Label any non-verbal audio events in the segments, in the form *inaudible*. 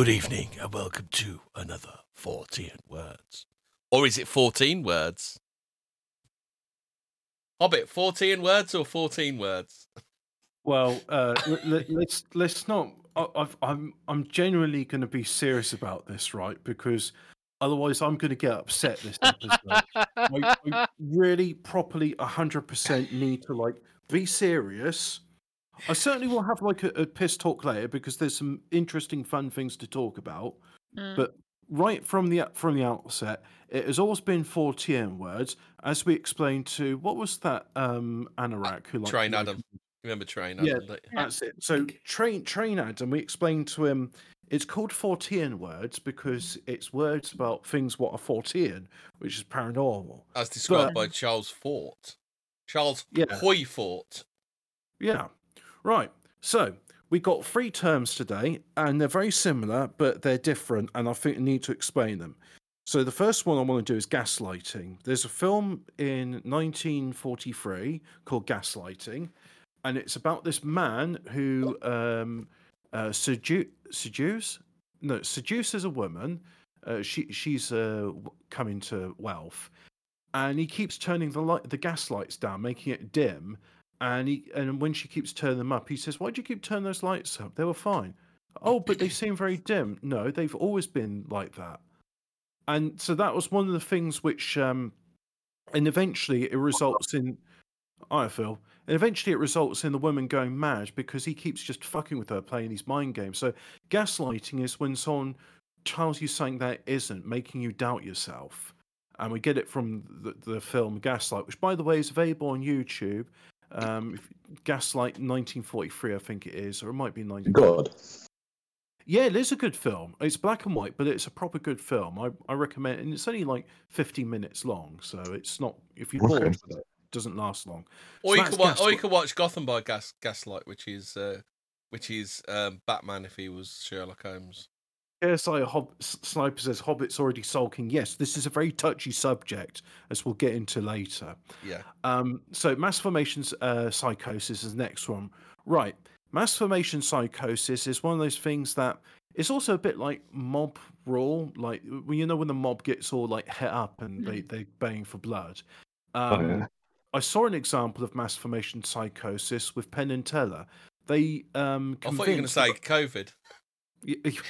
Good evening and welcome to another 14 words. Or is it 14 words? Hobbit, 14 words or 14 words? Well, uh, let, let's let's not. I, I've, I'm I'm genuinely going to be serious about this, right? Because otherwise, I'm going to get upset this episode. I, I *laughs* really, properly, hundred percent need to like be serious. I certainly will have like a, a piss talk later because there's some interesting, fun things to talk about. Mm. But right from the from the outset, it has always been Fortean words, as we explained to what was that um anorak who like Train Adam. Remember Train Adam? don't? That's it. So train train Adam, we explained to him it's called Fortean words because it's words about things what are Fortean, which is paranormal. As described But- by Charles Fort. Charles Yeah. Hoy Fort. Yeah. Right. So we got three terms today, and they're very similar, but they're different, and I think I need to explain them. So the first one I want to do is gaslighting. There's a film in 1943 called Gaslighting, and it's about this man who um, uh, sedu- seduce no seduces a woman. Uh, she she's uh, coming to wealth, and he keeps turning the light the gas lights down, making it dim. And he and when she keeps turning them up, he says, "Why do you keep turning those lights up? They were fine." Oh, but they seem very dim. No, they've always been like that. And so that was one of the things which, um, and eventually it results in, I feel, and eventually it results in the woman going mad because he keeps just fucking with her, playing these mind games. So gaslighting is when someone tells you something that isn't, making you doubt yourself. And we get it from the, the film Gaslight, which, by the way, is available on YouTube. Um, Gaslight 1943, I think it is, or it might be 19. God. Yeah, it is a good film. It's black and white, but it's a proper good film. I, I recommend, and it's only like 50 minutes long, so it's not. If you're Okay. bored with it, it doesn't last long. Or So you that's could watch, or you could watch Gotham by Gas Gaslight, which is uh, which is um, Batman if he was Sherlock Holmes. KSI Hob- Sniper says Hobbit's already sulking. Yes, this is a very touchy subject, as we'll get into later. Yeah. Um, so mass formation uh, psychosis is the next one. Right, mass formation psychosis is one of those things that it's also a bit like mob rule, like when you know when the mob gets all like het up and they they're baying for blood. Um, yeah. I saw an example of mass formation psychosis with Penn and Teller. They um, I thought you were going to say COVID. *laughs*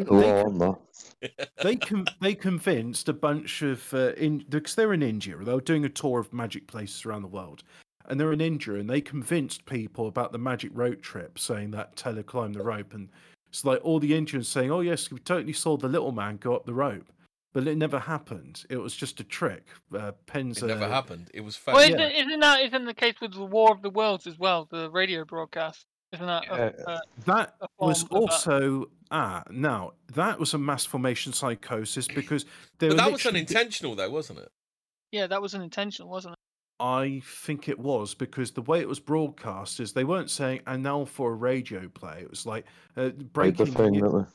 they, they, Law on *laughs* they con- they convinced a bunch of uh, in because they're in India. They were doing a tour of magic places around the world, and they're in India, and they convinced people about the magic rope trip, saying that Teller climbed the rope, and it's like all the Indians saying, "Oh yes, we totally saw the little man go up the rope," but it never happened. It was just a trick. Uh, Penn's It never happened. It was fake. Well, isn't, isn't that isn't the case with the War of the Worlds as well? The radio broadcast, isn't that? Yeah. a- That a was also that. Also ah now that was a mass formation psychosis because they but that was unintentional, though, wasn't it? yeah, that was unintentional, wasn't it? I think it was because the way it was broadcast is they weren't saying and now for a radio play. It was like uh, breaking thing, new- don't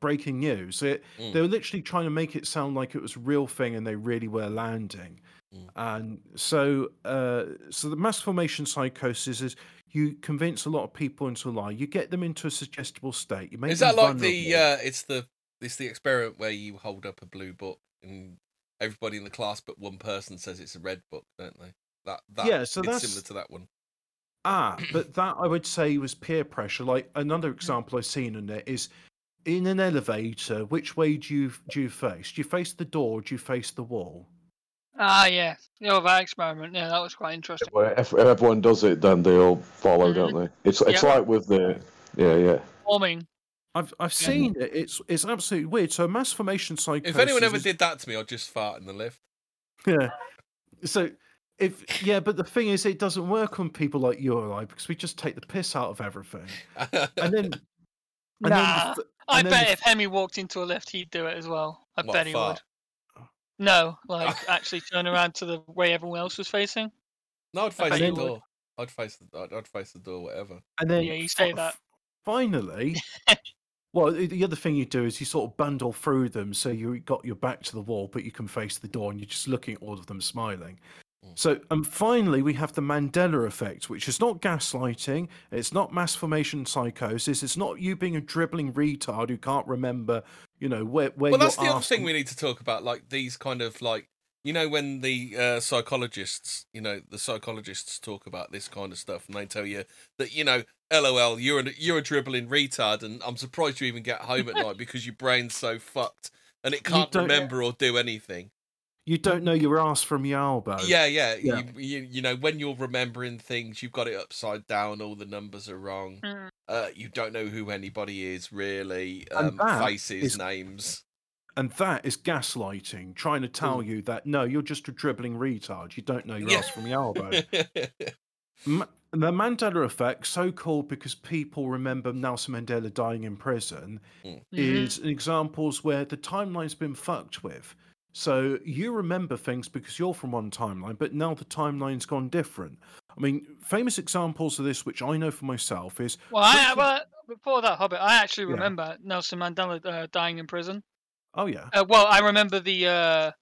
breaking news. It, Mm. They were literally trying to make it sound like it was a real thing, and they really were landing. Mm. And so, uh, so the mass formation psychosis is you convince a lot of people into a lie. You get them into a suggestible state. You make Is that like the? Uh, it's the it's the experiment where you hold up a blue book and everybody in the class but one person says it's a red book, don't they? That that Yeah, so it's that's- similar to that one. Ah, but that I would say was peer pressure. Like another example I've seen in it is in an elevator. Which way do you do you face? Do you face the door? Or do you face the wall? Ah, yeah, yeah, that experiment. Yeah, that was quite interesting. Well, if, if everyone does it, then they all follow, Mhm. don't they? It's it's Yeah. like with the yeah yeah. Forming. I've I've Yeah. seen it. It's it's absolutely weird. So mass formation psychosis. If anyone ever is- did that to me, I'd just fart in the lift. Yeah. So if yeah, but the thing is, it doesn't work on people like you or I because we just take the piss out of everything, and then. And Nah, then the th- I then bet the if Hemi walked into a lift, he'd do it as well. I What, bet he fart? would. No, like *laughs* actually turn around to the way everyone else was facing. no, I'd face the you would. door. I'd face the I'd, I'd face the door, whatever. And then Yeah, you say fi- that. Finally, *laughs* well, the the other thing you do is you sort of bundle through them, so you got your back to the wall, but you can face the door, and you're just looking at all of them smiling. Mm. So, and finally, we have the Mandela effect, which is not gaslighting, it's not mass formation psychosis, it's not you being a dribbling retard who can't remember, you know, where where well, that's the other thing we need to talk about. Like these kind of like you know when the uh, psychologists, you know, the psychologists talk about this kind of stuff, and they tell you that you know, lol, you're a you're a dribbling retard, and I'm surprised you even get home at night because your brain's so fucked and it can't remember or do anything. You don't know your ass from your elbow. Yeah, yeah, Yeah. You, you you know when you're remembering things, you've got it upside down. All the numbers are wrong. Mm. Uh, you don't know who anybody is really. Um, faces, is- names. And that is gaslighting, trying to tell Mm. you that no, you're just a dribbling retard. You don't know your Yeah. ass from your elbow. *laughs* Ma- the Mandela effect, so called because people remember Nelson Mandela dying in prison, Mm. is examples where the timeline's been fucked with. So you remember things because you're from one timeline, but now the timeline's gone different. I mean, famous examples of this, which I know for myself, is Well, I, well, before that, Hobbit, I actually Yeah. remember Nelson Mandela uh, dying in prison. oh yeah, Uh, well, I remember the uh,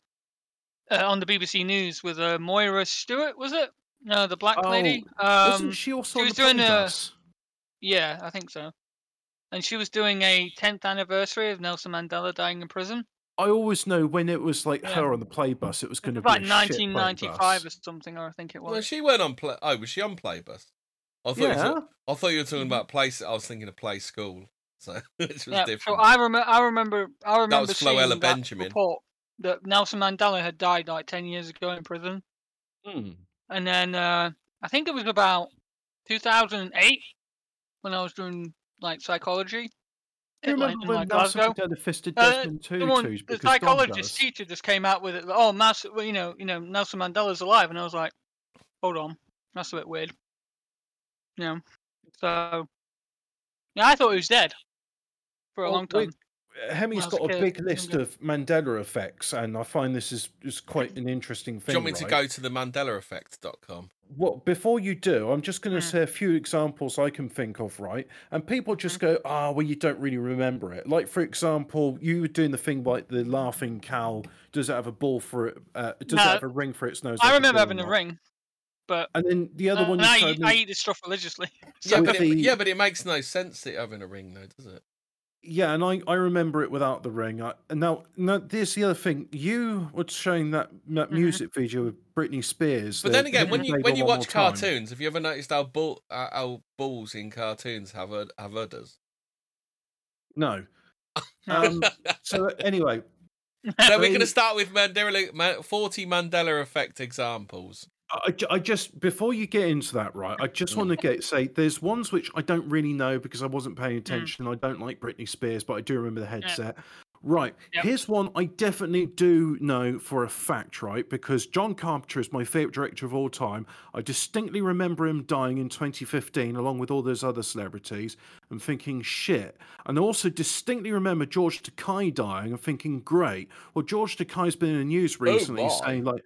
uh, on the BBC News with uh, Moira Stewart, was it? No, the black lady. Um, wasn't she also she was doing a- Yeah, I think so. And she was doing a 10th anniversary of Nelson Mandela dying in prison. I always know when it was like Yeah. her on the play bus, it was going to be was a like 1995 or something, or I think it was. Well, was. she went on play. Oh, was she on Playbus? I thought. You Yeah, were, I thought you were talking Mhm. about play. I was thinking of Play School. So *laughs* which was Yeah, so different. I remember. I remember. I remember that was Floella Benjamin. report that Nelson Mandela had died like 10 years ago in prison, Hmm. and then uh, I think it was about 2008 when I was doing like psychology. You remember when Nelson Mandela fisted Uh, Desmond the Tutu's the Dom psychologist teacher just came out with it. Oh, Mas, well, you know, you know, Nelson Mandela's alive, and I was like, hold on, that's a bit weird. You know, so yeah, I thought he was dead for a Well, long time. Hemi's when I was a got a kid, big list of Mandela effects, and I find this is, is quite an interesting thing. Do thing. you want me to go to the MandelaEffect.com? Well, before you do, I'm just going to Mm. say a few examples I can think of, right? And people just Mm-hmm. go, "Ah, well, you don't really remember it." Like, for example, you were doing the thing like the laughing cow. Does it have a ball for it? Uh, does No, it have a ring for its nose? I like remember ball having a ring, but And then the other uh, one you I, eat, I eat this stuff religiously. *laughs* Yeah, but it, the- yeah, but it makes no sense it having a ring, though, does it? Yeah, and I, I remember it without the ring. I, and now, now, there's the other thing. You were showing that, that Mhm. music video with Britney Spears. But the- then again, Hit when you when you watch More Time. cartoons, have you ever noticed how bull uh, how balls in cartoons have ud- have udders? no. No. *laughs* Um, so anyway, So we're going to start with Mandela, forty Mandela effect examples. I, I just before you get into that, right? I just mm. want to get say there's ones which I don't really know because I wasn't paying mm. attention. I don't like Britney Spears, but I do remember the headset. Right. Yep. Here's one I definitely do know for a fact, right? Because John Carpenter is my favorite director of all time. I distinctly remember him dying in 2015 along with all those other celebrities and thinking shit. And I also distinctly remember George Takei dying and thinking great. Well, George Takei's been in the news oh, recently my. saying like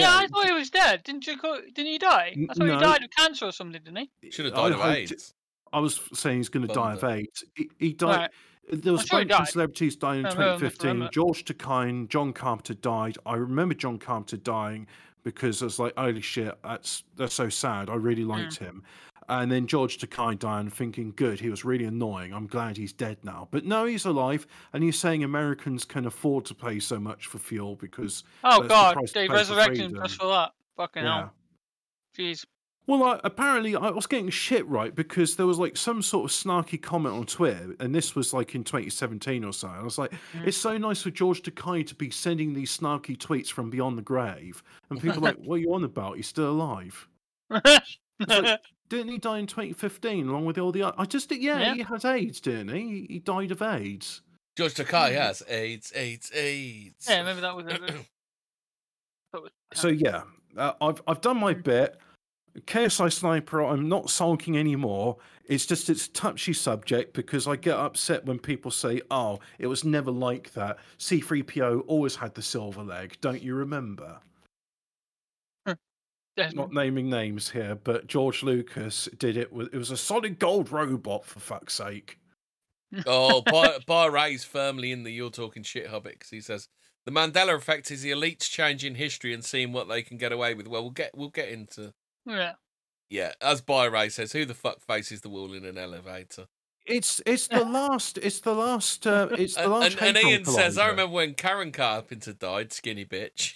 yeah, I thought he was dead. Didn't you? Call, didn't he die? I thought no. he died of cancer or something, didn't he? Should have I died of AIDS. I was saying he's going to die of AIDS. He, he died. Right. There was I'm sure a bunch of died. celebrities dying in I remember, I 2015. George Takei, John Carpenter died. I remember John Carpenter dying because I was like, "Holy shit, that's that's so sad." I really hmm. liked him. And then George Takei died, and thinking, "Good, he was really annoying. I'm glad he's dead now." But no, he's alive, and he's saying Americans can afford to pay so much for fuel because Oh That's the God, they resurrected just for that. Fucking yeah. hell. Jeez. Well, I, apparently I was getting shit right because there was like some sort of snarky comment on Twitter, and this was like in 2017 or so. And I was like, Mm. it's so nice for George Takei to be sending these snarky tweets from beyond the grave, and people are like, *laughs* what are you on about? He's still alive. *laughs* like- Didn't he die in 2015 along with all the? oth- I just yeah, Yeah. he had AIDS, didn't he? He- He died of AIDS. George Takei has AIDS, AIDS, AIDS. yeah, maybe that was it. *clears throat* That was- *clears throat* So yeah, uh, I've I've done my bit. KSI Sniper, I'm not sulking anymore. It's just it's a touchy subject because I get upset when people say, "Oh, it was never like that." C3PO always had the silver leg. Don't you remember? Desmond. Not naming names here, but George Lucas did it with it was a solid gold robot for fuck's sake. oh, *laughs* Bar, Bar Ray's firmly in the "you're talking shit" hobbit because he says The Mandela effect is the elites changing history and seeing what they can get away with. Well, we'll get we'll get into Yeah. yeah. As Byray says, who the fuck faces the wall in an elevator? It's it's the *laughs* last. It's the last. Uh, it's the last. and, and Hadron Ian says, I remember when Karen Carpenter died, skinny bitch.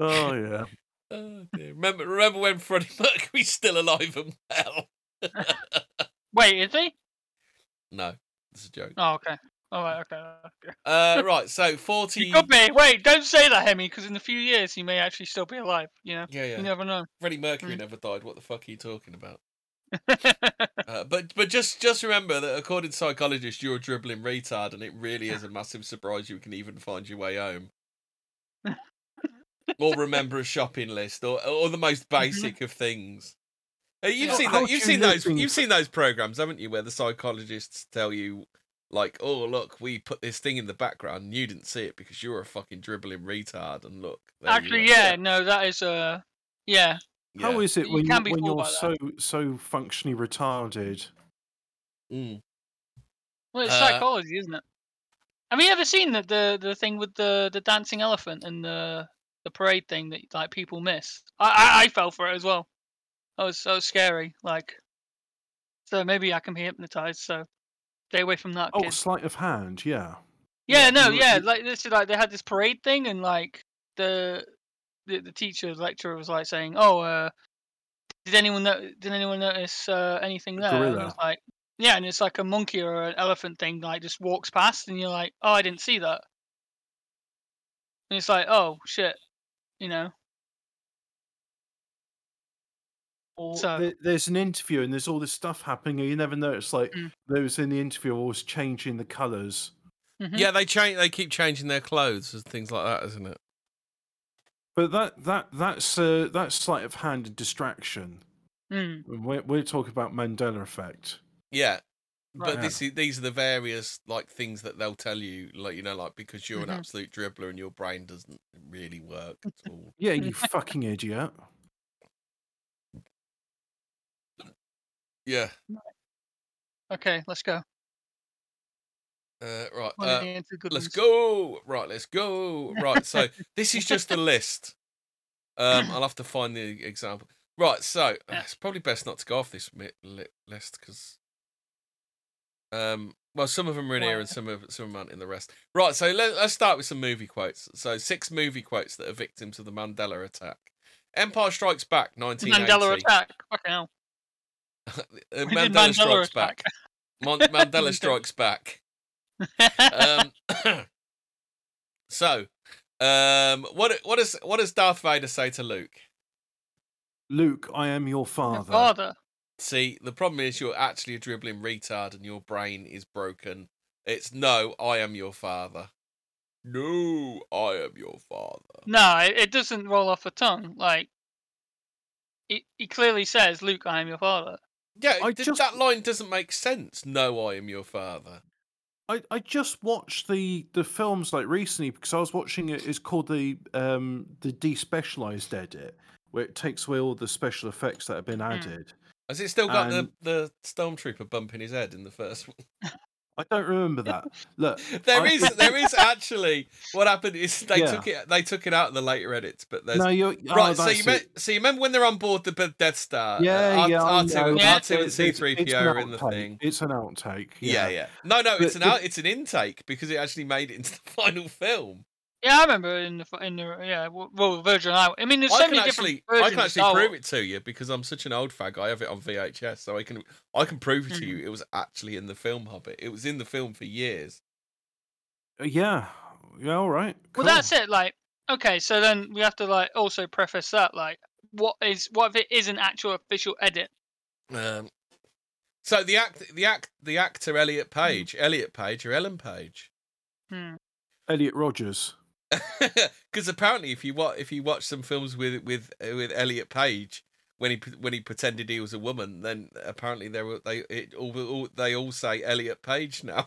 Oh yeah. *laughs* Oh dear. Remember, remember when Freddie *laughs* Mercury's still alive and well? *laughs* Wait, is he? no, it's a joke. Oh, okay. All right, okay. okay. Uh, right, so forty. He could be. Wait, don't say that, Hemi, because in a few years he may actually still be alive. You know, Yeah, you yeah. never know. Freddie Mercury Mm. never died. What the fuck are you talking about? Uh, but but just just remember that according to psychologists, you're a dribbling retard, and it really is a massive surprise you can even find your way home. Or remember a shopping list, or or the most basic of things. Uh, You've Yeah, seen that. You've seen those. things- You've seen those programs, haven't you? Where the psychologists tell you, like, "Oh, look, we put this thing in the background, and you didn't see it because you're a fucking dribbling retard." And look, actually, are." yeah, no, that is uh, yeah. How Yeah. is it You when, can be when you're by so so functionally retarded? Mm. Well, it's Uh, psychology, isn't it? Have you ever seen the, the the thing with the the dancing elephant and the the parade thing that like people miss? I I, I fell for it as well. That was so scary. Like, so maybe I can be hypnotized. So stay away from that. Oh, kid. sleight of hand. Yeah. Yeah, Yeah, no, yeah, like this is like they had this parade thing, and like the the, the teacher, the lecturer was like saying, "Oh, uh, did anyone no- did anyone notice uh, anything there?" And gorilla. was like, yeah, and it's like a monkey or an elephant thing, like just walks past, and you're like, "Oh, I didn't see that," and it's like, "Oh shit," you know. Or So- there- there's an interview and there's all this stuff happening, and you never notice. Like Mm. those in the interview always changing the colours. Mhm. Yeah, they change. They keep changing their clothes and things like that, isn't it? But that that that's uh, that's sleight of hand and distraction. Mm. We're, we're talking about Mandela effect. Yeah, but this is, these are the various like things that they'll tell you, like you know, like because you're Mhm. an absolute dribbler and your brain doesn't really work at all. *laughs* Yeah, you fucking idiot. Yeah. Okay, let's go. Uh, right. Uh, of the answer good let's go. Right. Let's go. Right. So *laughs* this is just a list. Um, I'll have to find the example. Right. So uh, it's probably best not to go off this list because, um, well, some of them are in here and some of some of them aren't in the rest. Right. So let, let's start with some movie quotes. So six movie quotes that are victims of the Mandela attack. Empire Strikes Back, nineteen eighty. Mandela attack. Fucking hell. *laughs* Uh, We did Mandela, Mandela Strikes attack. Back. Mon- Mandela *laughs* Strikes Back. Um, *laughs* *coughs* so, um, what what does what does Darth Vader say to Luke? Luke, I am your Your father. Father. See, the problem is you're actually a dribbling retard and your brain is broken. It's no, I am your father. No, I am your father. No, it, it doesn't roll off the tongue. Like, he, he clearly says, "Luke, I am your father." Yeah, I just- that line doesn't make sense. No, I am your father. I, I just watched the the films like recently because I was watching it. It's called the um the despecialized edit, where it takes away all the special effects that have been added. Has it still got And- the, the stormtrooper bumping his head in the first one? *laughs* I don't remember that. Look, There I is, think- *laughs* there is actually what happened is they Yeah. took it, they took it out of the later edits, but there's no, you're oh, right. so you, me- so you remember when they're on board the Death Star? Yeah, uh, R- yeah, I R2, know. Yeah. R2 and It's- it's- C3PO are in the thing. It's an outtake. Yeah, Yeah, yeah. No, no, The- it's an out, it's an intake because it actually made it into the *laughs* final film. Yeah, I remember in the in the yeah, well, Virgin Island. I mean, there's so I can many actually, different versions. I can actually prove it to you because I'm such an old fag. I have it on VHS, so I can, I can prove it to you. It was actually in the film Hobbit. It was in the film for years. Uh, yeah, yeah. All right. Well, that's it. Like, okay, so then we have to like also preface that like, what is what if it is an actual official edit? Um, so the act, the act, the actor Elliot Hmm. Page, Elliot Page or Ellen Page. Hmm. Elliot Rogers. Because apparently, if you watch if you watch some films with with uh, with Elliot Page when he when he pretended he was a woman, then apparently they were they it, all, all they all say Elliot Page now.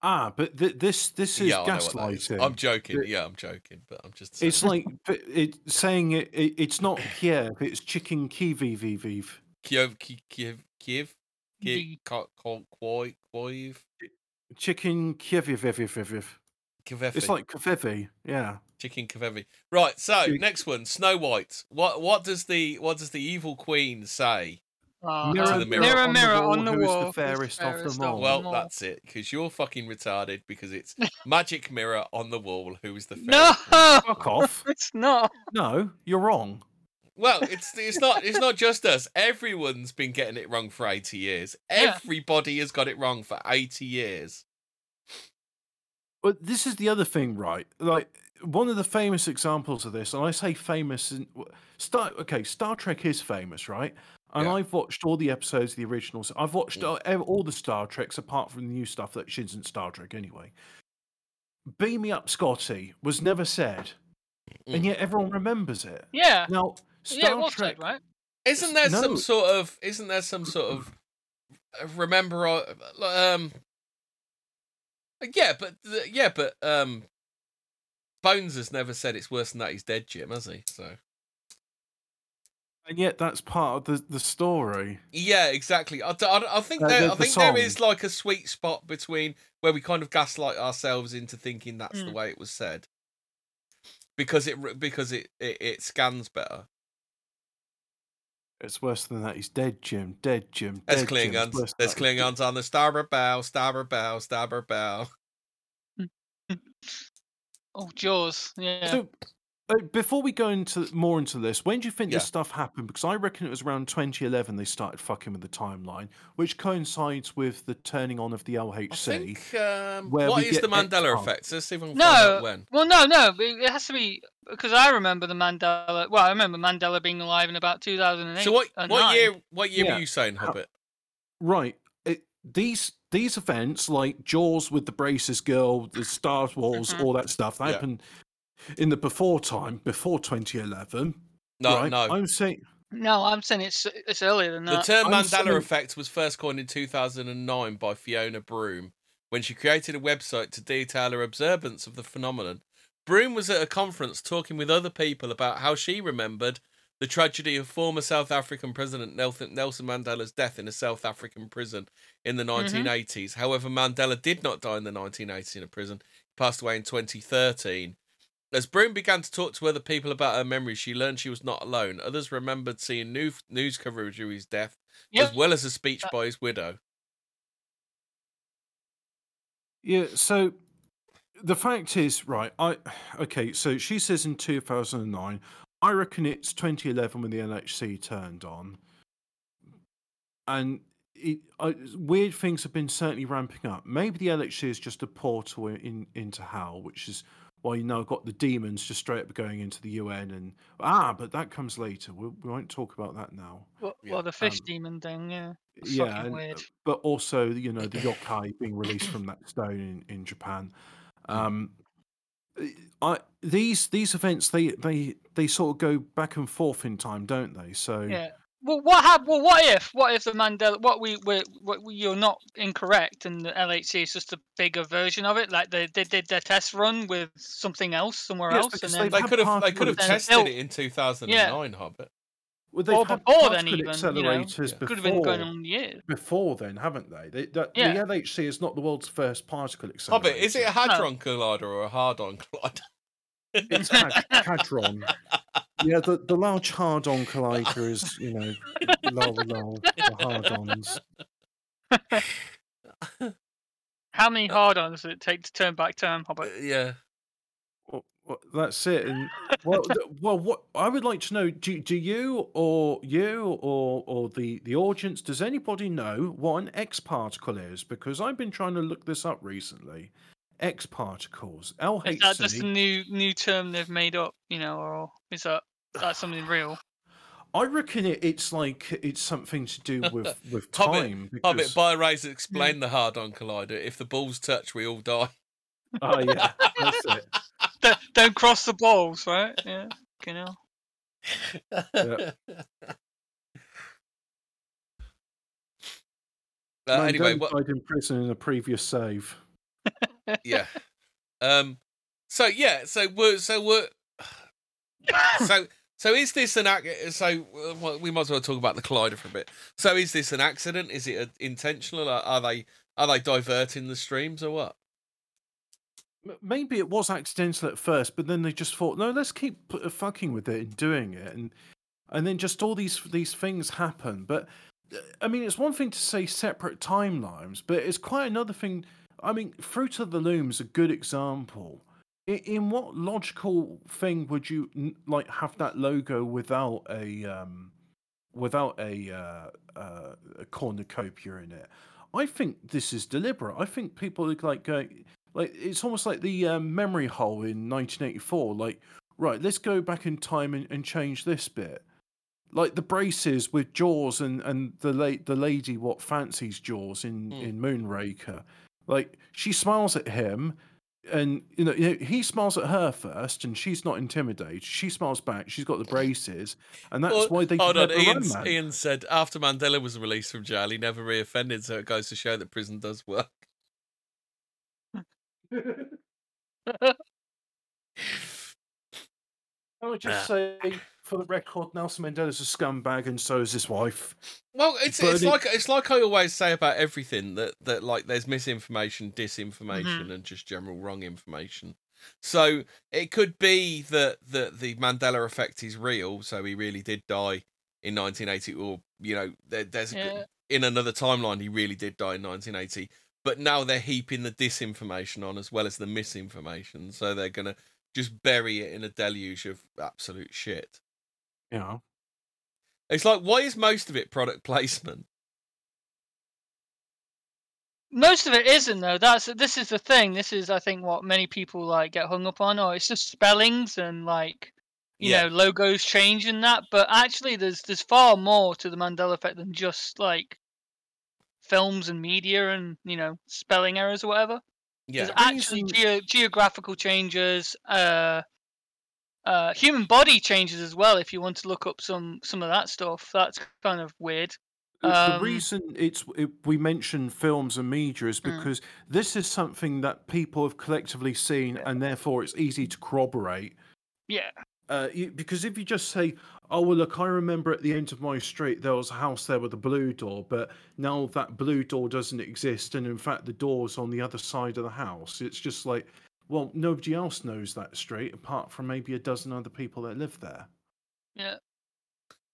Ah, but th- this this is yeah, I know what that is. gaslighting. I'm joking. The- Yeah, I'm joking, but I'm just. It's like but it saying it, it. It's not Kiev. It's chicken Kiev. Viv. Kiev, Ki- Kiev, Kiev. Ki- ko- ko- Koi, Koiv, Chicken Kavevi. It's like kavivi, yeah. chicken Kavevi. Right. So Chick- next one, Snow White. What what does the what does the evil queen say? Uh, Mirror, uh, mirror mirror, on the wall, on the who is the wall. who's fairest of them all? Well, all? that's it, because you're fucking retarded. Because it's *laughs* magic mirror on the wall. Who is the fairest? no. *laughs* Fuck off. it's not. No, you're wrong. Well, it's it's not it's not just us. Everyone's been getting it wrong for eighty years. Yeah. Everybody has got it wrong for eighty years. But this is the other thing, right? Like one of the famous examples of this, and I say famous in Star. Okay, Star Trek is famous, right? And Yeah. I've watched all the episodes of the originals. I've watched all, all the Star Treks apart from the new stuff that isn't Star Trek anyway. Beam me up, Scotty was never said, and Mm. yet everyone remembers it. Yeah. Now, yeah, Star it was Trek, said, right? Isn't there some sort of isn't there some sort of uh, remember uh, um yeah, but yeah, but um Bones has never said it's worse than that he's dead, Jim, has he? So and yet that's part of the, the story. yeah, exactly. I, d- I d- I think Uh, there, the- I think there song. is like a sweet spot between where we kind of gaslight ourselves into thinking that's the Mm. way it was said because it because it, it it scans better. It's worse than that. He's dead, Jim. Dead, Jim. There's dead, Jim. It's Klingons. worse There's. Klingons on the starboard bow, starboard bow, starboard bow. *laughs* Oh, Jaws. Yeah. So, before we go into more into this, when do you think Yeah. this stuff happened? Because I reckon it was around 2011 they started fucking with the timeline, which coincides with the turning on of the I LHC. think. Um, where what is the Mandela X-Files. effect? Let's see if I can find No. out when. Well, no, no. but It has to be because I remember the Mandela. Well, I remember Mandela being alive in about 2008. So what? What year? What year Yeah. were you saying, How- Hobbit? Right. It, these these events, like Jaws with the braces girl, the Star Wars, Mhm. all that stuff, that Yeah. happened in the before time, before 2011. No, right? no. I'm saying No, I'm saying it's it's earlier than that. The term I'm Mandela saying- effect was first coined in 2009 by Fiona Broome when she created a website to detail her observance of the phenomenon. Broome was at a conference talking with other people about how she remembered the tragedy of former South African President Nelson Nelson Mandela's death in a South African prison in the mm-hmm. 1980s. However, Mandela did not die in the 1980s in a prison. He passed away in 2013. As Broome began to talk to other people about her memories, she learned she was not alone. Others remembered seeing new news coverage of his death, Yep. as well as a speech uh, by his widow. Yeah, so the fact is, right, I okay, so she says in 2009, I reckon it's 2011 when the LHC turned on. And it, I, weird things have been certainly ramping up. Maybe the LHC is just a portal in into hell, which is why you now got the demons just straight up going into the UN and ah, but that comes later. We, we won't talk about that now. Well, Yeah, well, the fish um, demon thing, yeah. It's yeah, and- weird. but also you know the *coughs* yokai being released from that stone in, in Japan. Um, I these these events they they they sort of go back and forth in time, don't they? So Yeah. Well, what hap- Well, what if? What if the Mandela? What we were, what we, you're not incorrect, and the LHC is just a bigger version of it. Like they, they did their test run with something else somewhere Yes, else, and then they've They had could have they could have tested it in 2009, Hobbit. well, they've Or had before then particle even, you know, accelerators Yeah. before. could have been going on years. before then, haven't they? they that, Yeah. The LHC is not the world's first particle accelerator. Hobbit, is it a hadron collider or a hard-on collider? It's *laughs* had- hadron. Yeah, the, the large hard-on collider is you know lol lol the hard-ons. *laughs* How many hard-ons does it take to turn back time, Hobbit? Uh, yeah. Well, well, that's it. And well, th- well, what I would like to know: do, do you or you or or the the audience does anybody know what an X particle is? Because I've been trying to look this up recently. X particles, Is that just a new new term they've made up? You know, or is that that's something real? *sighs* I reckon it, it's like it's something to do with *laughs* with Hobbit- time. Hobbit, because- BioRays explained the hard-on collider. If the balls touch, we all die. Oh yeah, that's it. *laughs* Don't- Don't cross the balls, right? Yeah, you know. Yeah. Uh, Mandela anyway, what, died in prison in a previous save. *laughs* yeah. Um. So yeah. So we're so we're *sighs* so So is this an act? so uh, well, we might as well talk about the collider for a bit. So is this an accident? Is it uh intentional? Are, are they are they diverting the streams or what? Maybe it was accidental at first, but then they just thought, no, let's keep uh, fucking with it and doing it, and and then just all these these things happen. But I mean, it's one thing to say separate timelines, but it's quite another thing. I mean, Fruit of the Loom's a good example. In, in what logical thing would you like have that logo without a um, without a, uh, uh, a cornucopia in it? I think this is deliberate. I think people are like going like it's almost like the um, memory hole in 1984 like right let's go back in time and, and change this bit like the braces with jaws and and the late the lady what fancies jaws in Hmm. in moonraker like she smiles at him and you know, you know he smiles at her first and she's not intimidated. She smiles back. She's got the braces. And that's Well, why they Hold on, develop Ian. Ian said after Mandela was released from jail, he never reoffended, so it goes to show that prison does work. Can *laughs* *laughs* I just ah. say, for the record, Nelson Mandela's a scumbag, and so is his wife. Well, it's it's like it's like I always say about everything that that like there's misinformation, disinformation, Mm-hmm. and just general wrong information. So it could be that that the Mandela effect is real. So he really did die in 1980, or you know, there, there's Yeah. in another timeline he really did die in 1980. But now they're heaping the disinformation on as well as the misinformation, so they're gonna just bury it in a deluge of absolute shit. Yeah. It's like, why is most of it product *laughs* placement? Most of it isn't though. That's this is the thing. This is I think what many people like get hung up on. Or it's just spellings and like you Yeah. know logos change and that. But actually, there's there's far more to the Mandela effect than just like films and media and you know spelling errors or whatever. Yeah, There's actually Reason- geo- geographical changes, uh, uh, human body changes as well. If you want to look up some some of that stuff, that's kind of weird. The- the Um, reason it's it, we mention films and media is Mm. because this is something that people have collectively seen, and therefore it's easy to corroborate. Yeah, Uh, you, because if you just say, "Oh well, look, I remember at the end of my street there was a house there with a blue door, but now that blue door doesn't exist, and in fact the door's on the other side of the house," it's just like, well, nobody else knows that street apart from maybe a dozen other people that live there. yeah.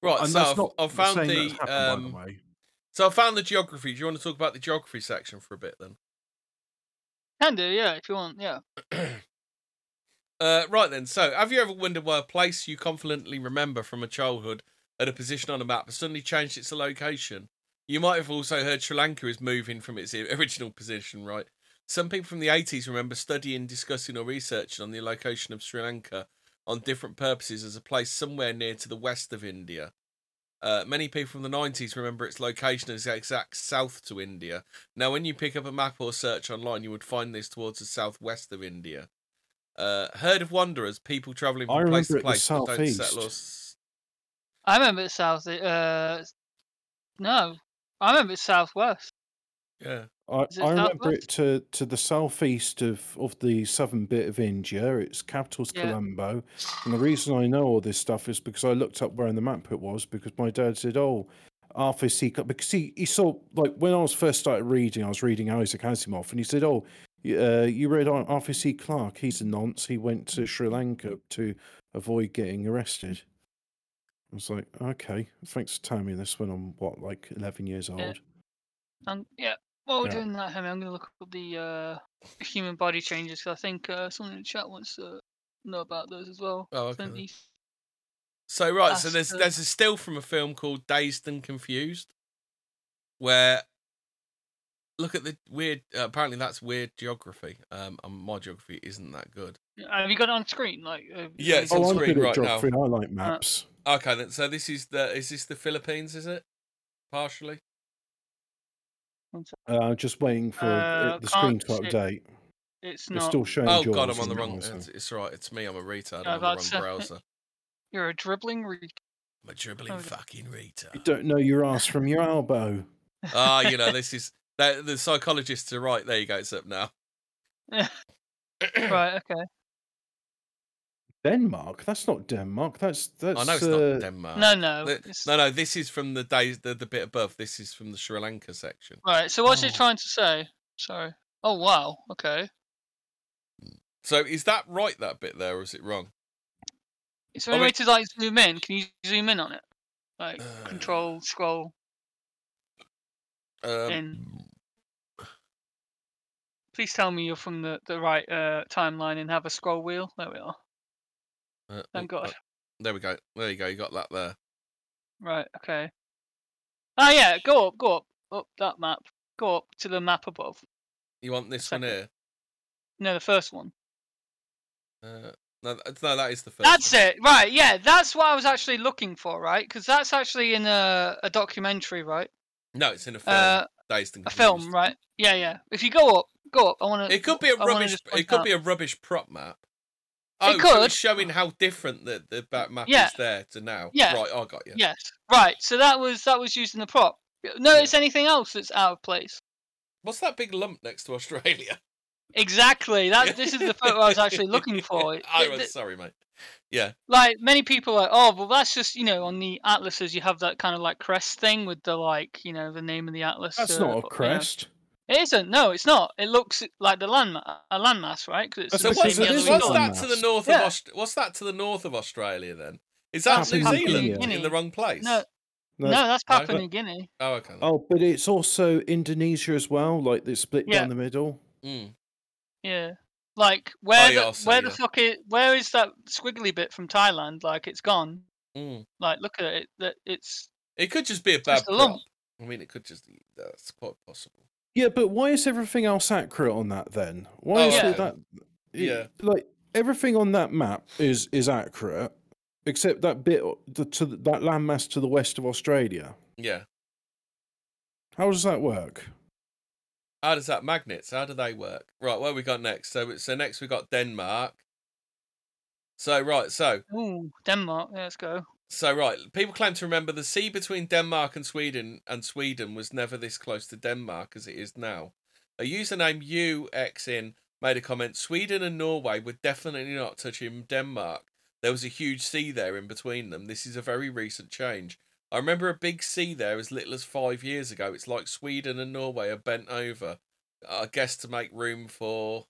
right. And so that's I've, not I've found the that's happened, by um, the way. so I found the geography. Do you want to talk about the geography section for a bit then? Can do, yeah, if you want, yeah. *clears throat* Uh, right then. So, have you ever wondered why a place you confidently remember from a childhood had a position on a map has suddenly changed its location? You might have also heard Sri Lanka is moving from its original position, right? Some people from the 80s remember studying, discussing, or researching on the location of Sri Lanka on different purposes as a place somewhere near to the west of India. Uh, many people from the 90s remember its location as exact south to India. Now, when you pick up a map or search online, you would find this towards the southwest of India. Uh, herd of wanderers, people travelling I from place to remember place, the but don't southeast. settle or s- I remember it's south. Uh, no, I remember it's southwest. Yeah. I, it I remember it to, to the southeast of, of the southern bit of India. Its capital's Yeah. Colombo. And the reason I know all this stuff is because I looked up where in the map it was because my dad said, Oh, Arthur C. Clarke," Because he, he saw, like, when I was first started reading, I was reading Isaac Asimov, and he said, Oh, uh, you read Arthur C. Clarke? He's a nonce. He went to Sri Lanka to avoid getting arrested. I was like, Okay, thanks for telling me this when I'm, what, like 11 years old? Yeah. And yeah, while we're Yeah. doing that, Henry, I'm going to look up the uh, human body changes 'cause I think uh, someone in the chat wants to know about those as well. Oh, okay. Clint then. East- So right, so there's the- there's a still from a film called Dazed and Confused, where look at the weird. Uh, apparently, that's weird geography. Um, and my geography isn't that good. Have you got it on screen? Like, uh, Yeah, it's on Oh, I'm screen good at right now. geography. I like maps. Okay, then. So this is the is this the Philippines? Is it partially? One sec. Uh, just waiting for Uh, it- the screen can't to update. It's It's not. still showing. Oh god, I'm on the wrong. It's, it's right. It's me. I'm a retard. Yeah, I'm on the that's, wrong *laughs* browser. You're a dribbling re- I'm a dribbling Oh, yeah. fucking You don't know your ass from your elbow. Ah, you know *laughs* this is that the psychologists are right. There you go. It's up now. *laughs* right, okay. Denmark. That's not Denmark. That's that's. I know it's uh, not Denmark. no, no. The- it's- no, no. This is from the days, the, the bit above. This is from the Sri Lanka section. Right. So what's he Oh. trying to say? Sorry. Oh wow. Okay. So is that right? That bit there, or is it wrong? Is there any I way to like zoom in? Can you zoom in on it? Like Uh, control scroll Um, in. Please tell me you're from the the right uh, timeline and have a scroll wheel. There we are. Uh, Thank oh, God. uh, there we go. There you go. You got that there. Right. Okay. Oh yeah. Go up. Go up. Up that map. Go up to the map above. You want this one here? No, the first one. Uh, no, th- no, that is the first. That's one. it. Right. Yeah. That's what I was actually looking for. Right. Because that's actually in a a documentary. Right. No, it's in a film. Uh, Dazed and a film. Right. Yeah. Yeah. If you go up, go up. I want to. It could be a I rubbish. It could out- be a rubbish prop map. Oh, It so could. it's showing how different the the back map Yeah. is there to now. Yeah. Right, I got you. Yes. Right. So that was that was used in the prop. Notice anything else that's out of place? What's that big lump next to Australia? *laughs* Exactly. That this is the photo I was actually looking *laughs* for. It- I it- was sorry, mate. Yeah. like many people are like, oh, well, that's just you know on the atlases you have that kind of like crest thing with the like you know the name of the atlas. That's uh, not a you know. Crest. It isn't. No, it's not. It looks like the land a landmass, right? 'Cause it's So because what's, same it yellowy is what's a dot. that to the landmass. north Yeah. of Aust- What's that to the north of Australia then? Is that That's New Papua Zealand New in the wrong place? No, No, no, that's Papua but- New Guinea. Oh, okay. Oh, but it's also Indonesia as well. Like it's split Yeah. down the middle. Mm. Yeah. Like where yeah, the where the fuck is where is that squiggly bit from Thailand? Like it's gone. Mm. Like look at it. That it's It could just be a bad just a lump. prop. I mean, it could just. That's quite possible. Yeah, but why is everything else accurate on that then? Why Oh, is okay. it that? Yeah. like everything on that map is is accurate, except that bit o- the, to the, that landmass to the west of Australia. Yeah. How does that work? How does that magnets? How do they work? Right, what have we got next? So, so next we got Denmark. So right, so ooh Denmark. Yeah, let's go. So right. People claim to remember the sea between Denmark and Sweden, and Sweden was never this close to Denmark as it is now. A user named UXin made a comment: Sweden and Norway were definitely not touching Denmark. There was a huge sea there in between them. This is a very recent change. I remember a big sea there as little as five years ago. It's like Sweden and Norway are bent over, I guess, to make room for.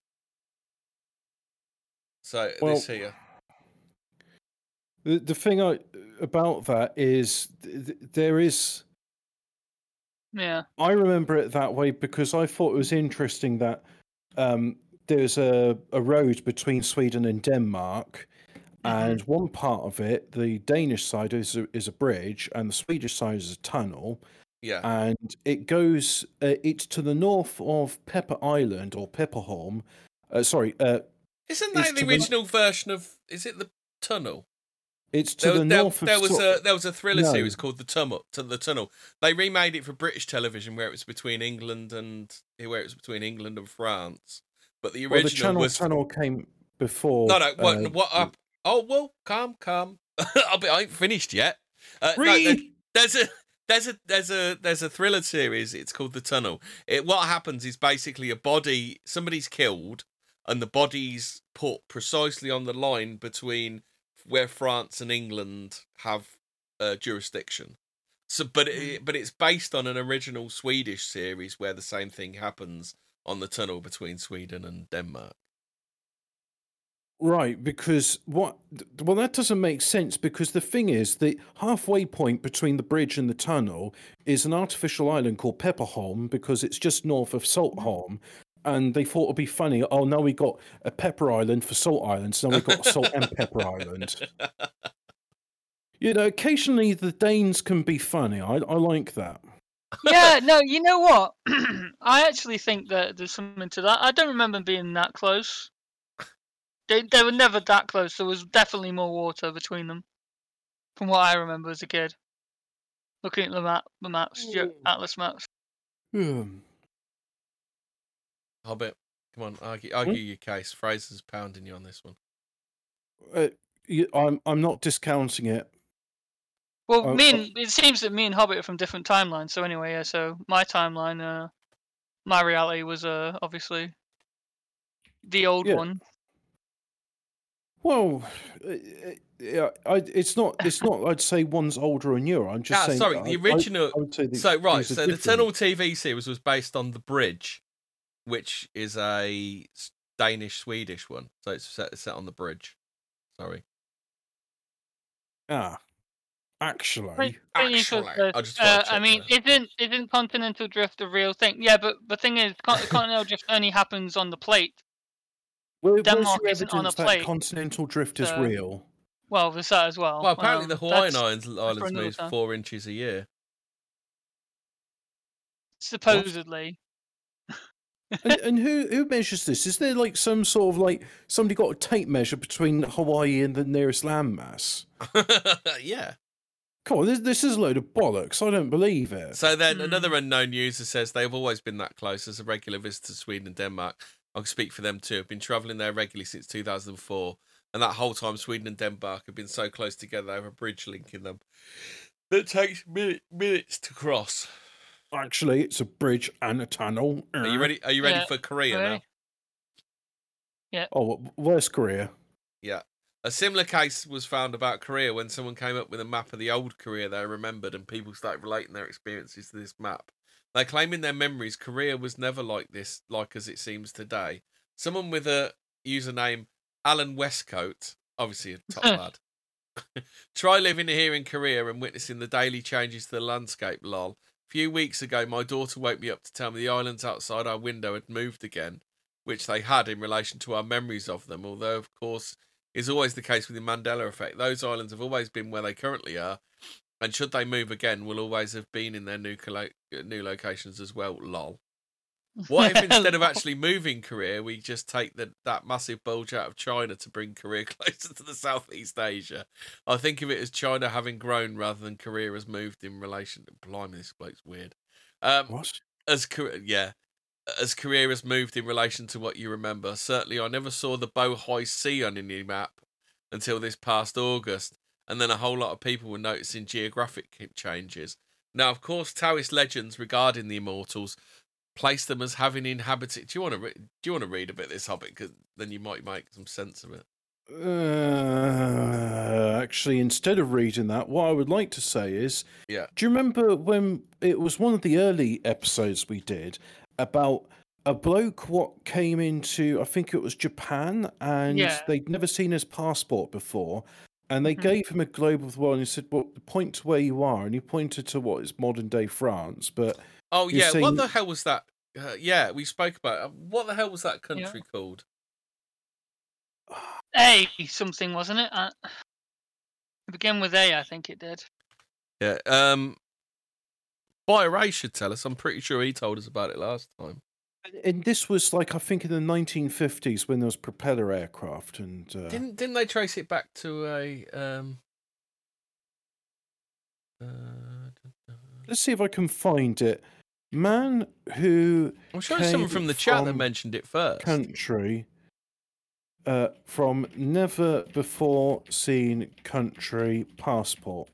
So Well, this here. The the thing I about that is th- th- there is. Yeah. I remember it that way because I thought it was interesting that um, there's a, a road between Sweden and Denmark, Mhm. and one part of it, the Danish side is a, is a bridge, and the Swedish side is a tunnel, Yeah. and it goes. Uh, it's to the north of Pepper Island or Pepperholm. Uh, sorry, uh, Isn't that to the the- original version of? Is it the tunnel? It's to There, the was- there, north of. there was a there was a thriller No. series called the tunnel. To the tunnel. They remade it for British television, where it was between England and where it was between England and France. But the well, original the channel was tunnel came before. no, no. What? uh, what up? Oh well, calm, calm. *laughs* I'll be, I ain't finished yet. Uh, no, Read! there's a there's a there's a there's a thriller series. It's called The Tunnel. It what happens is basically a body somebody's killed and the body's put precisely on the line between where France and England have uh, jurisdiction. So, but it, but it's based on an original Swedish series where the same thing happens on the tunnel between Sweden and Denmark. Right, because what? Well, that doesn't make sense because the thing is, the halfway point between the bridge and the tunnel is an artificial island called Pepperholm because it's just north of Saltholm, and they thought it'd be funny. Oh, now we got a Pepper Island for Salt Island, so now we've got Salt and Pepper Island. *laughs* You know, occasionally the Danes can be funny. I I like that. yeah, no, you know what? *clears throat* I actually think that there's something to that. I don't remember being that close. They they were never that close. There was definitely more water between them, from what I remember as a kid. Looking at the map, the maps, ge- atlas maps. Hmm. Hobbit, come on, argue, argue your case. Fraser's pounding you on this one. Uh, you- I'm I'm not discounting it. Well, Oh, me oh. and it seems that me and Hobbit are from different timelines. So anyway, yeah. So my timeline, uh, my reality was uh obviously the old Yeah. one. Well, uh, uh, yeah, I, it's not. It's not. I'd say one's older or newer. I'm just Ah, saying. sorry, the I- original- I would say the- So right, so the different. Tunnel TV series was based on The Bridge, which is a Danish Swedish one. So it's set, set on the bridge. Sorry. Ah, actually, Pretty- pretty Actually. I just Uh, I mean, isn't isn't continental drift a real thing? Yeah, but the thing is, continental drift only happens on the plate. Where, Denmark isn't on a plate, continental drift is so- real? Well, there's that as well. Well, apparently Um, the Hawaiian Islands, Islands another moves four inches a year. supposedly. And, and who who measures this? Is there like some sort of like somebody got a tape measure between Hawaii and the nearest landmass? *laughs* yeah. Come on, this, this is a load of bollocks. I don't believe it. So then Hmm. another unknown user says they've always been that close as a regular visitor to Sweden and Denmark. I can speak for them too. I've been travelling there regularly since 2004, and that whole time Sweden and Denmark have been so close together. They have a bridge linking them that takes minute, minutes to cross. Actually, it's a bridge and a tunnel. Are you uh-huh. ready? Are you ready Yeah, for Korea ready. now? Oh, wh- where's Korea? Yeah. A similar case was found about Korea when someone came up with a map of the old Korea they remembered, and people started relating their experiences to this map. They claim in their memories Korea was never like this, like as it seems today. Someone with a username Alan Westcoat, obviously a *laughs* top lad. *laughs* Try living here in Korea and witnessing the daily changes to the landscape, lol. Few weeks ago, my daughter woke me up to tell me the islands outside our window had moved again, which they had in relation to our memories of them, although, of course, is always the case with the Mandela effect. Those islands have always been where they currently are, and should they move again, will always have been in their new colo- uh, new locations as well. Lol. What if instead of *laughs* actually moving Korea, we just take the, that massive bulge out of China to bring Korea *laughs* closer to the Southeast Asia? I think of it as China having grown rather than Korea has moved in relation. Blimey, this bloke's weird. Um, What? as Korea, yeah, as Korea has moved in relation to what you remember. Certainly, I never saw the Bohai Sea on any map until this past August, and then a whole lot of people were noticing geographic changes. Now, of course, Taoist legends regarding the immortals place them as having inhabited. Do you want to re- do you want to read a bit of this Hobbit? Because then you might make some sense of it. Uh, actually, instead of reading that, what I would like to say is, Yeah. do you remember when it was one of the early episodes we did about a bloke what came into, I think it was Japan, and Yeah. they'd never seen his passport before, and they Mhm. gave him a globe of the world and he said, "Well, point to where you are," and he pointed to what is modern day France, but Oh You're yeah, what the hell was that? Uh, yeah, we spoke about it. what the hell was that country called? A something wasn't it? Uh, it began with A, I think it did. Yeah. Um. Boy Ray should tell us. I'm pretty sure he told us about it last time. and this was like I think in the 1950s when there was propeller aircraft and uh, Didn't didn't they trace it back to a um? Uh, let's see if I can find it. Man who I'm sure it's someone came from the chat that mentioned it first. country uh, from never before seen country passport.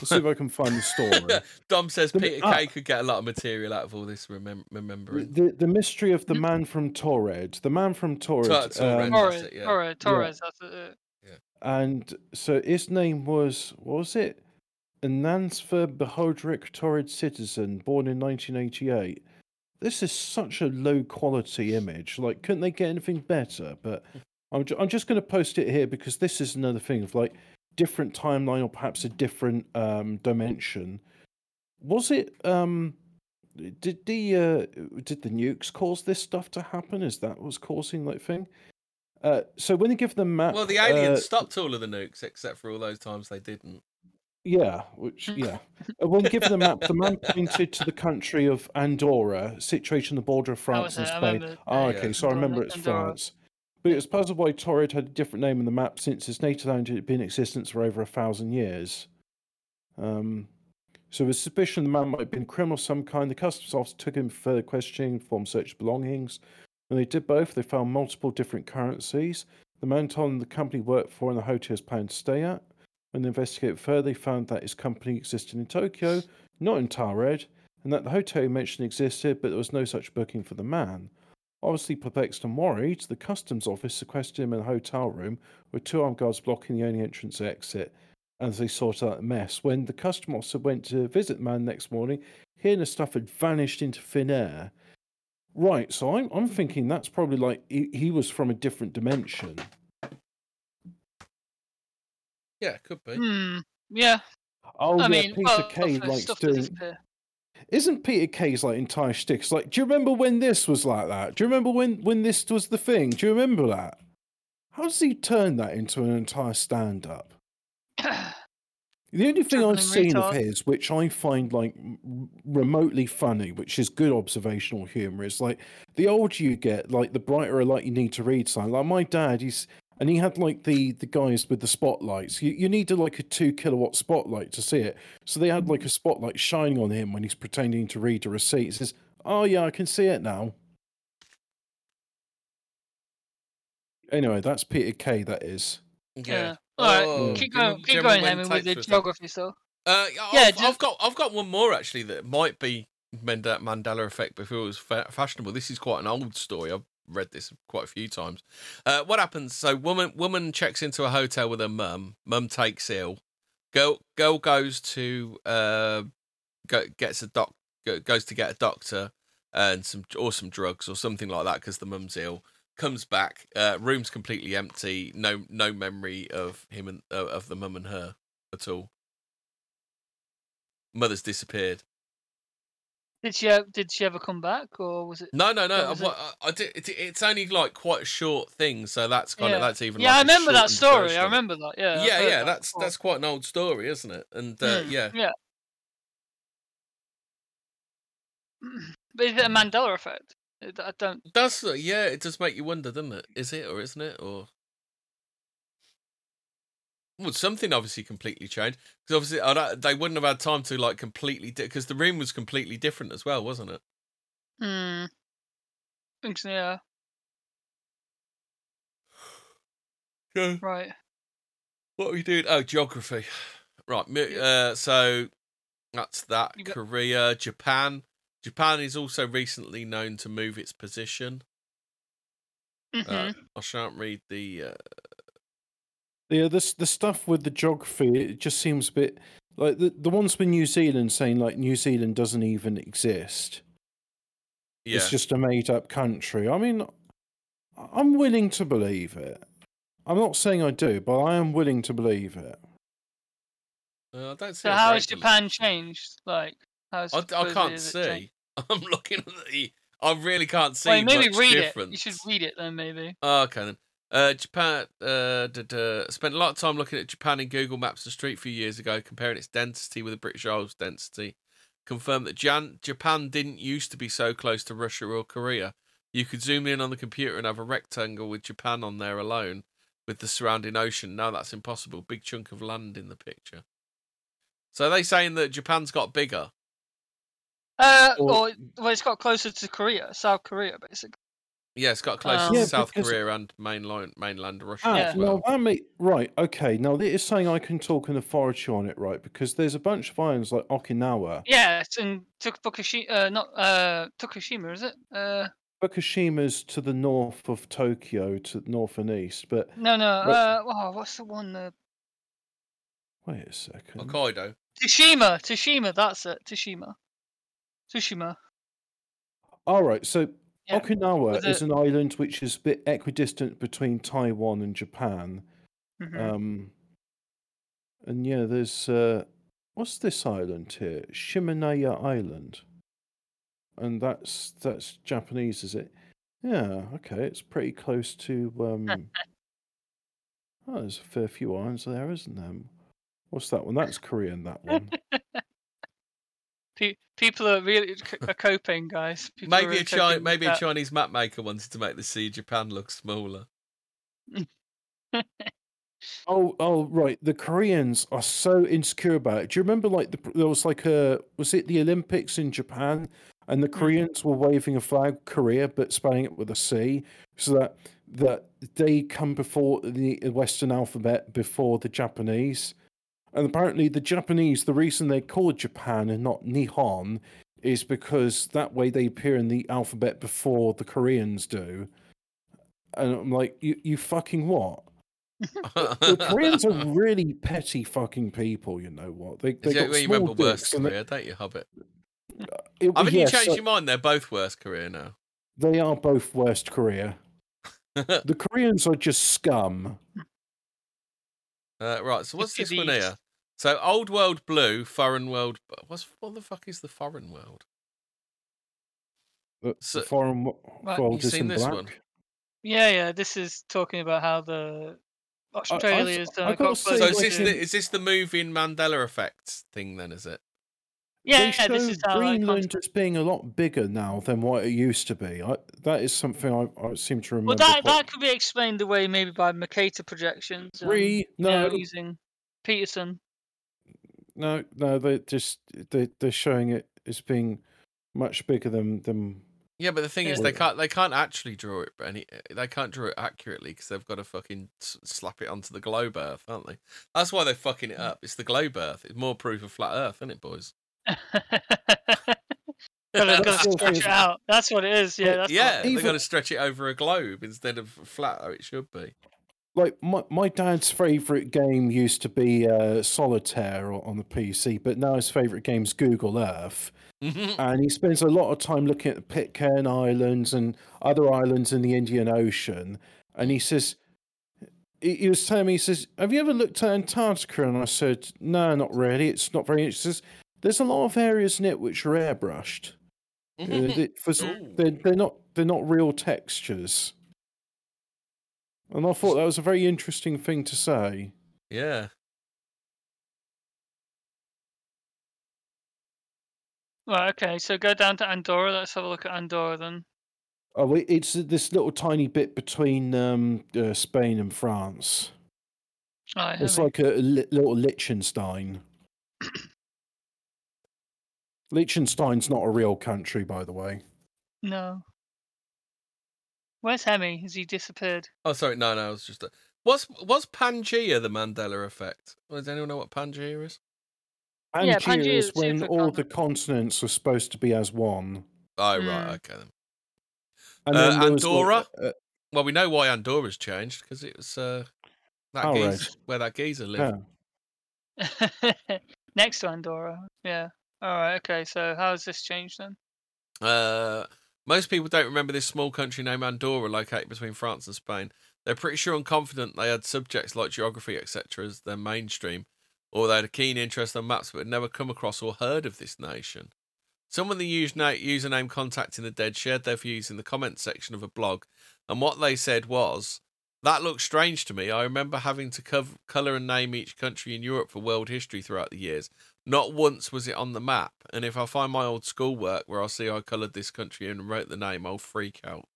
Let's see if I can find the story. *laughs* Dom says The- Peter ah. Kay could get a lot of material out of all this remem- remembering. the, the mystery of the man from Taured. The man from Taured. Tor- Taured. um, That's Torres, it, yeah. Torres, Torres. That's it. and so his name was what was it? Nansfer Behodrick Taured citizen, born in 1988. This is such a low quality image. Like, couldn't they get anything better? But I'm, ju- I'm just going to post it here because this is another thing of like different timeline or perhaps a different um, dimension. Was it? Um, did the uh, did the nukes cause this stuff to happen? Is that what's causing that thing? Uh, so when they give them map, Well, the aliens uh, stopped all of the nukes except for all those times they didn't. Yeah, which yeah. Uh, when given the map, the man pointed to the country of Andorra, situated on the border of France and it, I Spain. remember Oh, okay, yeah. so I Andorra- remember it's Andorra. France. But it was puzzled why Taured had a different name on the map since its native land had been in existence for over a thousand years. Um, so with suspicion the man might have been a criminal of some kind, the customs officer took him for further questioning, performed search of belongings. When they did both, they found multiple different currencies. The man told them the company he worked for and the hotel he was planning to stay at. When they investigated further, they found that his company existed in Tokyo, not in Taured, and that the hotel mentioned existed, but there was no such booking for the man. Obviously perplexed and worried, the customs office sequestered him in a hotel room with two armed guards blocking the only entrance and exit as they sorted out the mess. When the custom officer went to visit the man next morning, he and his stuff had vanished into thin air. Right, so I'm I'm thinking that's probably like he, he was from a different dimension. Yeah, could be. Hmm. Yeah. Oh I yeah, mean, Peter well, Kay likes doing. Isn't Peter Kay's like entire shtick? It's like, do you remember when this was like that? Do you remember when when this was the thing? Do you remember that? How does he turn that into an entire stand up? *coughs* The only thing I've Dribbling seen of his, which I find like remotely funny, which is good observational humor, is like the older you get, like the brighter a light you need to read something. Like my dad, he's and he had like the the guys with the spotlights. You you need like a two kilowatt spotlight to see it. So they had like a spotlight shining on him when he's pretending to read a receipt. He says, "Oh yeah, I can see it now." Anyway, that's Peter Kay. That is. Yeah. All right. Oh, keep going. Keep give going, when Henry, with the for a sec. geography stuff. Uh, yeah, Yeah, I've, just- I've got I've got one more actually that might be Manda- Mandela effect before it was fa- fashionable. This is quite an old story. I've read this quite a few times. Uh, what happens? So woman woman checks into a hotel with her mum. Mum takes ill. Girl girl goes to uh go, gets a doc goes to get a doctor and some or some drugs or something like that because the mum's ill. Comes back, uh, room's completely empty. No no memory of him and of the mum and her at all. Mother's disappeared. Did she did she ever come back, or was it? No, no, no. I, I, I did, it, it's only like quite a short thing, so that's kind yeah. of that's even. yeah, I like a remember that story. version I remember that. Yeah. Yeah, yeah. that That's before. that's quite an old story, isn't it? And uh, Mm, yeah, Yeah. *clears throat* But is it a Mandela effect? I don't. does uh, yeah. It does make you wonder, doesn't it? Is it or isn't it or? Well, something obviously completely changed because obviously they wouldn't have had time to like completely because the room was completely different as well, wasn't it? Hmm. yeah. *sighs* Yeah. Right. What are we doing? Oh, geography. *sighs* Right. Uh, so that's that. Got- Korea, Japan. Japan is also recently known to move its position. hmm Uh, I shan't read the. Uh, Yeah, this the stuff with the geography, it just seems a bit like the the ones with New Zealand saying like New Zealand doesn't even exist. yeah. It's just a made up country. I mean, I'm willing to believe it. I'm not saying I do, but I am willing to believe it. Uh, I don't see. So how has deal- Japan changed? Like, how's I, I can't has see. *laughs* I'm looking at the. I really can't see Well, maybe much read difference. it. You should read it then, maybe. Oh, okay then. Uh, Japan uh, did, uh, spent a lot of time looking at Japan in Google Maps and Street a few years ago, comparing its density with the British Isles density. Confirmed that Jan- Japan didn't used to be so close to Russia or Korea. You could zoom in on the computer and have a rectangle with Japan on there alone, with the surrounding ocean. Now that's impossible. Big chunk of land in the picture. So are they saying that Japan's got bigger? Uh, Or- or well, it's got closer to Korea, South Korea, basically. Yeah, it's got closer Um, to Yeah, South because- Korea and mainland mainland Russia Ah, Yeah. as well. now that may, right, okay. Now it is saying I can talk an authority on it, right? Because there's a bunch of islands like Okinawa. Yeah, it's in Tuk- Fukushima. Uh, not uh, Tokushima, is it? Uh, Fukushima's to the north of Tokyo, to the north and east. But no, no. What- Uh, oh, what's the one? Uh, wait a second. Hokkaido. Tsushima. Tsushima. That's it. Tsushima. Tsushima. All right, so Yeah, Okinawa with is an island which is a bit equidistant between Taiwan and Japan. mhm. Um, and yeah, there's uh, what's this island here? Shimanaya Island, and that's that's Japanese, is it? Yeah, okay, it's pretty close to. Um, *laughs* oh, there's a fair few islands there, isn't there? What's that one? That's Korean. That one. *laughs* Pe- people are really c- are coping, guys. People Maybe really a Chi- maybe a. Chinese map maker wanted to make the sea of Japan look smaller. *laughs* Oh, oh, right. The Koreans are so insecure about it. Do you remember, like, the, there was like a was it the Olympics in Japan, and the mm. Koreans were waving a flag, Korea, but spelling it with a C, so that that they come before the Western alphabet before the Japanese, and apparently the Japanese, the reason they called Japan and not Nihon, is because that way they appear in the alphabet before the Koreans do. And I'm like, you, you fucking what? The *laughs* Koreans are really petty fucking people, you know what? They, they got you small remember worse dicks and they- Korea, don't you, Hobbit? it- Haven't yeah, you changed so your mind? They're both worse Korea now. They are both worst Korea. *laughs* The Koreans are just scum. Uh, right, so what's this one here? So old world blue, foreign world. What's what the fuck is the foreign world? The, So- the foreign Right, world you is seen in this black. one? Yeah, yeah. This is talking about how the Australia I gotta got say, So is this the, is this the moving Mandela effect thing? Then is it? yeah, yeah, this is Greenland content- as being a lot bigger now than what it used to be. I, that is something I, I seem to remember. Well, that quite- that could be explained away maybe by Mercator projections. um, Re, you no, know, using Peterson. No, no. They just they they're showing it as being much bigger than than. Yeah, but the thing is, they can't they can't actually draw it. Any they can't draw it accurately because they've got to fucking slap it onto the globe Earth, aren't they? That's why they're fucking it up. It's the globe Earth. It's more proof of flat Earth, isn't it, boys? *laughs* gotta, gotta *laughs* stretch it out. That's what it is. Yeah, that's yeah, What, they've Even- got to stretch it over a globe instead of flat how it should be. Like my, my dad's favorite game used to be uh, Solitaire on the PC, but now his favorite game's Google Earth. *laughs* and he spends a lot of time looking at the Pitcairn Islands and other islands in the Indian Ocean. And he says, he, was telling me, he says, "Have you ever looked at Antarctica?" And I said, "No, not really. It's not very." He says, "There's a lot of areas in it which are airbrushed. *laughs* Uh, they- for they're, they're not they're not real textures." And I thought that was a very interesting thing to say. yeah. right, okay, so go down to Andorra. Let's have a look at Andorra then. Oh, it's this little tiny bit between um, uh, Spain and France. Right, It's heavy. like a, li- little Liechtenstein. *coughs* Liechtenstein's not a real country, by the way. no. Where's Hemi? Has he disappeared? Oh, sorry. No, no. It was just a. Was was Pangea the Mandela effect? Does anyone know what Pangea is? Yeah, Pangaea Pangaea is is when all the continents are supposed to be as one. Oh, Mm. right. Okay then. And Uh, then there was like, Andorra? uh, Well, we know why Andorra's changed because it was uh, that Oh, geezer, right. where that geezer lived. yeah. *laughs* Next to Andorra. Yeah. All right. Okay. So how has this changed then? Uh, most people don't remember this small country named Andorra, located between France and Spain. They're pretty sure and confident they had subjects like geography, etc., as their mainstream, or they had a keen interest on maps but had never come across or heard of this nation. Someone the username contacting the dead shared their views in the comments section of a blog, and what they said was, "That looks strange to me. I remember having to cov- color and name each country in Europe for world history throughout the years. Not once was it on the map, and if I find my old schoolwork where I see I coloured this country in and wrote the name, I'll freak out.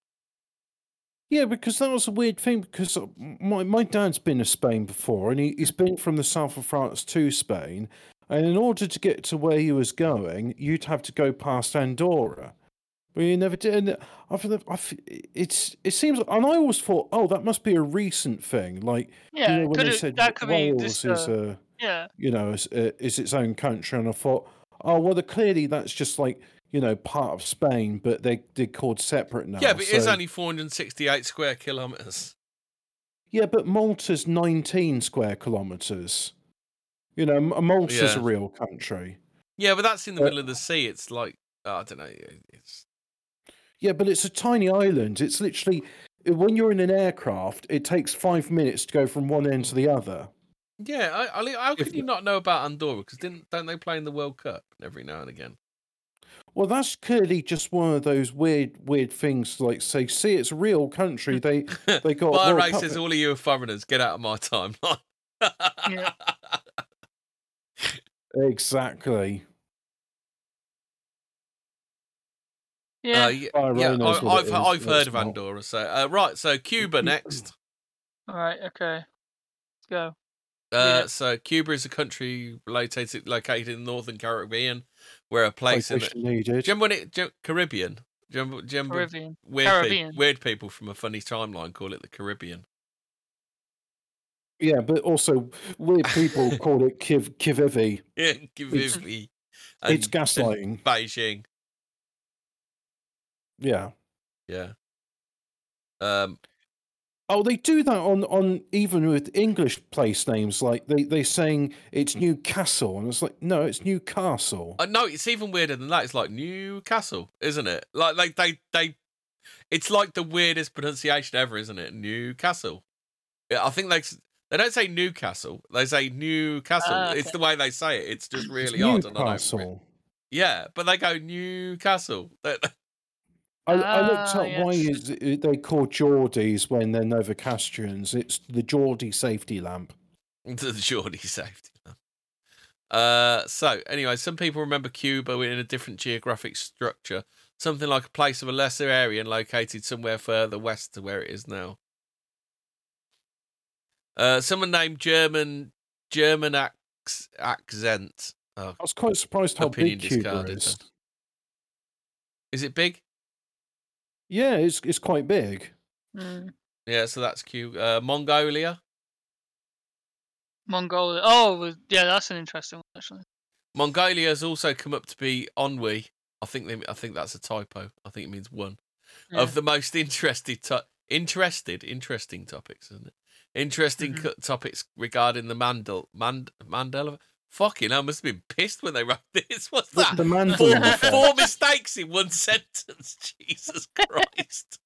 Yeah, because that was a weird thing. Because uh, my my dad's been to Spain before, and he, he's been from the south of France to Spain. And in order to get to where he was going, you'd have to go past Andorra. But you never did. And I feel, I feel it's it seems, and I always thought, oh, that must be a recent thing. Like Yeah. you know, when they said that could be Wales just. is uh, a yeah. you know is, uh, is its own country, and I thought, oh, well, the, clearly that's just like you know part of Spain, but they they're called separate now. yeah, but it is only 468 square kilometres. Yeah, but Malta's 19 square kilometres. You know, M- Malta's Yeah. a real country. Yeah, but that's in the Uh, middle of the sea. It's like, I don't know. It's Yeah, but it's a tiny island. It's literally, when you're in an aircraft, it takes five minutes to go from one end to the other. Yeah, I, I, how If could you not know about Andorra? Because didn't don't they play in the World Cup every now and again? Well, that's clearly just one of those weird, weird things. Like, say, see, it's a real country. They *laughs* they got Fire World Cup- all of you are foreigners, get out of my timeline. Yeah. *laughs* exactly. Yeah. Uh, yeah, Fire yeah, I, what I've I've heard it's of. Andorra. So uh, right, so Cuba *laughs* next. All right. Okay. Let's go. Uh, Yeah. So Cuba is a country located located in the northern Caribbean, where a place in the, needed. remember when it do Caribbean? Do you remember, do remember Caribbean. weird, Caribbean. weird people from a funny timeline call it the Caribbean? Yeah, but also weird people *laughs* call it kiv kivivi. Yeah, give It's- It's gaslighting. Beijing. Yeah. Yeah. Um. Oh, they do that on on even with English place names. Like they they saying it's Newcastle, and it's like no, it's Newcastle. Uh, no, it's even weirder than that. It's like Newcastle, isn't it? Like, like they, they, it's like the weirdest pronunciation ever, isn't it? Newcastle. Yeah, I think they, they don't say Newcastle. They say Newcastle. Ah, It's the way they say it. It's just It's really odd. And I don't, Newcastle. yeah, but they go Newcastle. They- I, I looked Ah, up why is it, they call Geordies when they're Novocastrians. It's the Geordie safety lamp. *laughs* the Geordie safety. lamp. Uh, so anyway, some people remember Cuba in a different geographic structure, something like a place of a lesser area and located somewhere further west to where it is now. Uh, someone named German German ac- accent. Oh, I was quite surprised how big Cuba discarded is. is it big? Yeah, it's it's quite big. Mm. Yeah, so that's cute. Uh, Mongolia. Mongolia. Oh, yeah, that's an interesting one actually. Mongolia has also come up to be ennui. I think they, I think that's a typo. I think it means one. Yeah. of the most interested to- interested interesting topics, isn't it? Interesting Mhm. co- topics regarding the Mandel Mand Mandela. Fucking, I must have been pissed when they wrote *laughs* this. What's that? the Four, *laughs* four mistakes in one *laughs* sentence. Jesus Christ.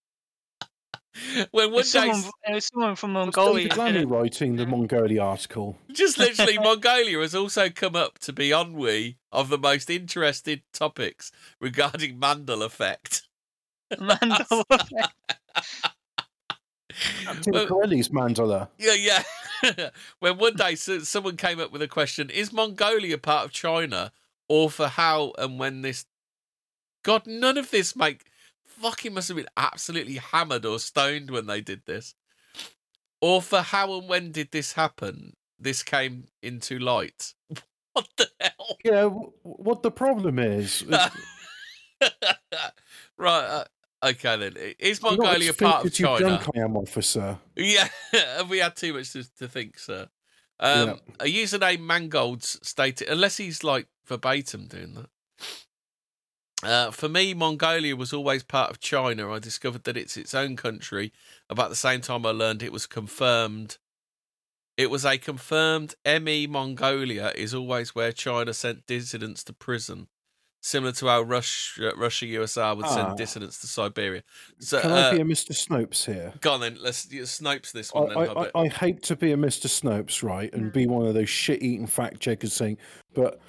when one It's day, someone, it was someone from Mongolia. David did Lammy it. writing the Mongolia article. just literally, Mongolia has also come up to be ennui of the most interested topics regarding Mandel effect. Mandela effect. Well- Corelli's Mandela. Yeah, yeah. *laughs* when one day so, someone came up with a question: Is Mongolia part of China, or for how and when this? God, none of this make fucking must have been absolutely hammered or stoned when they did this. Or for how and when did this happen? This came into light. *laughs* What the hell? Yeah, what the problem is? is *laughs* right. Uh, okay then. Is Mongolia as part of China? drunk I am, officer. Yeah, have *laughs* we had too much to, to think, sir? Um, A username Mangolds stated, unless he's like verbatim doing that. Uh, for me, Mongolia was always part of China. I discovered that it's its own country about the same time I learned it was confirmed. It was a confirmed ME Mongolia is always where China sent dissidents to prison, similar to how Russia, Russia USSR would Ah. send dissidents to Siberia. So, Can uh, I be a Mr. Snopes here? go on then. Let's yeah, Snopes this I, one then. I, I, I hate to be a Mr. Snopes, right, and be one of those shit-eating fact checkers saying, but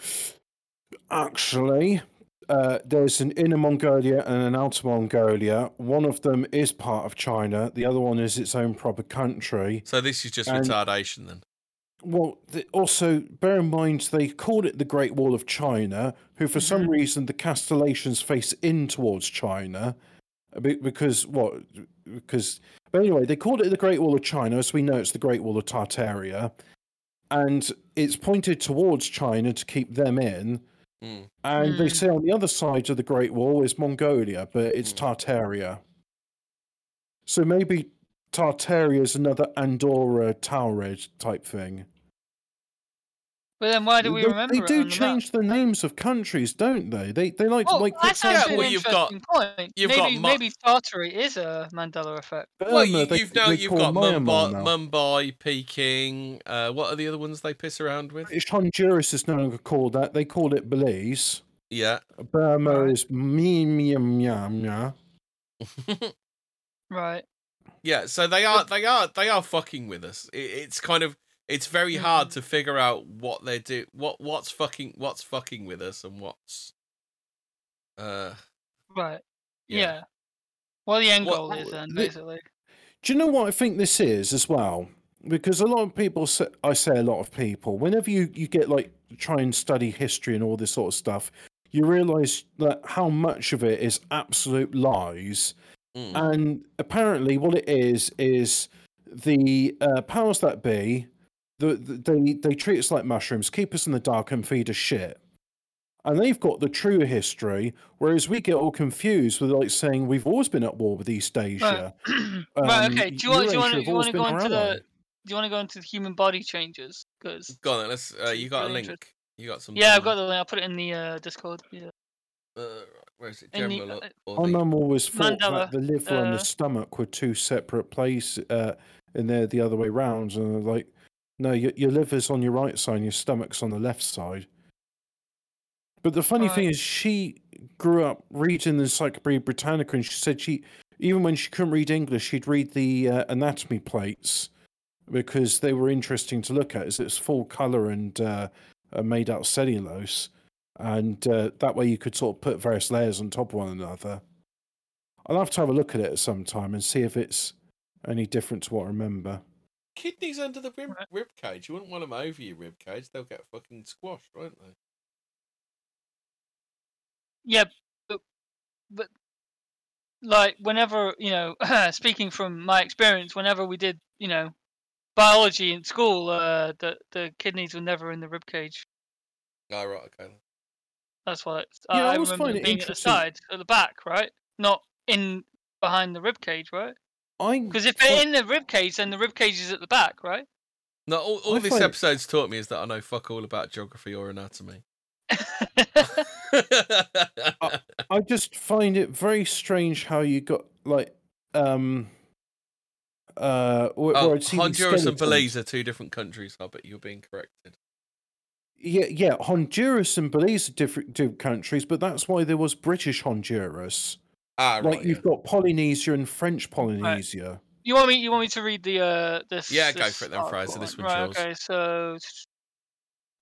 actually, uh, there's an inner Mongolia and an outer Mongolia. One of them is part of China. The other one is its own proper country. So this is just And- retardation then. Well, th- also bear in mind they called it the Great Wall of China, who for some reason the Castellations face in towards China, uh, because what? Because but anyway, they called it the Great Wall of China, as we know it's the Great Wall of Tartaria, and it's pointed towards China to keep them in. Mm. And they Hmm. say on the other side of the Great Wall is Mongolia, but it's Mm. Tartaria. So maybe Tartaria is another Andorra Taured type thing. But then why do we they, remember they it do on the map? change the names of countries, don't they? They they like to Oh, like for that's Yeah, actually well, an you've got- interesting point. you've maybe got Mo- maybe Tartary is a Mandela effect. Burma, Well, you, they- you've now you've got Mumbai, now. Mumbai, Peking. Uh, what are the other ones they piss around with? British Honduras is no longer called that. They call it Belize. Yeah, Burma Right. is Myanmar. *laughs* Right. yeah. So they are they are they are fucking with us. It, it's kind of it's very hard Mm. to figure out what they do. What what's fucking what's fucking with us and what's uh Right. yeah. Yeah. Well, the end goal is then the- basically. Do you know what I think this is as well? Because a lot of people say, I say a lot of people, whenever you, you get like try and study history and all this sort of stuff, you realize that how much of it is absolute lies. Mm. And apparently, what it is is the uh, powers that be, the, the, they they treat us like mushrooms, keep us in the dark, and feed us shit. And they've got the true history, whereas we get all confused with like saying we've always been at war with East Asia. right. *clears throat* Um, Okay. Do you want? Do you want? Do you want to go into the? Do you want to go into the human body changes? Because Go on, let's. Uh, you got a link. interesting. You got some. yeah, I've got the link. I'll put it in the uh, Discord. Yeah. Uh, Where is it? In the- General uh, or, My the... mum always thought Mandela, that the liver and uh, the stomach were two separate places, uh, and they're the other way round. And like, no, your, your liver's on your right side, and your stomach's on the left side. But the funny thing is, she grew up reading the Encyclopedia Britannica, and she said she, even when she couldn't read English, she'd read the uh, anatomy plates because they were interesting to look at. As it's full color and uh, made out of cellulose, and uh, that way you could sort of put various layers on top of one another. I'll have to have a look at it at some time and see if it's any different to what I remember. Kidneys under the rib, rib cage. You wouldn't want them over your rib cage. They'll get fucking squashed, won't they? Yeah, but, but like whenever you know, *laughs* speaking from my experience, whenever we did you know biology in school, uh, the the kidneys were never in the rib cage. Oh, right, okay. That's what Yeah, I I remember being at the side, at the back, right? Not in behind the rib cage, right? I Because if they're in the rib cage, then the rib cage is at the back, right? No, all, all I this find- episode's taught me is that I know fuck all about geography or anatomy. *laughs* I just find it very strange how you got like um uh where, oh, where I'd seen these Honduras and. Belize are two different countries. I bet you're being corrected. Yeah, yeah, Honduras and Belize are different, different countries, but that's why there was British Honduras. Ah, right. like yeah. you've got Polynesia and French Polynesia. you want me? You want me to read the uh this? Yeah, go for it then, Fraser, article this one's right, yours. Okay, so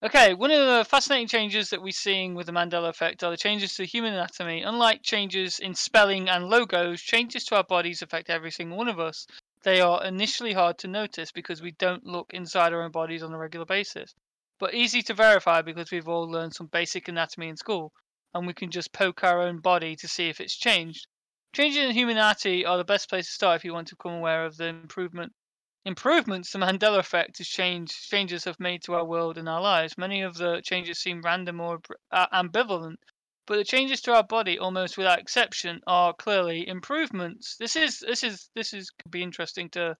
okay, one of the fascinating changes that we're seeing with the Mandela effect are the changes to human anatomy. Unlike changes in spelling and logos, changes to our bodies affect every single one of us. They are initially hard to notice because we don't look inside our own bodies on a regular basis, but easy to verify because we've all learned some basic anatomy in school, and we can just poke our own body to see if it's changed. Changes in humanity are the best place to start if you want to become aware of the improvement improvements the Mandela effect has changed changes have made to our world and our lives. Many of the changes seem random or uh, ambivalent, but the changes to our body, almost without exception, are clearly improvements. This is this is this is could be interesting to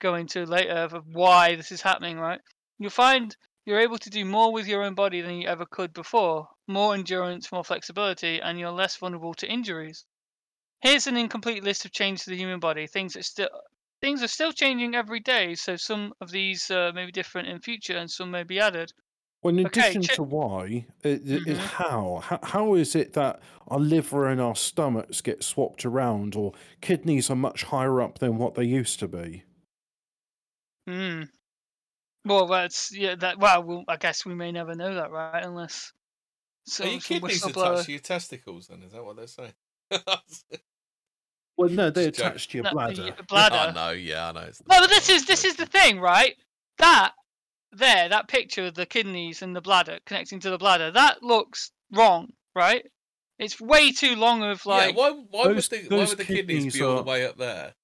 go into later of why this is happening. Right, you'll find you're able to do more with your own body than you ever could before. More endurance, more flexibility, and you're less vulnerable to injuries. Here's an incomplete list of changes to the human body, things that still things are still changing every day, so some of these uh, may be different in future and some may be added. Well, in Okay, addition che- to why, it, it- Mhm. how? how how is it that our liver and our stomachs get swapped around, or kidneys are much higher up than what they used to be? Hmm. Well, that's yeah. That well, we'll, I guess we may never know that, right? Unless so, Are your some kidneys attached to your testicles? Then is that what they're saying? Well, no, *laughs* they're Just attached to your No, bladder. y- bladder. Oh *laughs* no, yeah, I know. it's No, but this is this is the thing, right? That there, that picture of the kidneys and the bladder connecting to the bladder, that looks wrong, right? It's way too long of Yeah, like, why? Why would the why those would the kidneys, kidneys be all the are- way up there?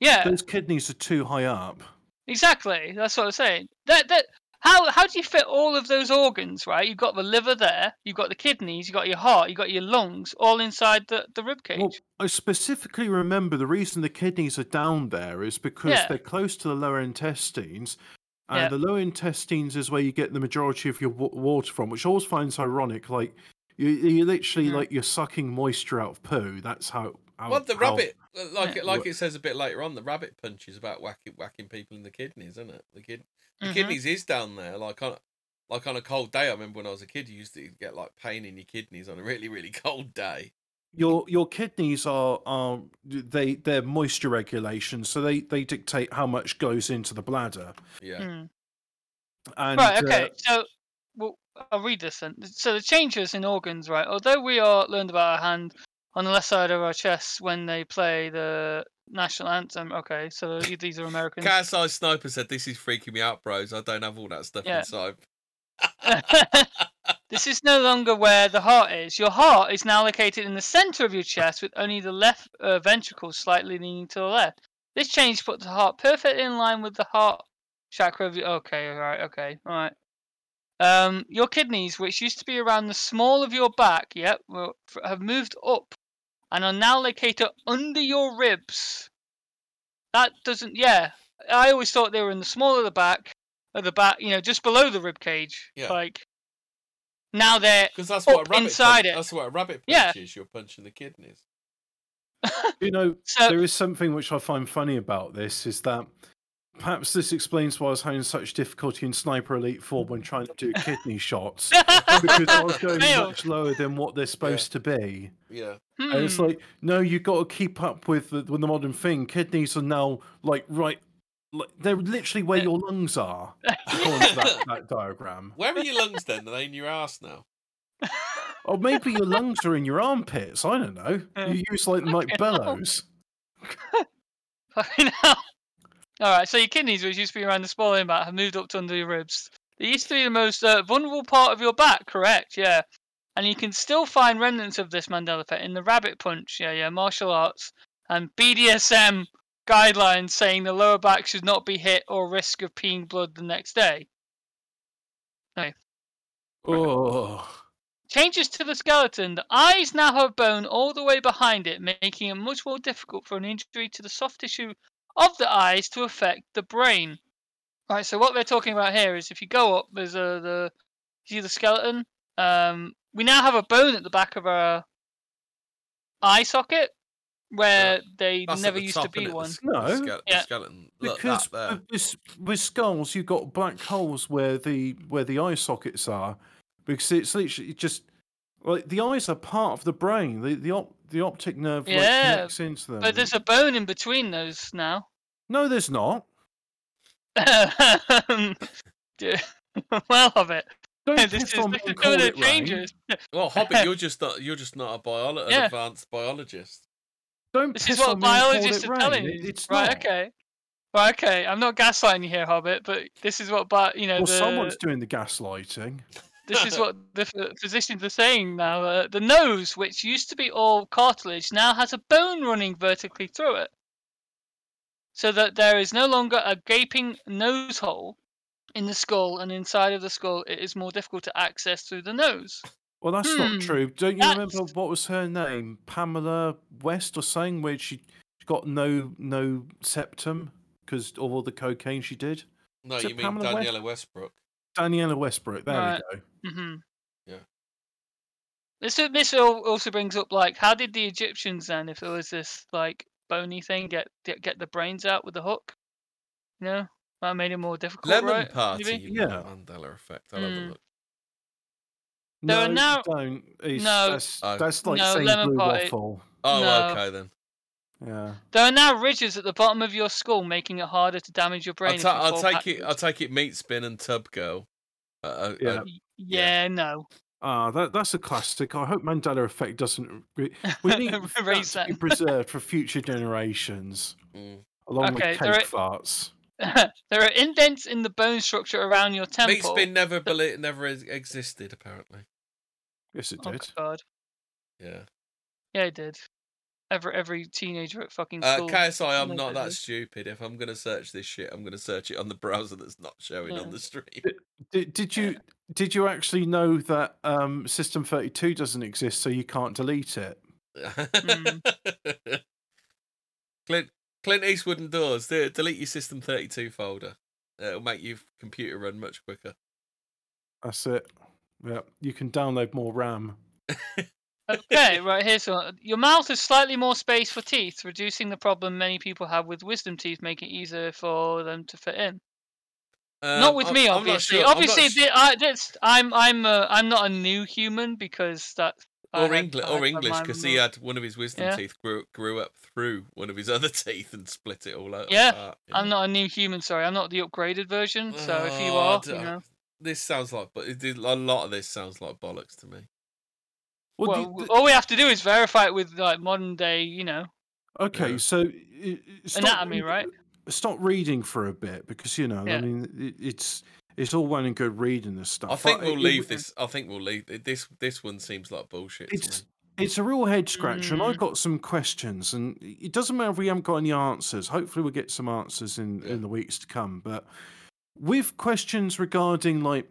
yeah, Those kidneys are too high up. Exactly. That's what I'm saying. That that how how do you fit all of those organs, right? You've got the liver there, you've got the kidneys, you've got your heart, you've got your lungs, all inside the the rib cage. Well, I specifically remember the reason the kidneys are down there is because Yeah. they're close to the lower intestines, and Yeah. the lower intestines is where you get the majority of your wa- water from, which I always finds ironic. Like you, you literally Mhm. like you're sucking moisture out of poo. That's how. How Well, the how- rabbit, uh, like Yeah. it, like it says a bit later on, the rabbit punch is about whacking whacking people in the kidneys, isn't it? The kid, the Mhm. kidneys is down there. Like on, like on a cold day. I remember when I was a kid, you used to get like pain in your kidneys on a really really *laughs* cold day. Your your kidneys are are they they're moisture regulation, so they they dictate how much goes into the bladder. Yeah. Hmm. And right uh, okay so well i'll read this then so the changes in organs right although we are learned about our hand on the left side of our chest when they play the national anthem okay so these are american Cat size sniper said, "This is freaking me out, bros. I don't have all that stuff Yeah. inside." *laughs* this is no longer where the heart is your heart is now located in the center of your chest with only the left uh, ventricle slightly leaning to the left this change puts the heart perfectly in line with the heart chakra of your okay all right okay all right Um, your kidneys, which used to be around the small of your back, yep, have moved up and are now located under your ribs. That doesn't, yeah. I always thought they were in the small of the back, of the back, you know, just below the rib cage. Yeah. Like, now they're Because that's Up what a rabbit inside punch, it. That's what a rabbit punch Yeah. is. You're punching the kidneys. *laughs* *laughs* You know, so there is something which I find funny about this is that perhaps this explains why I was having such difficulty in Sniper Elite 4 when trying to do *laughs* kidney shots. *laughs* Because I was going Fail. much lower than what they're supposed to be. Yeah. And it's Hmm. like, no, you've got to keep up with the, with the modern thing. Kidneys are now like right, like, they're literally where your lungs are, according to that, that diagram. *laughs* Where are your lungs then? Are they in your ass now? Or maybe your lungs are in your armpits. I don't know. You use like like bellows. Fucking hell. All right, so your kidneys, which used to be around the spine back, have moved up to under your ribs. They used to be the most uh, vulnerable part of your back, correct? Yeah. And you can still find remnants of this Mandela effect in the rabbit punch, yeah, yeah, martial arts, and BDSM guidelines saying the lower back should not be hit or risk of peeing blood the next day. Oh, Changes to the skeleton. The eyes now have bone all the way behind it, making it much more difficult for an injury to the soft tissue of the eyes to affect the brain. Right, so what they're talking about here is if you go up, there's a the see the skeleton. Um, we now have a bone at the back of our eye socket where they That's never the used top, to be innit? The one. s- No. The, ske- the Yeah. skeleton. Look, because that there. with, with skulls, you've got black holes where the where the eye sockets are, because it's literally just like the eyes are part of the brain. The the op, the optic nerve like, Yeah, connects into them. But there's a bone in between those now. No, there's not. *laughs* Well of it. Don't this is on this is call it rain. changes. *laughs* *laughs* Well, Hobbit, you're just not. You're just not a bio- an advanced biologist. Don't This is what on me and call biologists it are telling you. It's right, not. okay. Right, okay. I'm not gaslighting you here, Hobbit, but this is what, but you know, Well, the, someone's doing the gaslighting. This is *laughs* what the physicians are saying now. Uh, the nose, which used to be all cartilage, now has a bone running vertically through it, so that there is no longer a gaping nose hole in the skull, and inside of the skull, it is more difficult to access through the nose. Well, that's Hmm, not true. Don't you remember what was her name? Pamela West or something, where she she got no no septum because of all the cocaine she did. No, you mean Pamela West? Danniella Westbrook. Danniella Westbrook. There Right. we go. hmm Yeah. This this also brings up like how did the Egyptians then, if there was this like bony thing, get get, get the brains out with the hook? You know, that made it more difficult, Lemon right? Party. maybe? Yeah. Mandela effect. I'll have a Hmm. look. There are no, now- don't. It's, No. that's, Oh. that's like No, saying lemon blue pie- waffle. Oh, No. okay then. Yeah. There are now ridges at the bottom of your skull, making it harder to damage your brain. I'll, ta- you I'll fall take it. I'll take it. Meat spin and tub girl. Uh, uh, Yeah. uh, Y- Yeah, no. Ah, that that's a classic. I hope Mandela Effect doesn't. Re- *laughs* we need that to be preserved for future generations, mm. along Okay, with there cake are- farts. *laughs* there are indents in the bone structure around your temple. Meat spin never beli- never existed apparently. Yes, it Oh did. god. Yeah. Yeah, it did. Every every teenager at fucking Uh, school. KSI, I'm knows not that stupid. If I'm gonna search this shit, I'm gonna search it on the *laughs* browser that's not showing Yeah. on the stream. Did, did you did you actually know that um, System Thirty Two doesn't exist, so you can't delete it? Hmm. *laughs* Clint Clint Eastwood and Doors. De- delete your System 32 folder. Uh, It'll make your computer run much quicker. That's it. Yeah, you can download more RAM. *laughs* okay, right here's one. Your mouth has slightly more space for teeth, reducing the problem many people have with wisdom teeth, making it easier for them to fit in. not Um, with I'm- me, I'm not obviously. I'm not obviously, I, this, I'm I'm uh, I'm not a new human because that. Or English, or English, because he had one of his wisdom Yeah. teeth grew grew up through one of his *laughs* other teeth and split it all out. Yeah, apart, I'm not a new human. Sorry, I'm not the upgraded version. So if you Oh, are, you know, This sounds like, but a lot of this sounds like bollocks to me. Well, well, the- the- all we have to do is verify it with like modern day, you know, okay, Yeah. so i- i- stop anatomy, right? Stop reading for a bit because you know, Yeah. I mean, it, it's it's all well and good reading this stuff. I think we'll it- leave it- this. I think we'll leave this. This one seems like bullshit. It's it's a real head scratcher, and Mm. I've got some questions, and it doesn't matter if we haven't got any answers. Hopefully, we'll get some answers in Yeah. in the weeks to come. But with questions regarding like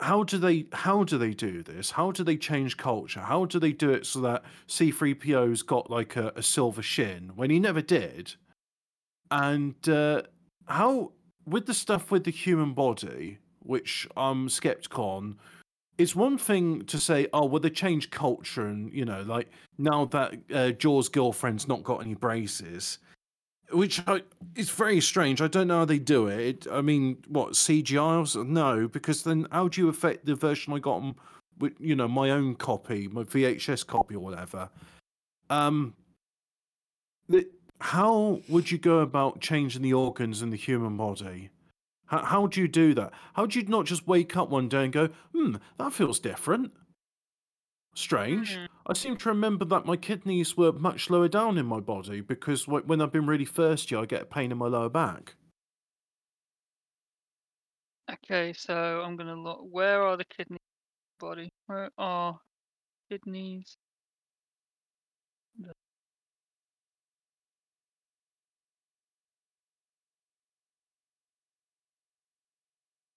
how do they how do they do this? How do they change culture? How do they do it so that C3PO's got like a, a silver shin when he never did? And uh, how with the stuff with the human body, which I'm skeptical on, it's one thing to say, oh, well, they changed culture, and you know, like now that uh, Jaws' girlfriend's not got any braces, which I, is very strange. I don't know how they do it. I mean, what CGI? No, because then how do you affect the version I got on, with you know, my own copy, my VHS copy or whatever? Um, the, how would you go about changing the organs in the human body? How, how do you do that? How do you not just wake up one day and go, hmm, that feels different? Strange. Hmm. I seem to remember that my kidneys were much lower down in my body because when I've been really thirsty, I get a pain in my lower back. Okay, so I'm gonna look. Where are the kidneys? Body. Where are kidneys?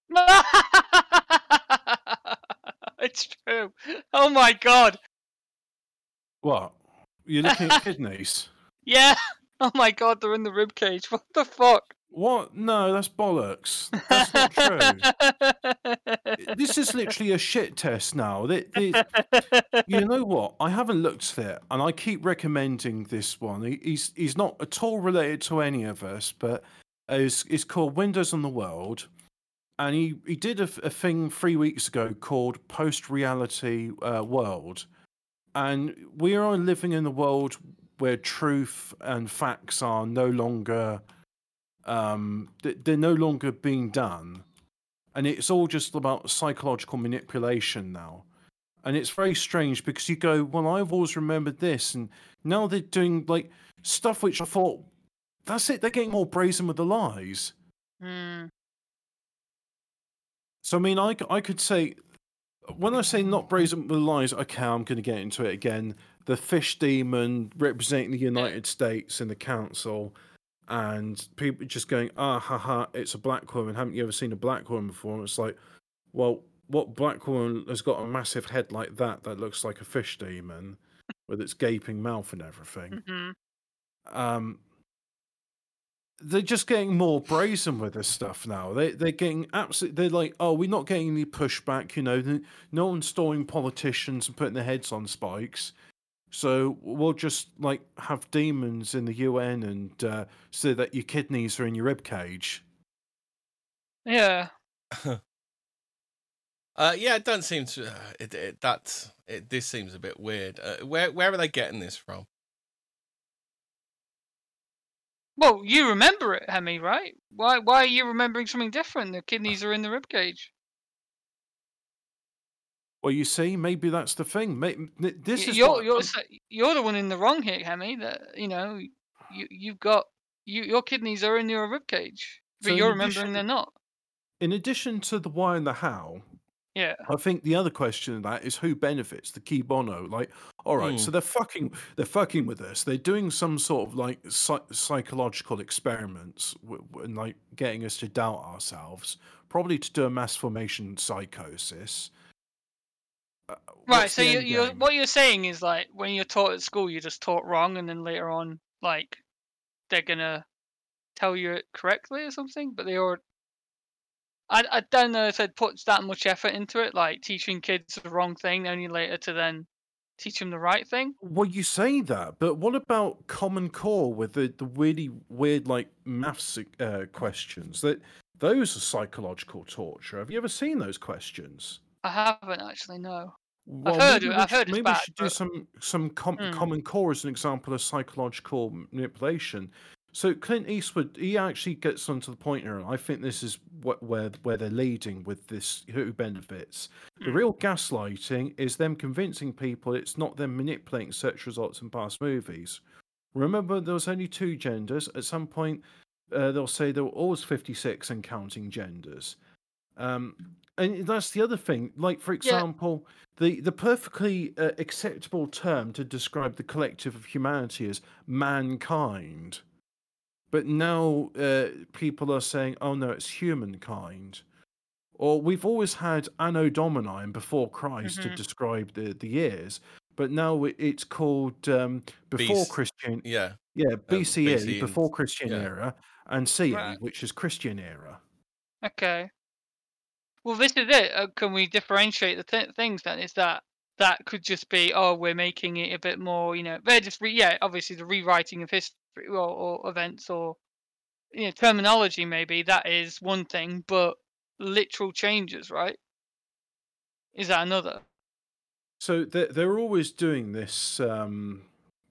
*laughs* It's true. Oh my god. What? You're looking at *laughs* kidneys? Yeah. Oh my god, they're in the rib cage. What the fuck? What? No, that's bollocks. That's not true. *laughs* this is literally a shit test now. Th- you know what? I haven't looked at it, and I keep recommending this one. He, he's he's not at all related to any of us, but it's, it's called Windows on the World, and he he did a thing three weeks ago called Post Reality uh, World, and we are living in a world where truth and facts are no longer, um, they're no longer being done. And it's all just about psychological manipulation now. And it's very strange because you go well i've always remembered this and now they're doing like stuff which i thought that's it they're getting more brazen with the lies. Hmm. so i mean I, I could say when i say not brazen with lies okay i'm going to get into it again. The fish demon representing the united states in the council and people just going ah ha ha it's a black woman. Haven't you ever seen a black woman before? And it's like well what black woman has got a massive head like that that looks like a fish demon with its gaping mouth and everything? Hmm um they're just getting more brazen with this stuff now. They they're getting absolutely. They're like, oh, we're not getting any pushback. You know, no one's storing politicians and putting their heads on spikes. So we'll just like have demons in the UN and uh, say that your kidneys are in your rib cage. Yeah. *laughs* Uh, yeah, it doesn't seem to. Uh, it, it that's it. This seems a bit weird. Uh, where where are they getting this from? Well, you remember it, Hemi, right? Why why are you remembering something different? The kidneys are in the rib cage. Well, you see, maybe that's the thing. May- n- This Y- is you're you're you're the one in the wrong here, Hemi. That you know, you you've got you your kidneys are in your rib cage, but So you're remembering addition- they're not. in addition to the why and the how. Yeah. I think the other question of that is who benefits the cui bono. Like, all right, Hmm. so they're fucking, they're fucking with us. They're doing some sort of like psy- psychological experiments w- w- and like getting us to doubt ourselves, probably to do a mass formation psychosis. Uh, Right. So you you're what you're saying is like when you're taught at school, you're just taught wrong, and then later on, like they're gonna tell you it correctly or something, but they are. I, I don't know if they'd put that much effort into it, like teaching kids the wrong thing, only later to then teach them the right thing. Well, you say that, but what about Common Core with the, the really weird like maths uh, questions? That those are psychological torture. Have you ever seen those questions? I haven't actually, no. Well, heard maybe I've heard it's maybe bad, we should do some some com- Hmm. common core as an example of psychological manipulation. So Clint Eastwood, he actually gets onto the point here, and I think this is what where where they're leading with this who benefits. The Hmm. real gaslighting is them convincing people it's not them manipulating search results in past movies. Remember, there was only two genders. At some point, uh, they'll say there were always fifty six and counting genders. Um, and that's the other thing. Like, for example, the the perfectly uh, acceptable term to describe the collective of humanity is mankind. But now uh, people are saying, "Oh no, it's humankind." Or we've always had Anno Domini and before Christ to Mhm. describe the the years, but now it's called um, before Beast. Christian. Yeah. Yeah, BCE, BC before Christian yeah. era, and CE, Right. which is Christian era. Okay. Well, this is it. Uh, can we differentiate the th- things then? Is that that could just be, oh, we're making it a bit more, you know, they're just, re- yeah, obviously the rewriting of history or, or events or, you know, terminology maybe, that is one thing, but literal changes, right? Is that another? So they're, they're always doing this. Um,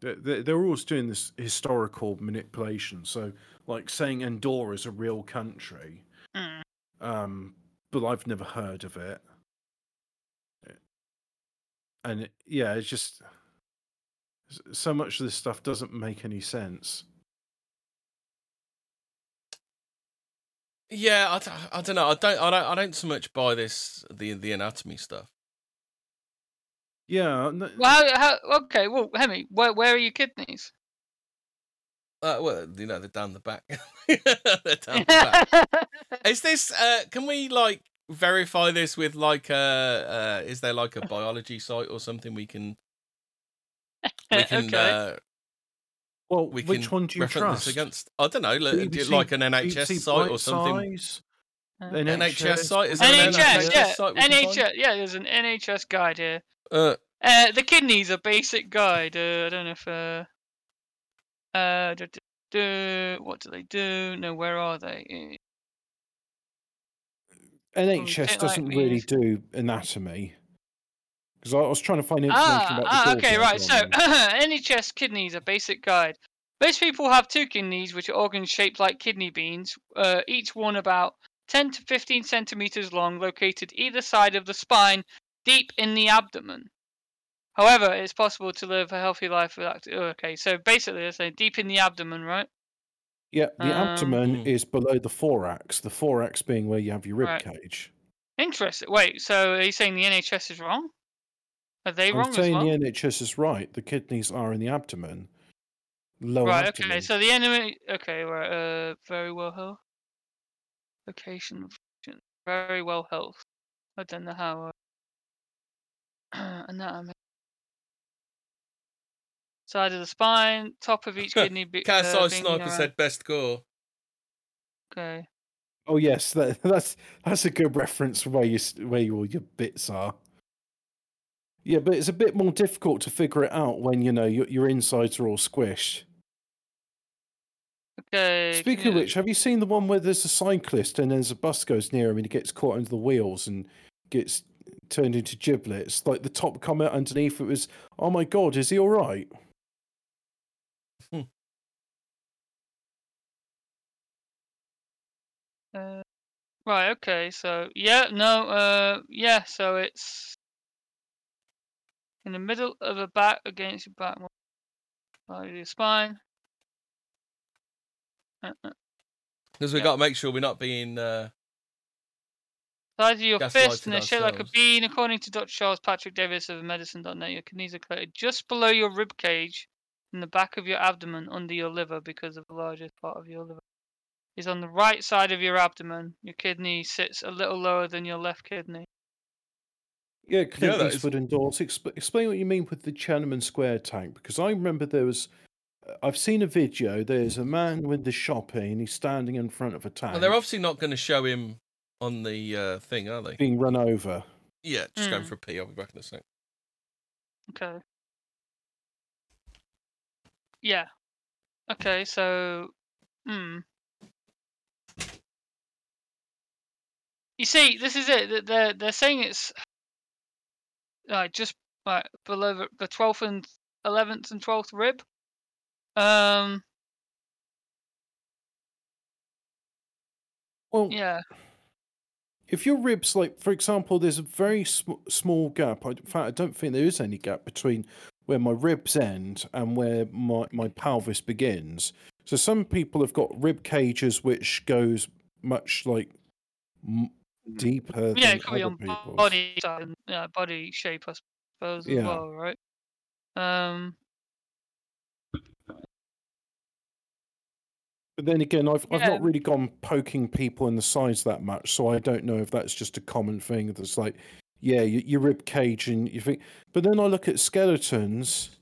they're, they're always doing this historical manipulation. So, like saying Andorra is a real country, Mm. um, but I've never heard of it. And yeah, it's just so much of this stuff doesn't make any sense. Yeah, I don't know. I don't. I don't. I don't so much buy this the the anatomy stuff. Yeah, n- Well, how, how, okay, well, Hemi, where, where are your kidneys? Uh, well, you know, they're down the back. *laughs* they're down the back. *laughs* Is this? Uh, can we like verify this with like uh, uh Is there like a biology site or something we can we *laughs* can okay. uh, well, we which can one do you reference trust? against? I don't know, like, BBC like an NHS BBC site or something. Bitesize? Uh, NHS site? Is there an NHS, NHS yeah, site we can find? NHS, yeah. There's an NHS guide here. Uh, Uh, the kidneys a basic guide. Uh, I don't know if uh, uh, duh, duh, duh, what do they do? No, where are they? NHS doesn't really do anatomy because I was trying to find information Ah, about the ah, okay, right. So on them. NHS kidneys a basic guide. Most people have two kidneys, which are organs shaped like kidney beans, uh, each one about 10 to 15 centimeters long, located either side of the spine, deep in the abdomen. However, it's possible to live a healthy life without. oh, okay, so basically, they're saying deep in the abdomen, right? yeah, the um, abdomen Hmm. is below the thorax. The thorax being where you have your rib Right. cage. Interesting. Wait, so are you saying the NHS is wrong? Are they wrong I'm as saying well? the NHS is right. The kidneys are in the abdomen, lower Right. abdomen. Okay. So the enemy. Okay. Right. Uh. Verywell Health. Location. function, Verywell Health. I don't know how. Uh, *clears throat* anatomy. Side of the spine. Top of each *laughs* kidney. Be, Cat's uh, eye sniper narrow. said best gore. Okay. Oh yes, that, *laughs* that's that's a good reference where you where you, all your bits are. Yeah, but it's a bit more difficult to figure it out when you know your, your insides are all squished. Okay. can Speaking of which, have you seen the one where there's a cyclist and there's a bus goes near him and he gets caught under the wheels and gets turned into giblets? Like the top comment underneath it was, "Oh my god, is he all right?" Uh, right. Okay. So yeah. No. Uh. Yeah. So it's in the middle of the back against your back. Of your spine. Uh, uh, Because we Yeah. got to make sure we're not being. Uh, Size of your fist and Gaslighted they're like a bean. According to Dr. Charles Patrick Davis of medicine.net, your kidneys are located just below your rib cage in the back of your abdomen under your liver because of the largest part of your liver is on the right side of your abdomen. Your kidney sits a little lower than your left kidney. Yeah, Clint that is- Eastwood and Dawes. Exp- explain what you mean with the Tiananmen Square tank, because I remember there was. uh, I've seen a video. There's a man with the shopping. He's standing in front of a tank, well, they're obviously not going to show him on the uh, thing, are they? being run over. Yeah, just going Mm. for a pee. I'll be back in a sec. Okay. Yeah. Okay, so hmm. You see, this is it. th- They're they're saying it's like just like below the- the twelfth and eleventh and twelfth rib. Um. Well, Yeah. if your ribs, like for example, there's a very sm- small gap. I, in fact, I don't think there is any gap between where my ribs end and where my my pelvis begins. So some people have got rib cages which goes much like deeper Yeah, it could be on people's. body and yeah, body shape, I suppose, as Yeah. well, right? Um. But then again, I've I've not really gone poking people in the sides that much, so I don't know if that's just a common thing. That's like, yeah, your, your rib cage, and you think. But then I look at skeletons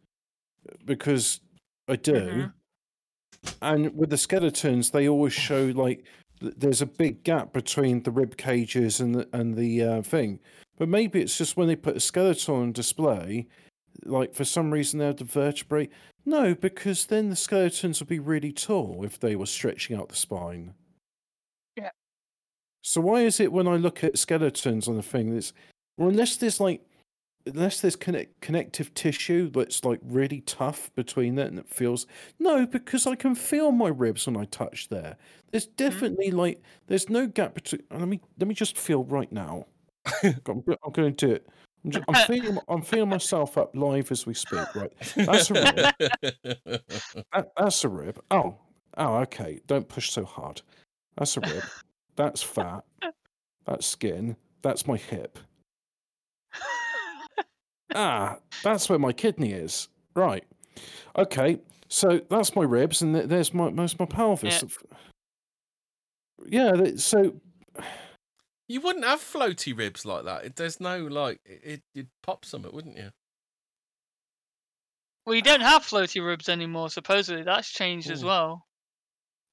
because I do, Mhm. and with the skeletons, they always show like there's a big gap between the rib cages and the, and the uh, thing. But maybe it's just when they put a skeleton on display, like for some reason they have the vertebrae. No, because then the skeletons would be really tall if they were stretching out the spine. Yeah. So why is it when I look at skeletons on the thing that's well unless there's like unless there's connect, connective tissue that's like really tough between it and it feels no because i can feel my ribs when i touch there. There's mm-hmm. definitely like there's no gap between let me let me just feel right now. *laughs* I'm, I'm going to do it. I'm, just, I'm feeling i'm feeling myself up live as we speak right? That's a rib. That, that's a rib. Oh oh okay. Don't push so hard. That's a rib. That's fat. *laughs* That's skin. That's my hip ah, that's where my kidney is. Right. Okay. So that's my ribs, and th- there's my most my pelvis. Yeah. th- so you wouldn't have floaty ribs like that. It, there's no like it, it you'd pop some, wouldn't you? Well, you don't have floaty ribs anymore. Supposedly, that's changed as well.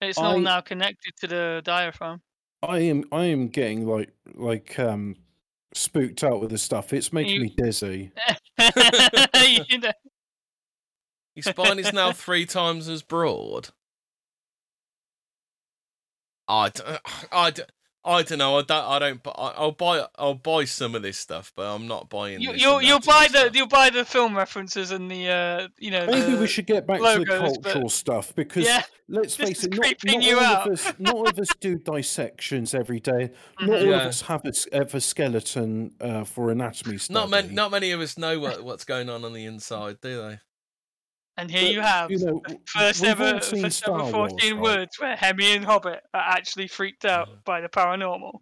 It's all I- now connected to the diaphragm. I am I am getting like like um spooked out with this stuff. It's making You- me dizzy. *laughs* you know, Your spine is now three times as broad. I, d- uh, I, d- I don't know. I don't. I don't. I- I'll buy. I'll buy some of this stuff, but I'm not buying. You, you'll you'll anatomy buy the stuff. you'll buy the film references and the uh you know Maybe the, we should get back to the logos, but- cultural stuff because yeah let's face it, not, not you all out. of us not all of us do *laughs* dissections every day. Not mhm. all Yeah. of us have a, s- have a skeleton uh, for anatomy study. Not many. Not many of us know what, what's going on on the inside, do they? And here But, you have you know, *laughs* first ever first Star ever Wars, 14 right? words where Hemi and Hobbit are actually freaked out Mhm. by the paranormal.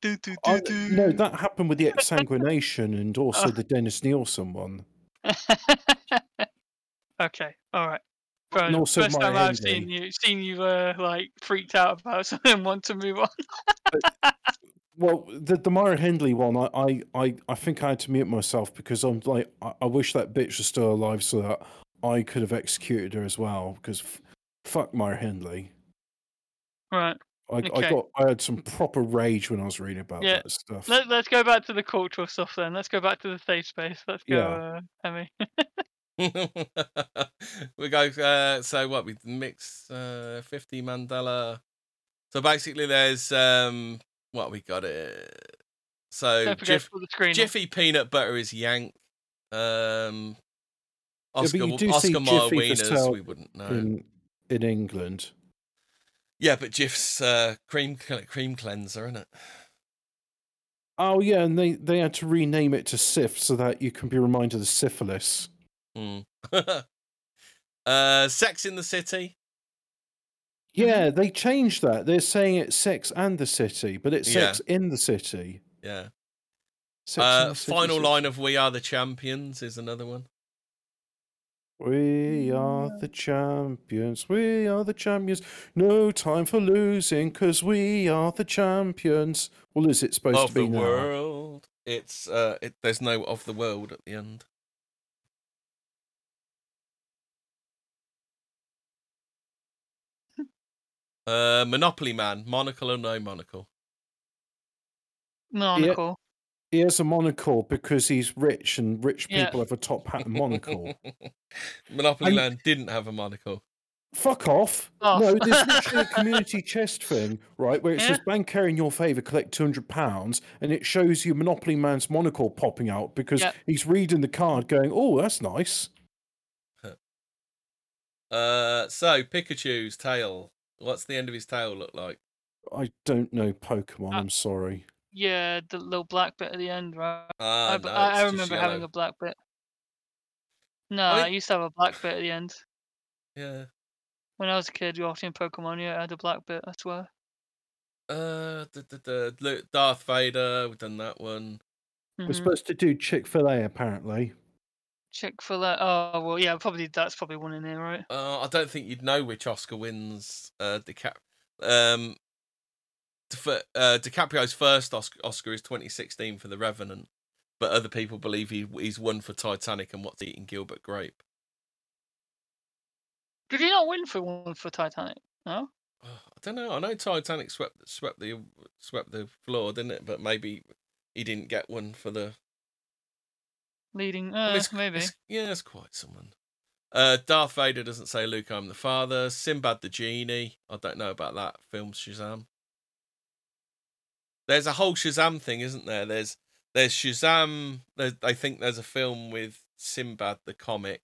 Do, do, do, I, do. no, that happened with the exsanguination and also Oh. *laughs* the Dennis Nilsen one. *laughs* okay, all right. Fair And also First time I've seen you, seen you uh, like freaked out about something and want to move on. Well, the the Myra Hindley one, I, I, I, I think I had to mute myself because I'm like, I, I wish that bitch was still alive so that I could have executed her as well. Because f- fuck Myra Hindley. Right. I, I got I had some proper rage when I was reading about Yeah, that stuff. Let, let's go back to the cultural stuff then. Let's go back to the safe space. Let's go, Yeah. uh, Hemi. *laughs* *laughs* we go. Uh, so what? We mix uh, fifty Mandela. So basically, there's um, what we got it. So Don't Jiff, the Jiffy peanut butter is Yank. Um, but Oscar, you do see Mayer wieners, we wouldn't know. in in England. Yeah, but Jif's uh, cream cream cleanser, isn't it? Oh yeah, and they they had to rename it to Cif so that you can be reminded of syphilis. Mm. *laughs* uh, Sex in the City. Yeah, they changed that. They're saying it's Sex and the City, but it's Yeah. Sex in the City. Yeah. Uh, final line of "We Are the Champions" is another one. We are the champions. We are the champions. No time for losing, cause we are the champions. Well, is it supposed of to be now? Of the now? world. It's uh, it, there's no of the world at the end. *laughs* Uh, Monopoly Man, monocle or no monocle? Monocle. He has a monocle because he's rich, and rich Yeah. people have a top hat and monocle. *laughs* Monopoly And- Man didn't have a monocle. Fuck off! Off. No, there's literally a *laughs* community chest thing, right, where it Yeah. says "Bank in your favour, collect two hundred pounds," and it shows you Monopoly Man's monocle popping out because Yep. he's reading the card, going, "Oh, that's nice." *laughs* Uh, so Pikachu's tail. What's the end of his tail look like? I don't know Pokemon. Uh, I'm sorry. Yeah, the little black bit at the end, right? Ah, I, no, I, I remember having a black bit. No, I, mean- used to have a black bit at the end. Yeah. When I was a kid, watching Pokemon, yeah, I had a black bit, I swear. Uh, the, the, the Darth Vader. We've done that one. We're Mhm. supposed to do Chick Fil A, apparently. Chick fil A. Oh, well, yeah, probably that's probably one in there, right? Uh, I don't think you'd know which Oscar wins. Uh, the cap Um, Dif- uh, DiCaprio's first Oscar, is 2016 for The Revenant, but other people believe he he's won for Titanic and What's Eating Gilbert Grape. Did he not win for one for Titanic? No? I don't know. I know Titanic swept swept the swept the floor, didn't it? But maybe he didn't get one for the. Leading, uh, it's- maybe. it's- yeah, it's quite someone. Uh, Darth Vader doesn't say Luke, I'm the father. Sinbad the genie. I don't know about that film Shazam. There's a whole Shazam thing, isn't there? There's there's Shazam. There's, I think there's a film with Sinbad the comic,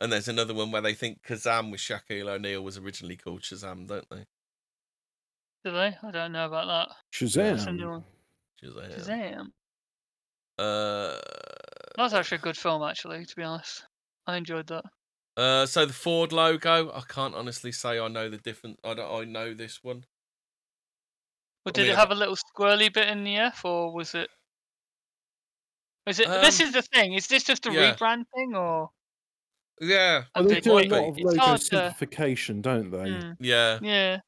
and there's another one where they think Kazam with Shaquille O'Neal was originally called Shazam, don't they? Do they? I don't know about that. Shazam. a new one. Shazam. Shazam. Uh, That's actually a good film, actually. To be honest, I enjoyed that. uh, so the Ford logo. I can't honestly say I know the different. I don't. I know this one. But I did mean, it have a little squirrely bit in the F, or was it? Is it? this Um, is the thing. Is this just a yeah. rebrand thing, or? Yeah. Well, I they do a lot be. of It's logo hard to- simplification, don't they? Hmm, Yeah. yeah.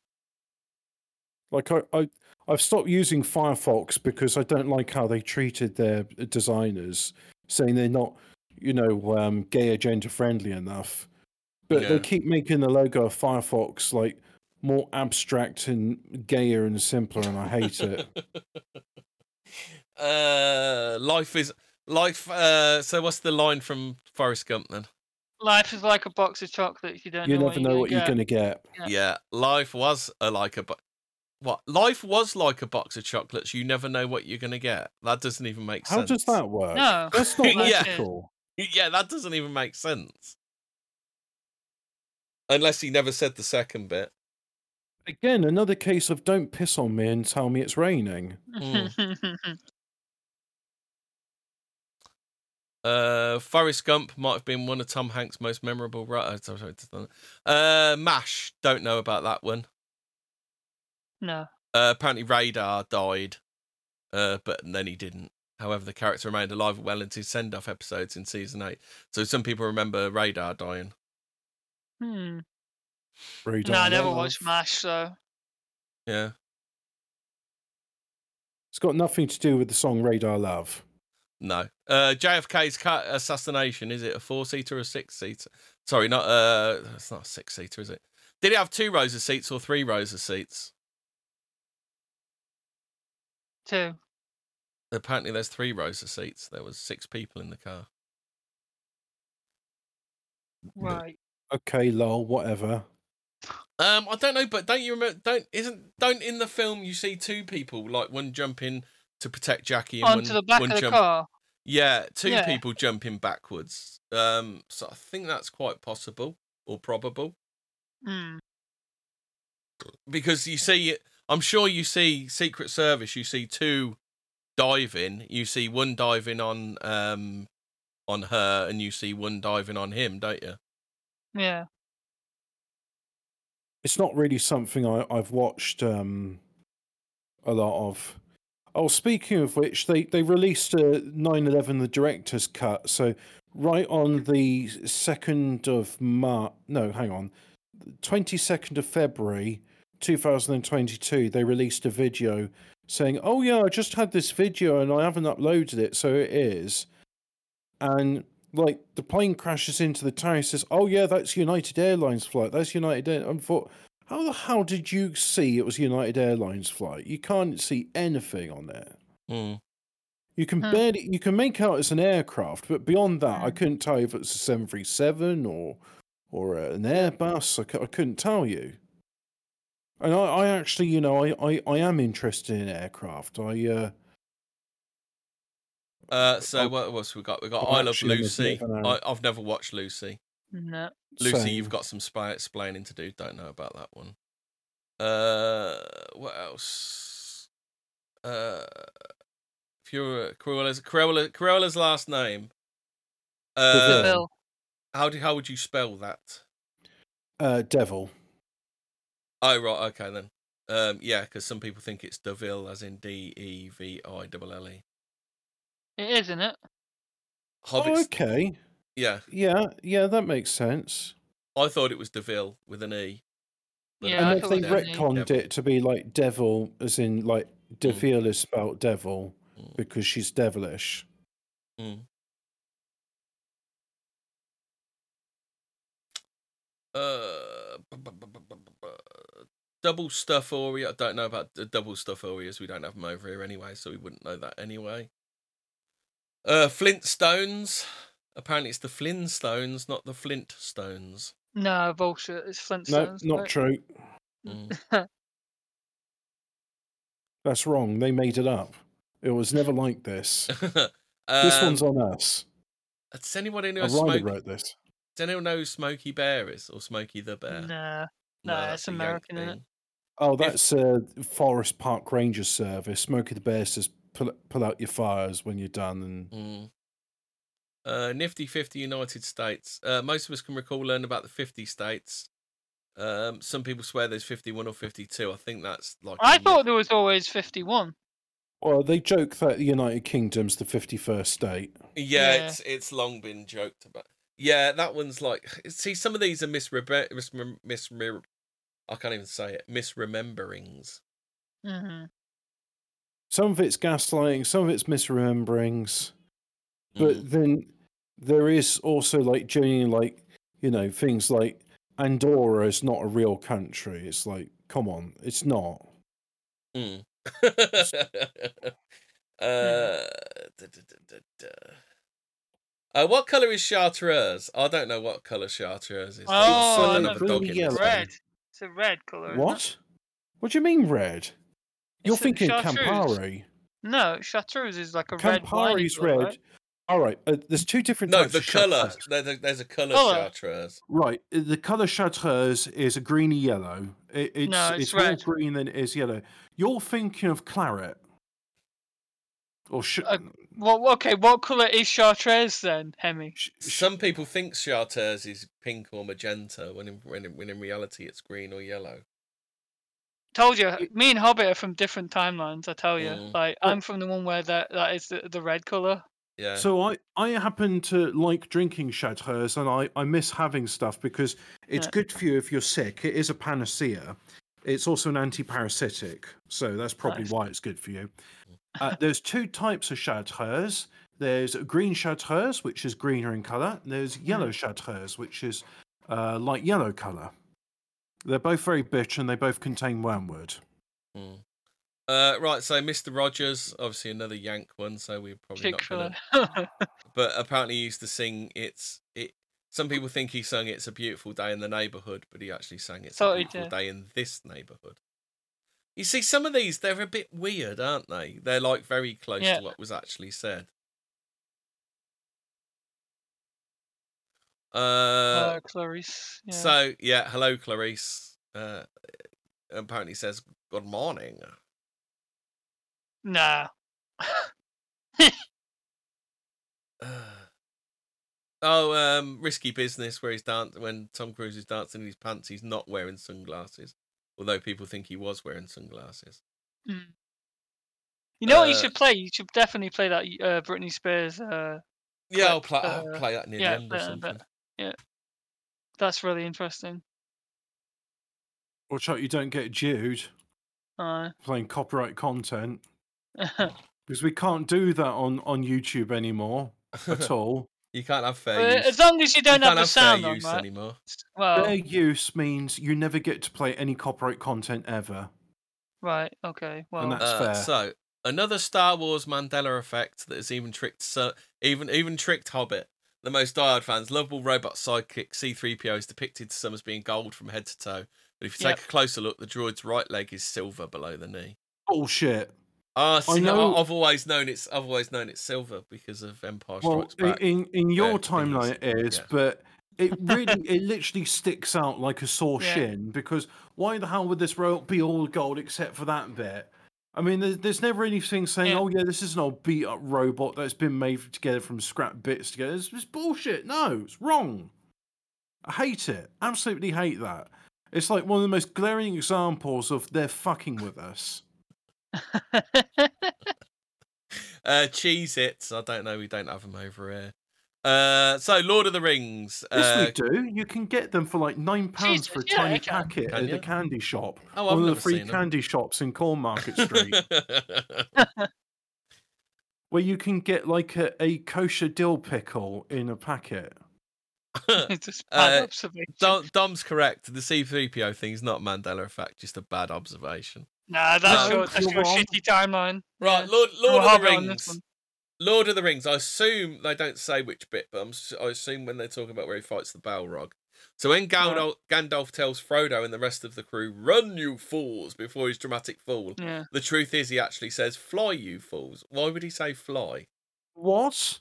Like I, I, I've stopped using Firefox because I don't like how they treated their designers, saying they're not, you know, um, gay agenda friendly enough. But Yeah. they keep making the logo of Firefox like more abstract and gayer and simpler, and I hate it. *laughs* uh, life is life. Uh, so what's the line from Forrest Gump then? Life is like a box of chocolates. You don't you know never what know what you're you're gonna get. Yeah. Yeah, life was a, like a bo- what? Life was like a box of chocolates. You never know what you're gonna get. That doesn't even make How sense. How does that work? No. That's not *laughs* Yeah. logical. *laughs* Yeah, that doesn't even make sense. Unless he never said the second bit. Again, another case of don't piss on me and tell me it's raining. get. *laughs* Uh, Forrest Gump might have been one of Tom Hanks' most memorable. ri- uh, sorry, sorry, Uh, Mash. Don't know about that one. no. Uh, apparently, Radar died, uh, but then he didn't. However, the character remained alive well into send-off episodes in season eight. So some people remember Radar dying. Hmm. Radar No, I never love. watched Mash, so Yeah. It's got nothing to do with the song Radar Love. No. Uh, JFK's cat assassination, is it a four seater or a six seater? Sorry, not uh it's not a six seater, is it? Did it have two rows of seats or three rows of seats? two. Apparently there's three rows of seats. There was six people in the car. Right. Okay, lol, whatever. Um, I don't know, but don't you remember don't isn't don't in the film you see two people, like one jumping to protect Jackie and Onto one, the back one of the jump car. Yeah, two Yeah. people jumping backwards. Um, so I think that's quite possible or probable. Hmm. because you see i'm sure you see secret service you see two diving you see one diving on um on her and you see one diving on him don't you Yeah. It's not really something I, I've watched um, a lot of. Oh, speaking of which, they, they released a 9 11 the director's cut. So, right on the 2nd of March, no, hang on, 22nd of February 2022, they released a video saying, Oh, yeah, I just had this video and I haven't uploaded it. So, it is. And like the plane crashes into the tower. He says, "Oh yeah, that's United Airlines flight. That's United." Air-. I thought, how the hell did you see it was United Airlines flight? You can't see anything on there. Hmm. You can Hmm. barely you can make out it's an aircraft, but beyond that, I couldn't tell you if it's a seven three seven or or an Airbus. I, I couldn't tell you. And I, I actually, you know, I, I, I am interested in aircraft. I uh, uh so Oh. what else we got we got i love lucy I, I've never watched lucy No. lucy same. you've got some spy explaining to do don't know about that one uh what else uh Cruella, Cruella's, Cruella, Cruella's last name uh Deville. How do how would you spell that uh, Devil. Oh right, okay then. Um, yeah, because some people think it's Deville, as in D E V I L L E. It is, isn't it? Oh, Hobbits. okay. Yeah, Yeah, yeah, that makes sense. I thought it was Deville with an E. Yeah, and if they it was an retconned it to be like devil, as in like Deville is spelled devil Mm. because she's devilish. Mm. Uh, bu- bu- bu- bu- bu- bu- bu- double stuff Oreo. I don't know about the double stuff Oreos. We don't have them over here anyway, so we wouldn't know that anyway. Uh, Flintstones. Apparently, it's the Flintstones, not the Flintstones. no, bullshit. It's Flintstones. No, Flintstones. not right? true. Mm. *laughs* That's wrong. They made it up. It was never like this. *laughs* This Um, one's on us. Does anybody know A who writer Smokey? wrote this. Does anyone know who Smokey Bear is or Smokey the Bear? Nah. No, that's it's a Yank American, innit? Oh, If- that's uh, Forest Park Ranger Service. Smokey the Bear says, pull, pull out your fires when you're done. And Mm. Uh, Nifty 50 United States. Uh, most of us can recall learning about the 50 states. Um, some people swear there's 51 or 52. I think that's like. I thought there was always 51. well, they joke that the United Kingdom's the 51st state. Yeah, Yeah. it's it's long been joked about. Yeah, that one's like. See, some of these are misrebe- misrem- misrem- I can't even say it. Misrememberings. hmm Some of it's gaslighting, some of it's misrememberings. But Mm. then there is also like genuinely like, you know, things like Andorra is not a real country. It's like, come on, it's not. Mm. *laughs* uh, da, da, da, da, da. Uh, what color is Chartreuse? I don't know what color Chartreuse is. Oh, I don't no, have a dog in green this yellow. Red. It's a red colour. What? What do you mean red? You're thinking chartreuse. Campari. No, Chartreuse is like a red wine. Campari's red. All right, uh, there's two different No, types the of color. There's a, there's a color Colour. Chartreuse. Right, uh, the color Chartreuse is a greeny yellow. It, it's No, it's it's more green than it is yellow. You're thinking of claret. Or sh- Uh, Well, okay, what colour is Chartreuse then, Hemi? sh- sh- Some people think Chartreuse is pink or magenta, when in, when in, when in reality it's green or yellow. Told you, me and Hobbit are from different timelines. I tell you, Mm. like Well- I'm from the one where that that is the, the red colour. Yeah. So I, I happen to like drinking Chartreuse and I, I miss having stuff because it's Yeah. good for you if you're sick. It is a panacea. It's also an anti-parasitic, so that's probably Nice. why it's good for you. Uh, there's two types of Chartreuse. There's green Chartreuse, which is greener in colour. and There's yellow Chartreuse, which is uh, light yellow colour. They're both very bitch and they both contain wormwood. Mm. Uh, right, so Mr. Rogers, obviously another Yank one, so we're probably Chick not Fil gonna. *laughs* But apparently, he used to sing "It's It." Some people think he sung "It's a Beautiful Day in the Neighborhood," but he actually sang "It's Thought a Beautiful. Day in this neighborhood." You see, some of these they're a bit weird, aren't they? They're like very close Yeah. to what was actually said. Uh, uh, Clarice. Yeah. so yeah, hello, Clarice. Uh, apparently says good morning. nah. *sighs* oh, um, risky business where he's dancing when Tom Cruise is dancing in his pants. He's not wearing sunglasses, although people think he was wearing sunglasses. Mm. You know what you Uh, should play? You should definitely play that uh, Britney Spears. Uh, Yeah, I'll play. I'll uh, play that near yeah, the end or something. A something. bit. that's really interesting. Watch out you don't get Jude Uh, playing copyright content. *laughs* Because we can't do that on, on YouTube anymore at *laughs* all. you can't have fair well, use. as long as you don't you have can't the have sound fair on, use right? anymore. Well, Fair use means you never get to play any copyright content ever. right, okay, well, and That's Uh, fair. So another Star Wars Mandela effect that has even tricked so even even tricked Hobbit. The most diehard fans, lovable robot sidekick C3PO is depicted to some as being gold from head to toe. But if you Yep. take a closer look, the droid's right leg is silver below the knee. Bullshit. Ah, see, I know- I've always known it's I've always known it's silver because of Empire Strikes in, Back. in, in your Yeah, timeline things, it is, yeah. but it *laughs* really, it literally sticks out like a sore Yeah. shin because why the hell would this robot be all gold except for that bit? I mean, there's, there's never anything saying, Yeah. oh, yeah, this is an old beat up robot that's been made together from scrap bits together. It's, it's bullshit. No, it's wrong. I hate it. Absolutely hate that. It's like one of the most glaring examples of they're fucking with us. *laughs* Uh, Cheez-Its. I don't know. We don't have them over here. Uh, so Lord of the Rings. Yes, Uh, we do. You can get them for like nine pounds for a yeah, tiny can. packet Can at the candy shop. Oh, I've One of the free seen 'em. candy shops in Cornmarket Street, *laughs* where you can get like a, a kosher dill pickle in a packet. *laughs* just bad Uh, observation. Dom, Dom's correct. The C3PO thing is not Mandela effect, just a bad observation. Nah, that's No, your that's your shitty timeline. Right, Yeah. Lord, We'll Lord of the it on Rings. One. Lord of the Rings. I assume they don't say which bit, but I'm, s- I assume when they're talking about where he fights the Balrog. So when Gandalf, Gandalf tells Frodo and the rest of the crew, "Run, you fools!" before his dramatic fall, Yeah. the truth is he actually says, "Fly, you fools." Why would he say "fly"? What?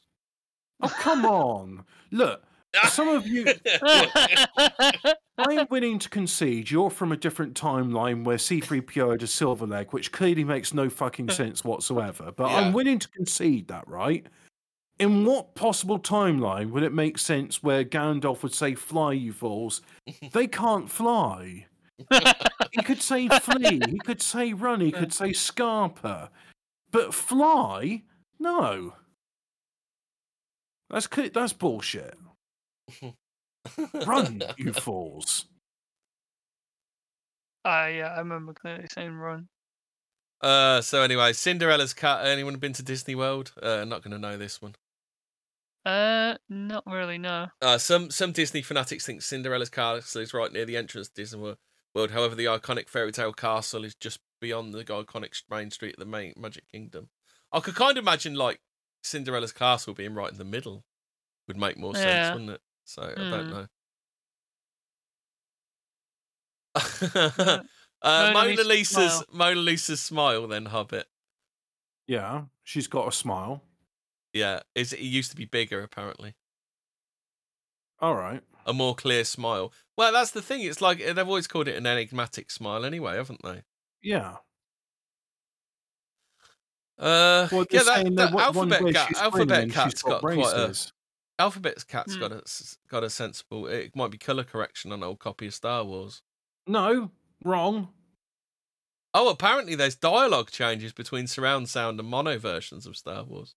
Oh, come *laughs* on. Look, some of you. *laughs* I'm willing to concede you're from a different timeline where C3PO had a silver leg, which clearly makes no fucking *laughs* sense whatsoever. But Yeah. I'm willing to concede that, right? In what possible timeline would it make sense where Gandalf would say, Fly, you fools? They can't fly. He could say *laughs* flee, he could say run, he could say scarper. But fly? No. That's that's bullshit. Run, *laughs* you fools. Ah, yeah, I remember clearly saying run. Uh, so anyway, Cinderella's cat. Anyone been to Disney World? Uh, not going to know this one. Uh, not really. No. Uh, some some Disney fanatics think Cinderella's castle is right near the entrance to Disney World. However, the iconic fairy tale castle is just beyond the iconic main street of the main Magic Kingdom. I could kind of imagine like Cinderella's castle being right in the middle. Would make more sense, Yeah. wouldn't it? So I don't Hmm. know. *laughs* Uh, Mona Mona Lisa's smile. Mona Lisa's smile, then Hobbit. Yeah, she's got a smile. Yeah, is it used to be bigger apparently. All right. a more clear smile. Well, that's the thing. It's like they've always called it an enigmatic smile, anyway, haven't they? Yeah. Uh, Well, yeah, that, that that alphabet cat, alphabet cat's she's got, quite a. alphabet's cat's Hmm. got a s- got a sensible. It might be color correction on an old copy of Star Wars. No, wrong. Oh, apparently there's dialogue changes between surround sound and mono versions of Star Wars.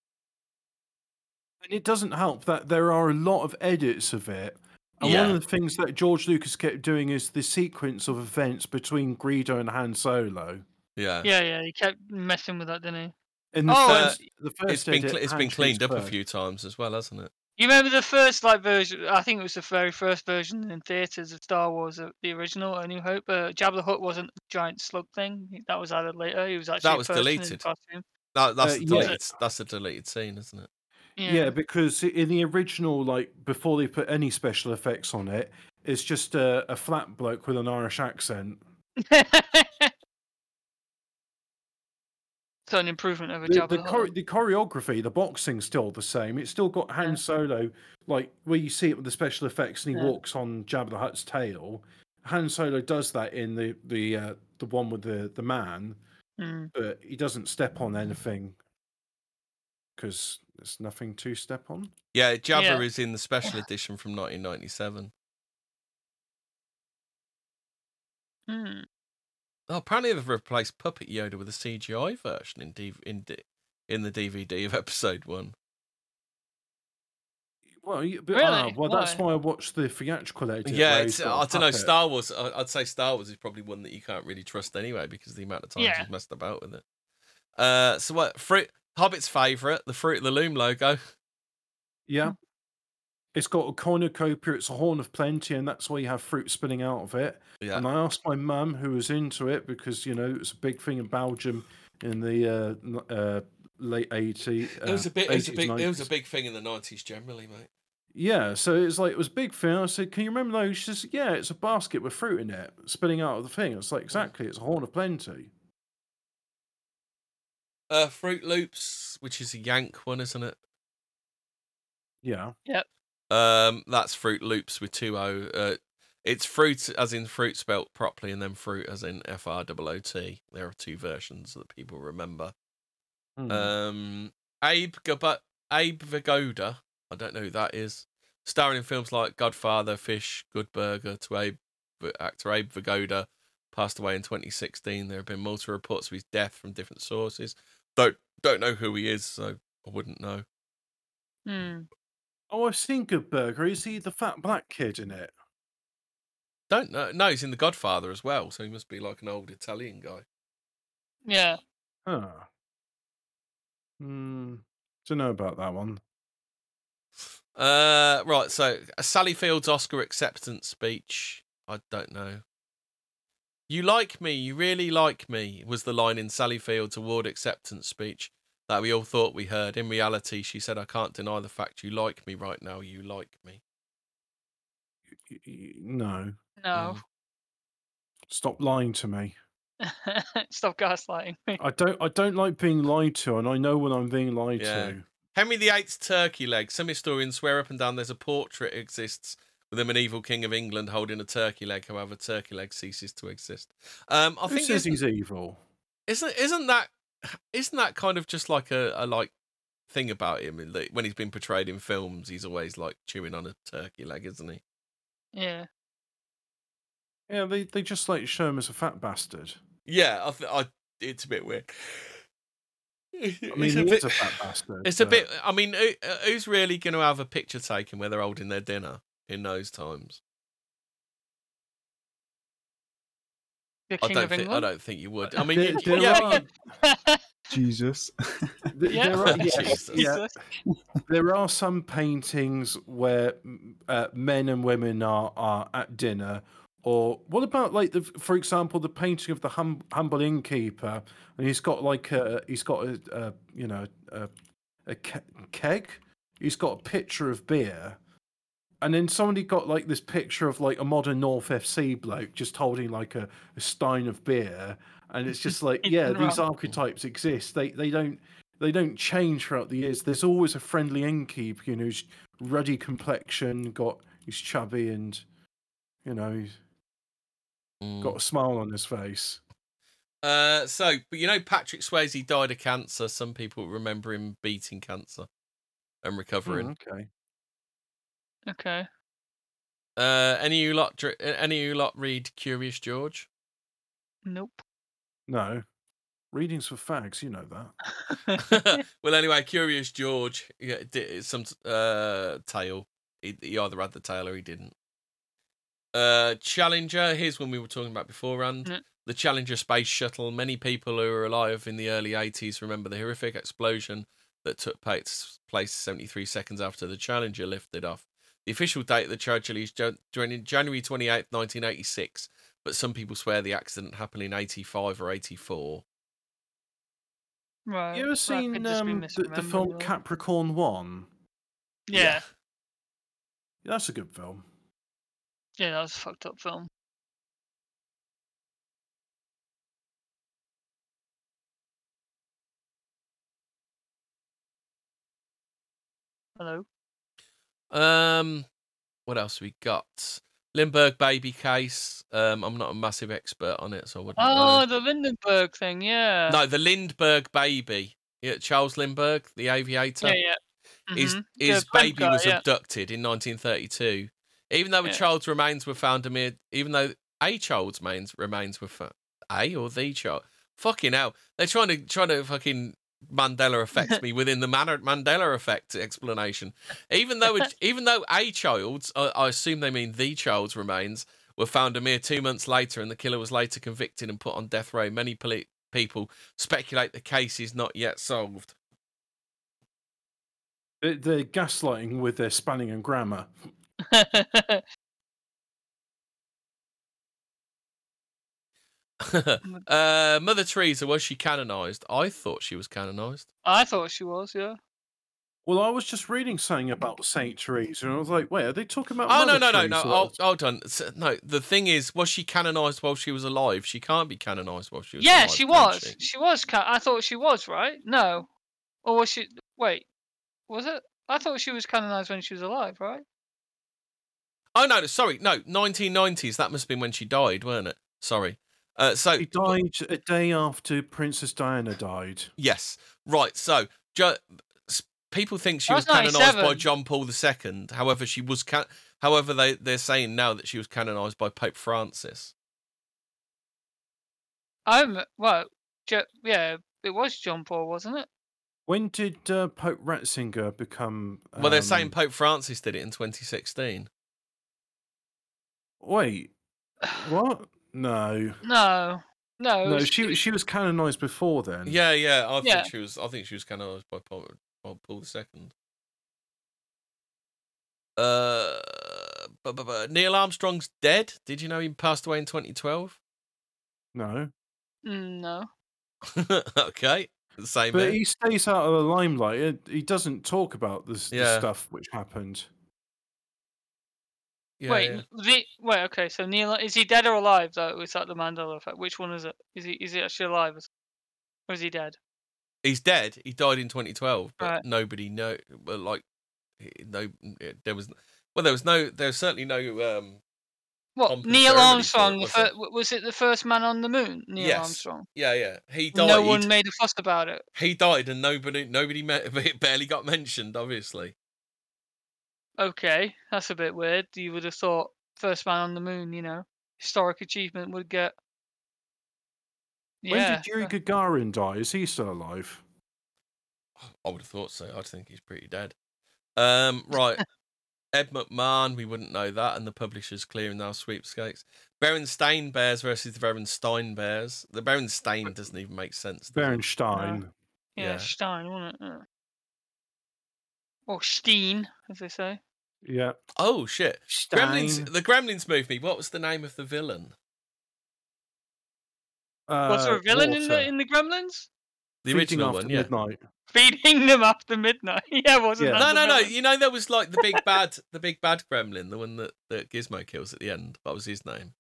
And it doesn't help that there are a lot of edits of it. And Yeah. one of the things that George Lucas kept doing is the sequence of events between Greedo and Han Solo. Yeah, Yeah, yeah. He kept messing with that, didn't he? In the Oh, first, the first it's been edit, cle- it's Han been cleaned up a few times as well, hasn't it? You remember the first like version? I think it was the very first version in theaters of Star Wars, uh, the original, A New Hope. Uh, Jabba the Hutt wasn't a giant slug thing. That was added later. He was actually that was person deleted. costume. That, that's Uh, the yeah. That's a deleted scene, isn't it? Yeah. because in the original, like before they put any special effects on it, it's just a, a flat bloke with an Irish accent. *laughs* so an improvement over The, Jabba the, the, chore- the choreography, the boxing's still the same. It's still got Han Yeah. Solo, like where you see it with the special effects, and he Yeah. walks on Jabba the Hutt's tail. Han Solo does that in the the uh, the one with the the man, Mm. but he doesn't step on anything because there's nothing to step on. Yeah, Jabba Yeah. is in the special *laughs* edition from 1997. Mm. Oh, apparently they've replaced Puppet Yoda with a CGI version in D- in D- in the DVD of *laughs* Episode One. Well, you- but, Really? ah, well, that's Why? why I watched the theatrical edit. yeah, where it's, he's got a I don't know. Star Wars. I- I'd say Star Wars is probably one that you can't really trust anyway because of the amount of times Yeah. he's messed about with it. Uh, so what? Fruit Hobbit's favorite, the Fruit of the Loom logo. Yeah. It's got a cornucopia, it's a horn of plenty, and that's why you have fruit spinning out of it. Yeah, And I asked my mum, who was into it, because you know it was a big thing in Belgium in the uh, uh, late 80s. it was a big, it was a 80s, big, it was a big thing in the nineties generally, mate. Yeah, so it's like it was a big thing. I said, "Can you remember those?" She says, "Yeah, it's a basket with fruit in it, spinning out of the thing." It's like exactly, it's a horn of plenty. Uh, Fruit Loops, which is a Yank one, isn't it? Yeah, Um, that's Fruit Loops with two O. Uh, it's fruit as in fruit spelt properly, and then fruit as in F R O O T. There are two versions that people remember. Hmm. Um, Abe Gab- Abe Vigoda. I don't know who that is. Starring in films like Godfather, Fish, Good Burger. To Abe, actor Abe Vigoda passed away in 2016. There have been multiple reports of his death from different sources. Don't don't know who he is, so I wouldn't know. Mm. Oh, I've seen Good Burger. Is he the fat black kid in it? Don't know. No, he's in The Godfather as well, so he must be like an old Italian guy. Yeah. Huh. Hmm. Don't know about that one. Uh, right. So uh, Sally Field's Oscar acceptance speech. I don't know. You like me. You really like me. Was the line in Sally Field's award acceptance speech that we all thought we heard. In reality, she said, "I can't deny the fact you like me right now. You like me." Y- y- No. No. Stop lying to me. *laughs* Stop gaslighting me. I don't I don't like being lied to and I know when I'm being lied Yeah. to. Henry VIII's turkey leg. Some historians swear up and down there's a portrait exists with a medieval king of England holding a turkey leg. However, turkey leg ceases to exist. Um, I Who think says isn't, he's evil? isn't isn't that isn't that kind of just like a, a like thing about him in that when he's been portrayed in films, he's always like chewing on a turkey leg, isn't he? Yeah. Yeah, they, they just like show him as a fat bastard. Yeah, I, th- I it's a bit weird. I mean, it's he a bit. a fat bastard. It's a bit. I mean, who, uh, who's really going to have a picture taken where they're holding their dinner in those times? The I don't of think. I don't think you would. I mean, There- you- there yeah, are- Jesus. th- Yeah. there are, *laughs* yeah, Jesus. yeah, there are some paintings where uh, men and women are, are at dinner. Or what about like the, for example, the painting of the hum, humble innkeeper, and he's got like a, he's got a, a you know, a, a keg. He's got a pitcher of beer, and then somebody got like this picture of like a modern North FC bloke just holding like a, a stein of beer, and it's just like, *laughs* yeah, these rum. archetypes exist. They they don't they don't change throughout the years. There's always a friendly innkeeper, you know, who's ruddy complexion, got he's chubby, and you know, he's Mm. got a smile on his face. Uh, so, but you know, Patrick Swayze died of cancer. Some people remember him beating cancer and recovering. okay. Okay. Uh, any of you lot, dr- any of you lot read Curious George? Nope. No, readings for fags, you know that. *laughs* *laughs* well, anyway, Curious George, yeah, di- some uh tale. He, he either had the tail or he didn't. Uh, Challenger. Here's one we were talking about beforehand. Yeah. The Challenger space shuttle. Many people who were alive in the early 80s remember the horrific explosion that took place, place 73 seconds after the Challenger lifted off. The official date of the tragedy is Jan- Jan- January 28, 1986, but some people swear the accident happened in 85 or 84. right. You ever well, seen could just be um, the, the film all. Capricorn One? Yeah. That's a good film. Yeah, that was a fucked up film. Hello. Um, what else we got? Lindbergh baby case. Um, I'm not a massive expert on it, so I wouldn't Oh, know. the Lindenberg thing. Yeah. No, the Lindbergh baby. Yeah, Charles Lindbergh, the aviator. Yeah, yeah. His mhm. his The baby guy, was yeah. abducted in 1932. Even though a Yeah. child's remains were found a even though a child's mains remains were found, a or the child. Fucking hell, they're trying to trying to fucking Mandela effect me *laughs* within the Man- Mandela effect explanation. Even though it, even though a child's, I, I assume they mean the child's remains were found a mere two months later, and the killer was later convicted and put on death row. Many poli- people speculate the case is not yet solved. They- They're gaslighting with their spanning and grammar. *laughs* *laughs* uh, Mother Teresa was she canonized? I thought she was canonized. I thought she was. Yeah. Well, I was just reading something about Saint Teresa, and I was like, "Wait, are they talking about?" Oh no Mother no no no! Teresa? Hold, hold on. No, the thing is, was she canonized while she was alive? She can't be canonized while she was Yeah, alive. she was. she? She was. Ca- I thought she was right. No, or was she? Wait, was it? I thought she was canonized when she was alive, right? Oh no, sorry, no, 1990s. That must have been when she died, weren't it? Sorry. Uh, so he died a day after Princess Diana died. yes, right. So ju- s- people think she was was canonized by John Paul II. However, she was. Can- However, they they're saying now that she was canonized by Pope Francis. I'm well. Jo- yeah, it was John Paul, wasn't it? When did uh, Pope Ratzinger become? Well, they're saying um, Pope Francis did it in 2016. Wait, what? No, No, no. it no. was- She she was canonized before then. Yeah, yeah. I Yeah. think she was. I think she was canonized by Paul, by Paul II. Uh, but, but, but Neil Armstrong's dead. Did you know he passed away in 2012? No, Mm, no. *laughs* okay, same but here. he stays out of the limelight. He- He doesn't talk about this, Yeah. the stuff which happened. Yeah, wait, yeah. The, wait. Okay, so Neil is he dead or alive though? Is that the Mandela effect? Which one is it? Is he is he actually alive, or is he dead? he's dead. He died in 2012, but Right. nobody know. Well, like, no, there was. Well, there was no. There was certainly no. Um, What Neil ceremony for it, Armstrong? Was it? was it the first man on the moon? Neil Yes. Armstrong. yeah, yeah. He died. No one made a fuss about it. he died, and nobody, nobody met, *laughs* barely got mentioned. Obviously, Okay, that's a bit weird. You would have thought first man on the moon, you know, historic achievement would get. When did Yuri Gagarin die? Is he still alive? I would have thought so. I think he's pretty dead. Um, right. *laughs* Ed McMahon, we wouldn't know that, and the Publishers Clearing House sweepstakes. Berenstain Bears versus the Berenstein Bears. The Berenstain doesn't even make sense. does it? Yeah, yeah. Stein, wasn't it? Yeah. Or Steen, as they say. Yeah. Oh shit! Stein. Gremlins. The Gremlins moved me. What was the name of the villain? Was there Uh, a villain in the in the Gremlins? The Feeding original one, yeah. midnight. Feeding them after midnight. *laughs* yeah, wasn't Yeah. that No, the no, no. You know there was like the big *laughs* bad, the big bad Gremlin, the one that, that Gizmo kills at the end. What was his name?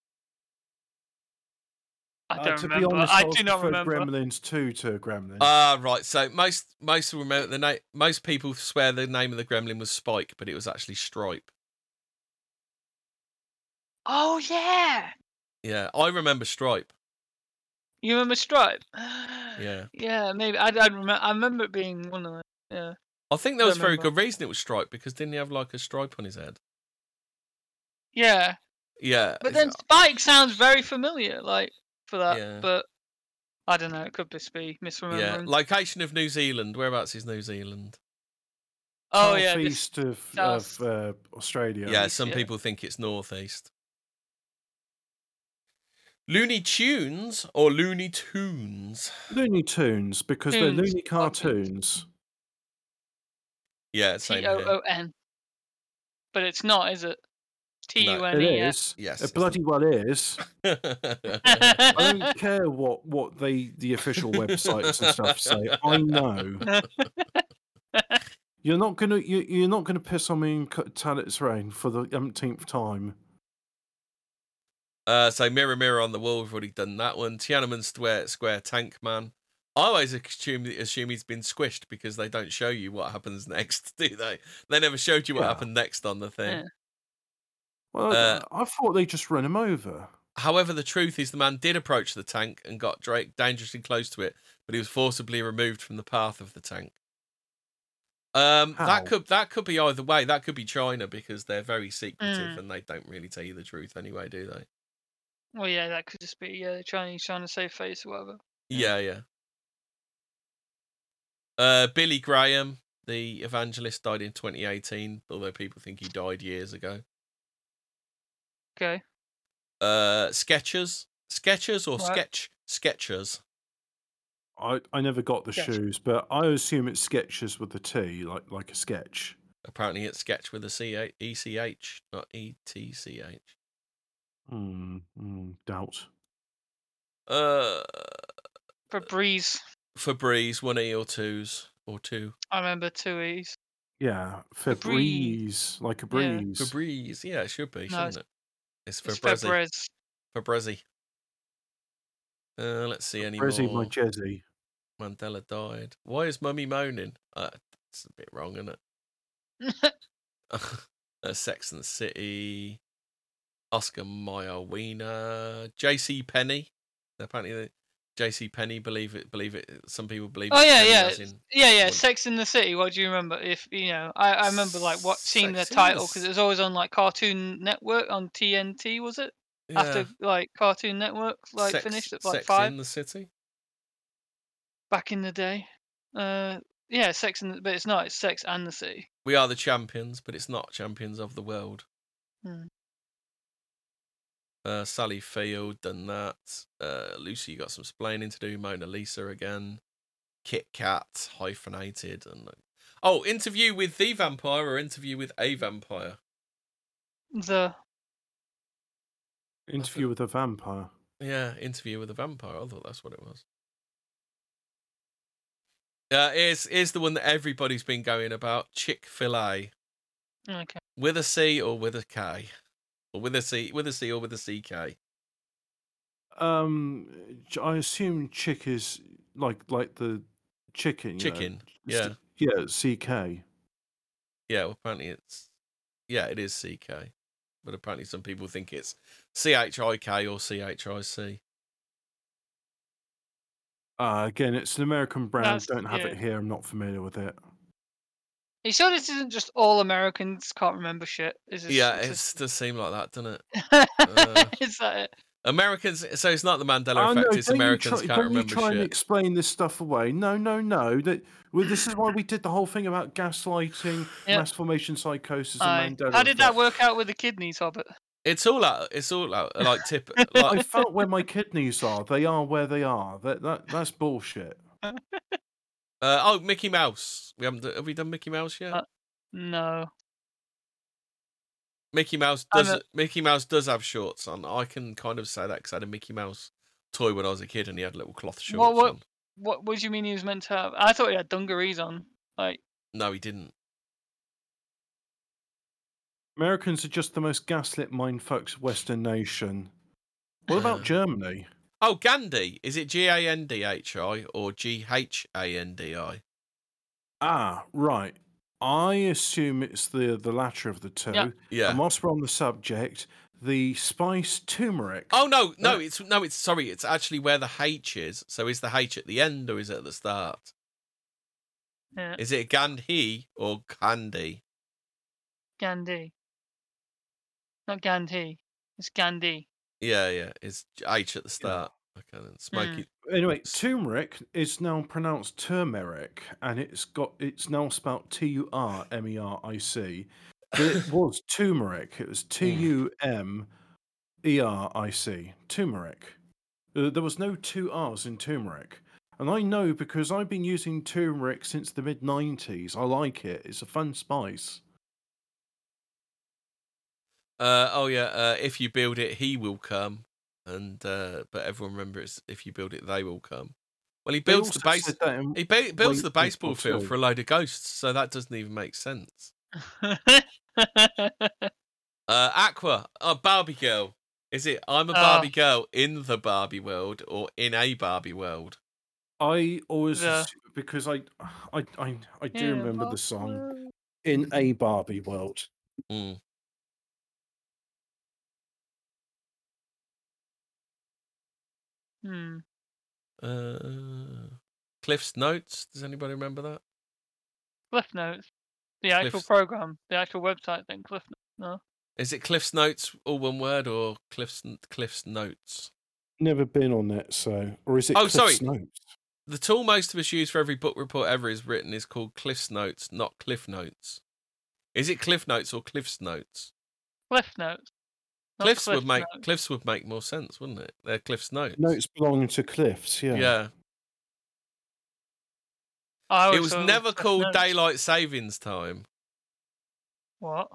I Uh, don't to remember. be honest, I was do not prefer remember. Gremlins 2 to Gremlins. Ah, right. So most most remember the name. Most people swear the name of the gremlin was Spike, but it was actually Stripe. Oh yeah, Yeah, I remember Stripe. you remember Stripe? *sighs* Yeah, Yeah, maybe. I, I remember. I remember it being one of them. Yeah. I think there Don't was very good reason it was Stripe because didn't he have like a stripe on his head? Yeah, Yeah, but then Spike sounds very familiar, like for that. Yeah. But I don't know. It could just be misremembering. yeah, location of New Zealand. Whereabouts is New Zealand? oh yeah, this, Southeast of, south. of uh, Australia. Yeah, East, some yeah. people think it's northeast. Looney Tunes or Looney Tunes? Looney Tunes, because they're Tunes, loony cartoons. cartoons. Yeah, same T O here. O N. But it's not, is it? T U N It E is. Yes, It bloody well is. I *laughs* I don't care what, what they the official websites and stuff say. I know. *laughs* You're not gonna you, you're not gonna piss on me and cut- tell it's rain for the umpteenth time. Uh, so Mirror Mirror on the Wall, we've already done that one. Tiananmen Square, Square Tank Man. I always assume assume he's been squished because they don't show you what happens next, *laughs* do they? They never showed you what Yeah. happened next on the thing. Yeah. Well, Uh, I thought they just run him over. However, the truth is the man did approach the tank and got Drake dangerously close to it, but he was forcibly removed from the path of the tank. Um, How? that could that could be either way. That could be China because they're very secretive Mm. and they don't really tell you the truth anyway, do they? Well, yeah, that could just be yeah, Chinese trying to save face or whatever. Yeah, yeah. Uh, Billy Graham, the evangelist, died in 2018, although people think he died years ago. Okay. Uh, Skechers, Skechers or Right. Sketch Skechers. I, I never got the Sketch. shoes, but I assume it's sketches with a T, like like a sketch. Apparently, it's Sketch with a C A E C H, not E T C H. Hmm, hmm, doubt. Uh, For Breeze, Febreze, one E or twos or two. I remember two E's. Yeah, breeze. Febreze, like a breeze. Yeah. breeze. Febreze, yeah, it should be, No, shouldn't it? It's It's Febreze. Febreze. Febreze. Uh, let's see any more. by Jezzy. Mandela died. Why is Mummy moaning? Uh, it's a bit wrong, isn't it? *laughs* *laughs* uh, Sex and the City. Oscar Mayer Wiener. J.C. Penny. Apparently, J.C. Penny believe it. Believe it. Some people believe. Oh yeah, yeah, in- yeah, yeah. What- Sex in the City. What do you remember? If you know, I, I remember like what seeing the Sex in the title because it was always on like Cartoon Network on TNT. Was it yeah. after like Cartoon Network like Sex- finished at like Sex five in the City. back in the day? Uh, yeah, Sex in the, but it's not. It's Sex and the City. We are the champions, but it's not champions of the world. Hmm. Uh, Sally Field done that. Uh, Lucy got some splaining to do. Mona Lisa again. Kit Kat hyphenated and oh, interview with the vampire or interview with a vampire. the Interview with a vampire. Yeah, interview with a vampire. I thought that's what it was. Uh, here's, here's the one that everybody's been going about Chick fil A. okay. With a C or with a K? Or with a C, with a C or with a CK? Um, I assume chick is like like the chicken. you know, Chicken. s- Yeah. Yeah, CK. Yeah, well, apparently it's. Yeah, it is CK. But apparently some people think it's CHIK or CHIC. Uh, again, it's an American brand. That's- Don't have yeah. it here. I'm not familiar with it. Are you sure this isn't just all Americans can't remember shit? Is this, Yeah, is it does seem like that, doesn't it? uh, *laughs* is that it? Americans, so it's not the Mandela Oh, effect, no, it's don't you Americans try, can't don't you try and explain this stuff away. No, no, no. That well, this is why we did the whole thing about gaslighting, Yep. mass formation psychosis, Aye. and Mandela. How did that work out with the kidneys, Hobbit? It's all out, it's all out, like tip, *laughs* I like, felt where my kidneys are. They are where they are. That that that's bullshit. *laughs* uh, oh, Mickey Mouse. We haven't, have we done Mickey Mouse yet? Uh, No. Mickey Mouse does. a- Mickey Mouse does have shorts on. I can kind of say that because I had a Mickey Mouse toy when I was a kid, and he had little cloth shorts What- what- on. What What do you mean he was meant to have? I thought he had dungarees on. Like, No, he didn't. Americans are just the most gaslit mindfucks Western nation. What Uh. about Germany? Oh, Gandhi. Is it G A N D H I or G H A N D I? Ah, right. I assume it's the the latter of the two. Yeah. Yeah. And whilst we're on the subject, the spice turmeric. Oh no, no, Uh, it's no, it's sorry, it's actually where the H is. So is the H at the end or is it at the start? yeah, Is it Gandhi or Gandhi? Gandhi. Not Gandhi. It's Gandhi. Yeah, yeah, it's H at the start. Okay, then smoky. Anyway, turmeric is now pronounced turmeric, and it's got it's now spelled T U R M E R I C. But it *laughs* was turmeric. It was T U M E R I C. Turmeric. Uh, there was no two R's in turmeric. And I know because I've been using turmeric since the mid 90s. I like it. It's a fun spice. Uh, oh yeah, uh, if you build it, he will come. And uh, but everyone remember it's if you build it, they will come. Well, he builds the base. said that in- He ba- builds the baseball Baseball field for a load of ghosts, so that doesn't even make sense. *laughs* Uh, Aqua, oh, Barbie girl. Is it I'm a Oh. Barbie girl in the Barbie world or in a Barbie world? I always Yeah. because I I I, I do Yeah, remember the song in a Barbie world. Mm. Hmm. Uh, Cliff's Notes. Does anybody remember that? Cliff Notes. The actual Cliff's- program, the actual website thing. Cliff No. Is it Cliff's Notes, all one word, or Cliff's Cliff's Notes? Never been on that, so or is it? Oh, Cliff's sorry. Notes? The tool most of us use for every book report ever is written is called Cliff's Notes, not Cliff Notes. Is it Cliff Notes or Cliff's Notes? Cliff Notes. Not Cliff's Cliff would make Notes. Cliff's would make more sense, wouldn't it? They're Cliff's Notes. Notes belonging to Cliffs. Yeah. yeah. I It was never called Notes. daylight savings time. What?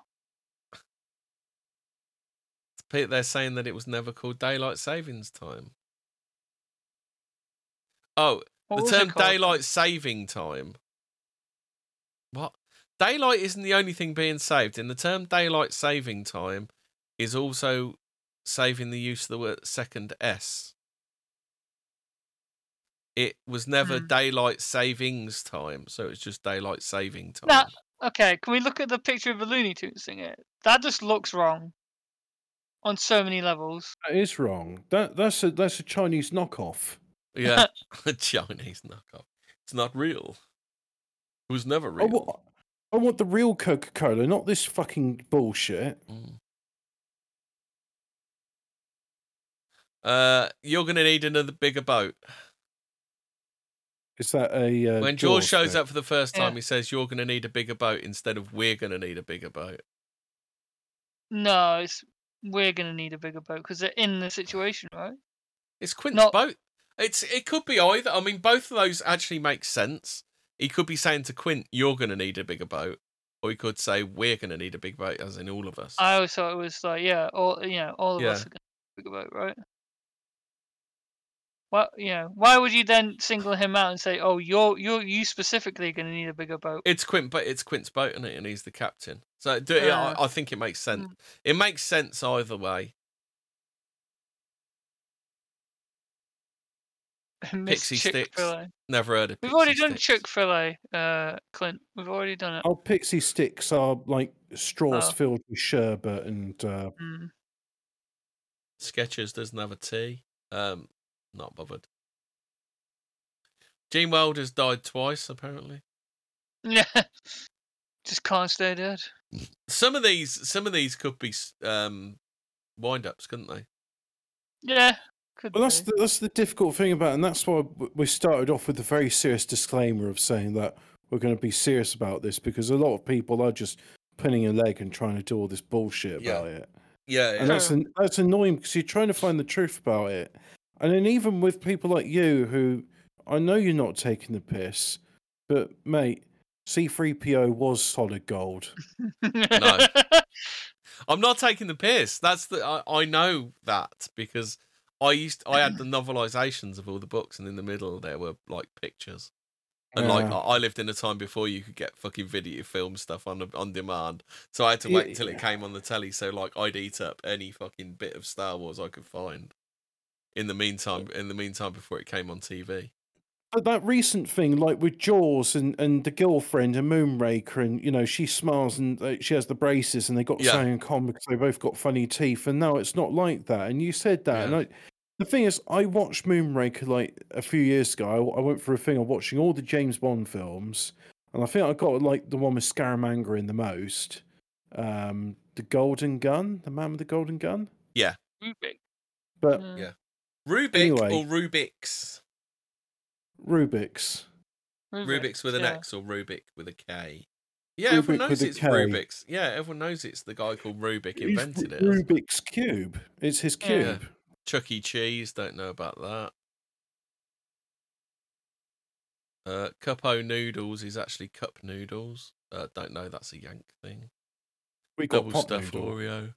They're saying that it was never called daylight savings time. Oh, What the term daylight saving time. What? Daylight isn't the only thing being saved. In the term daylight saving time is also saving the use of the word second S. It was never Hmm. daylight savings time, so it's just daylight saving time. Nah. Okay, can we look at the picture of the Looney Tunes thing? It that just looks wrong on so many levels. That is wrong. That that's a that's a Chinese knockoff. Yeah, *laughs* *laughs* a Chinese knockoff. It's not real. It was never I real. want, I want the real Coca Cola, not this fucking bullshit. Mm. Uh, you're gonna need another bigger boat. Is that a uh, when George shows bit? up for the first time, Yeah. he says you're gonna need a bigger boat instead of we're gonna need a bigger boat. No, it's we're gonna need a bigger boat because they're in the situation, right? It's Quint's Not- boat. It's it could be either. I mean, both of those actually make sense. He could be saying to Quint, "You're gonna need a bigger boat," Or he could say we're going to need a big boat, as in all of us. I always thought it was like, yeah, all you know, all of Yeah. us are going to think about, right? What you know? Why would you then single him out and say, "Oh, you're you're you specifically going to need a bigger boat"? It's Quint, but it's Quint's boat, isn't it? And he's the captain. So do, Uh, I, I think it makes sense. mm. It makes sense either way. *laughs* Miss Pixie sticks. Chick-fil-A. Never heard of. We've Pixie already done Sticks. Chick Fil A, uh, Clint. We've already done it. Oh, pixie sticks are like straws Oh. filled with sherbet and uh, Mm. Sketchers doesn't have a T. Um, not bothered. Gene Wilder's died twice, apparently. Yeah, *laughs* just can't stay dead. *laughs* Some of these, some of these could be s- um, wind ups, couldn't they? Yeah, could Well, that's the, that's the difficult thing about, it, and that's why we started off with a very serious disclaimer of saying that we're going to be serious about this because a lot of people are just pinning a leg and trying to do all this bullshit Yeah. about it, Yeah, and that's an, that's annoying because you're trying to find the truth about it, and then even with people like you who I know you're not taking the piss, but mate, C3PO was solid gold. *laughs* No. I'm not taking the piss. That's the I, I know that because I used I had the novelizations of all the books, and in the middle there were like pictures. And like Yeah. I I lived in a time before you could get fucking video film stuff on on demand, so I had to Yeah, wait until it came on the telly. So like I'd eat up any fucking bit of Star Wars I could find. In the meantime, in the meantime, before it came on TV. But that recent thing, like with Jaws and, and the girlfriend and Moonraker, and you know she smiles and uh, she has the braces, and they got Yeah. something in common because they both got funny teeth. And now it's not like that. And you said that, and I, the thing is, I watched Moonraker like a few years ago. I, I went for a thing of watching all the James Bond films, and I think I got like the one with Scaramanga in the most. Um, the Golden Gun, the man with the golden gun. Rubik. But Mm. Yeah. Rubik Anyway. or Rubik's? Rubik's. Rubik's with an yeah. X or Rubik with a K. Yeah, everyone knows it's K. Rubik's. Yeah, everyone knows it's the guy called Rubik He's invented it. Rubik's cube. It's his Yeah. cube. Chuck E. Cheese, don't know about that. Uh, Cup O Noodles is actually Cup Noodles. Uh, don't know, that's a Yank thing. We got Double pot stuffed noodle. Oreo.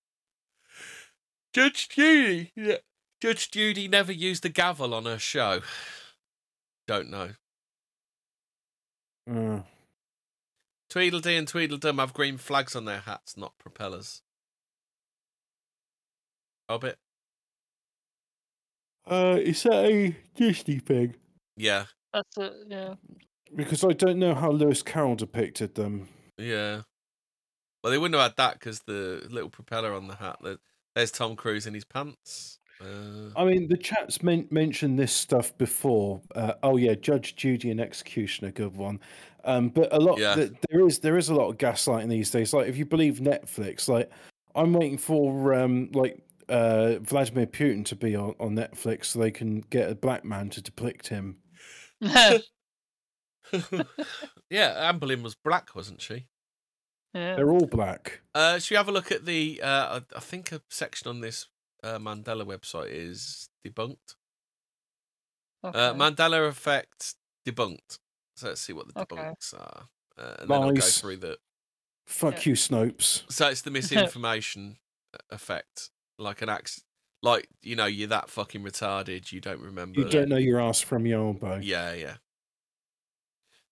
Judge Judy, yeah. Judge Judy never used a gavel on her show. Don't know. Uh, Tweedledee and Tweedledum have green flags on their hats, not propellers. Hobbit? uh, is that a Disney thing? Yeah, That's it. Yeah. Because I don't know how Lewis Carroll depicted them. yeah. Well, they wouldn't have had that because the little propeller on the hat. There's Tom Cruise in his pants. Uh, I mean, the chat's men- mentioned this stuff before. Uh, oh yeah, Judge Judy and Execution, a good one. Um, but a lot Yeah. th- there is there is a lot of gaslighting these days. Like if you believe Netflix, like I'm waiting for um, like uh, Vladimir Putin to be on, on Netflix so they can get a black man to depict him. *laughs* *laughs* yeah. yeah, Anne Boleyn was black, wasn't she? Yeah. They're all black. Uh, should we have a look at the? Uh, I I think a section on this uh, Mandela website is debunked. Uh, Mandela effect debunked. So let's see what the Okay. debunks are, uh, and then I'll go through the. Fuck Yeah. you, Snopes. So it's the misinformation effect, like an ax, like you know, you're that fucking retarded, you don't remember. You don't know your ass from your elbow. Yeah, yeah.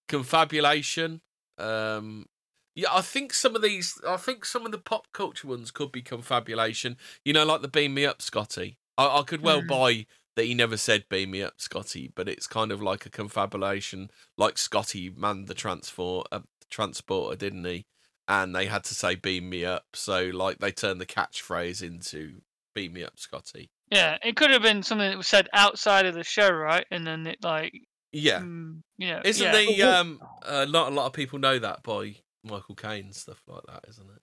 Confabulation. Um, yeah, I think some of these, I think some of the pop culture ones could be confabulation. You know, like the "Beam Me Up, Scotty." I, I could well Hmm. buy that he never said "Beam Me Up, Scotty," but it's kind of like a confabulation, like Scotty manned the transport, uh, transporter, didn't he? And they had to say "Beam Me Up," so like they turned the catchphrase into "Beam Me Up, Scotty." Yeah, it could have been something that was said outside of the show, right? And then it like, Yeah, mm, you know, Isn't yeah. the um a lot a lot of people know that by Michael Caine stuff like that, isn't it?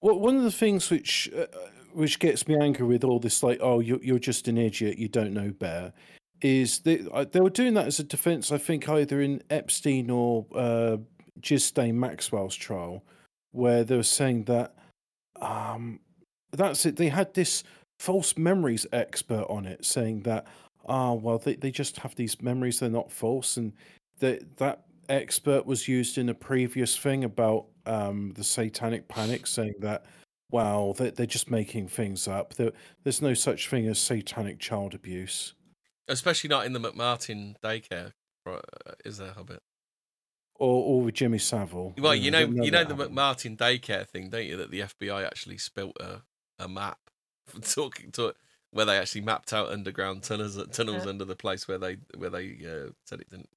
Well, one of the things which uh, which gets me angry with all this, like, oh, you're you're just an idiot, you don't know better, is uh, they were doing that as a defense. I think either in Epstein or uh, Ghislaine Maxwell's trial, where they were saying that um, that's it. They had this false memories expert on it, saying that ah, well, they they just have these memories; they're not false, and that that expert was used in a previous thing about um, the Satanic Panic, saying that, wow, they're, they're just making things up. There, there's no such thing as satanic child abuse. Especially not in the McMartin daycare, uh, is there, Hobbit? Or, or with Jimmy Savile. Well, you know, that you know the happened. McMartin daycare thing, don't you? That the FBI actually spilt a, a map for *laughs* talking to it, where they actually mapped out underground tunnels tunnels Yeah. under the place where they where they uh, said it didn't.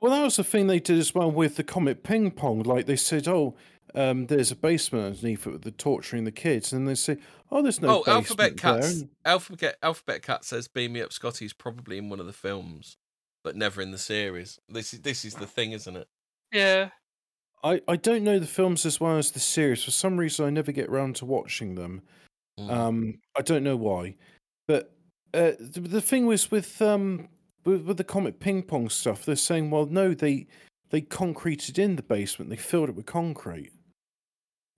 Well, that was the thing they did as well with the Comet Ping Pong. Like they said, oh, um, there's a basement underneath it with the torturing the kids, and they say, oh, there's no. oh, Alphabet basement there. Cats. Alphabet Alphabet Cat says, "Beam me up, Scotty's probably in one of the films, but never in the series." This is this is the thing, isn't it? Yeah. I, I don't know the films as well as the series. For some reason, I never get around to watching them. Mm. Um, I don't know why, but uh, the, the thing was with um with, with the Comet Ping Pong stuff. They're saying, well, no, they they concreted in the basement. They filled it with concrete,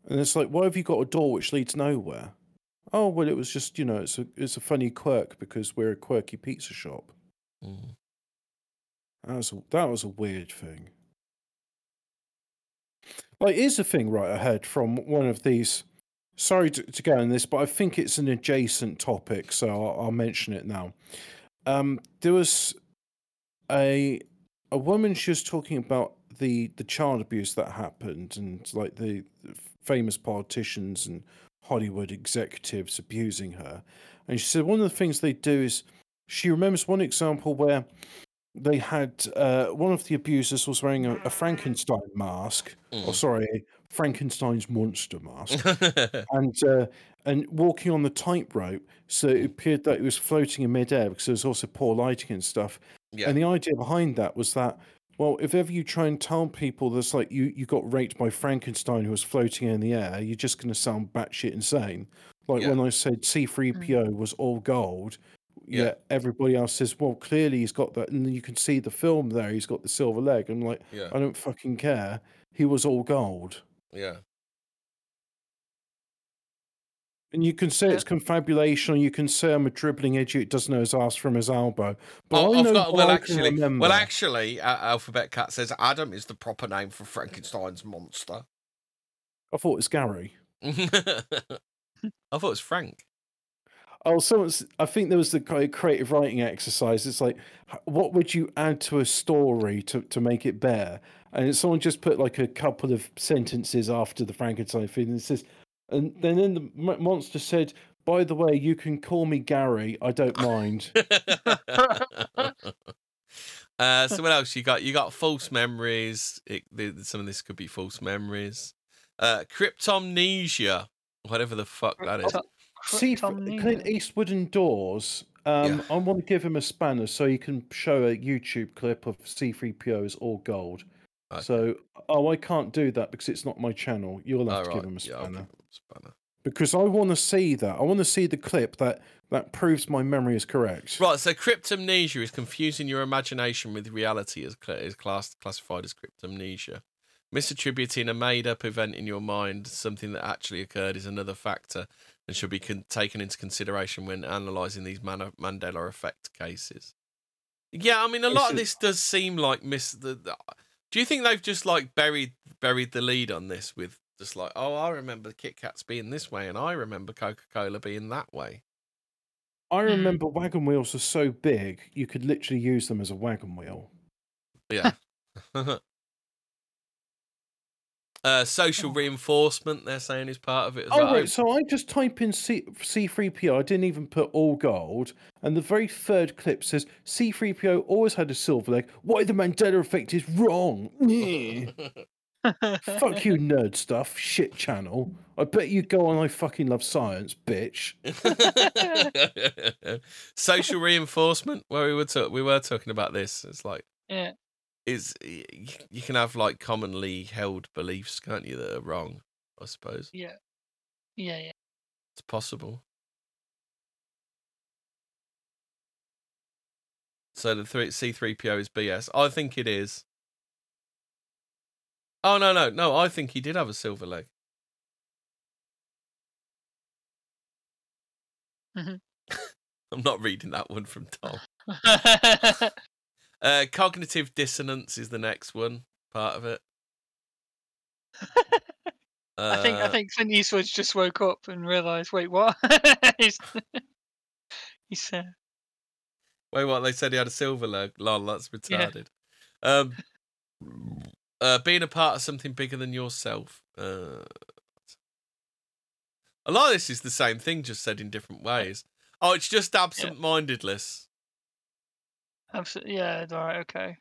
and it's like, why have you got a door which leads nowhere? Oh well, it was just you know, it's a it's a funny quirk because we're a quirky pizza shop. Mm. That was a, that was a weird thing. Like, here's a thing right ahead from one of these. Sorry to, to go on this, but I think it's an adjacent topic, so I'll, I'll mention it now. Um, there was a a woman. She was talking about the the child abuse that happened, and like the famous politicians and Hollywood executives abusing her. And she said one of the things they do is she remembers one example where they had uh, one of the abusers was wearing a, a Frankenstein mask, or Mm. sorry, Frankenstein's monster mask, *laughs* and uh, and walking on the tightrope. So it appeared that it was floating in midair because there was also poor lighting and stuff. yeah, And the idea behind that was that, well, if ever you try and tell people there's like you, you got raped by Frankenstein who was floating in the air, you're just going to sound batshit insane. Like Yeah. when I said C3PO mm. was all gold, Yeah. yeah, everybody else says, well, clearly he's got that. And you can see the film there, he's got the silver leg. I'm like, yeah, I don't fucking care. He was all gold. yeah. And you can say Yeah. it's confabulation, or you can say I'm a dribbling idiot who doesn't know his ass from his elbow. But Oh, I I've know got, well, I can actually, remember. well, actually, uh, Alphabet Cat says Adam is the proper name for Frankenstein's monster. I thought it was Gary. *laughs* I thought it was Frank. Oh, someone's. I think there was the creative writing exercise. It's like, what would you add to a story to, to make it better? And someone just put like a couple of sentences after the Frankenstein thing, and it says, and then then the monster said, "By the way, you can call me Gary. I don't mind." *laughs* uh, so what else you got? You got false memories. It, the, some of this could be false memories. Uh, cryptomnesia, whatever the fuck that is. Crypto- See, for cryptomnesia. Clint Eastwood indoors. Um, Yeah. I want to give him a spanner so he can show a YouTube clip of C3PO as all gold. Okay. So, oh, I can't do that because it's not my channel. You'll have All to right, give him a yeah, spanner give him a spanner. because I want to see that. I want to see the clip that that proves my memory is correct. Right, so cryptomnesia is confusing your imagination with reality, as is class- classified as cryptomnesia. Misattributing a made-up event in your mind, something that actually occurred, is another factor and should be con- taken into consideration when analysing these Man- Mandela effect cases. Yeah, I mean, a lot of this does seem like miss. The, the, do you think they've just like buried buried the lead on this with just like, oh, I remember Kit Kats being this way, and I remember Coca Cola being that way. I Hmm. remember wagon wheels are so big you could literally use them as a wagon wheel. Yeah. *laughs* *laughs* uh, social reinforcement, they're saying, is part of it as Oh, well. right. So I just type in C- C3PO. I didn't even put all gold. And the very third clip says C3PO always had a silver leg. Why the Mandela effect is wrong. *laughs* Fuck you, nerd stuff. Shit channel. I bet you go on I fucking love science, bitch. *laughs* social reinforcement, where we were ta- we were talking about this. It's like yeah. Is you can have like commonly held beliefs, can't you, that are wrong? I suppose Yeah. Yeah. Yeah. it's possible. So the three C three PO is BS. I think it is. Oh no no no! I think he did have a silver leg. Mhm. *laughs* I'm not reading that one from Tom. *laughs* Uh, cognitive dissonance is the next one part of it. I think I Uh, think Clint Eastwood just woke up and realised, wait, what? *laughs* he's he's uh, Wait, what? They said he had a silver leg. Lol, that's Yeah. retarded. Um, uh, being a part of something bigger than yourself. Uh, a lot of this is the same thing, just said in different ways. Oh, it's just absent-mindedness. Absolutely yeah, right, okay.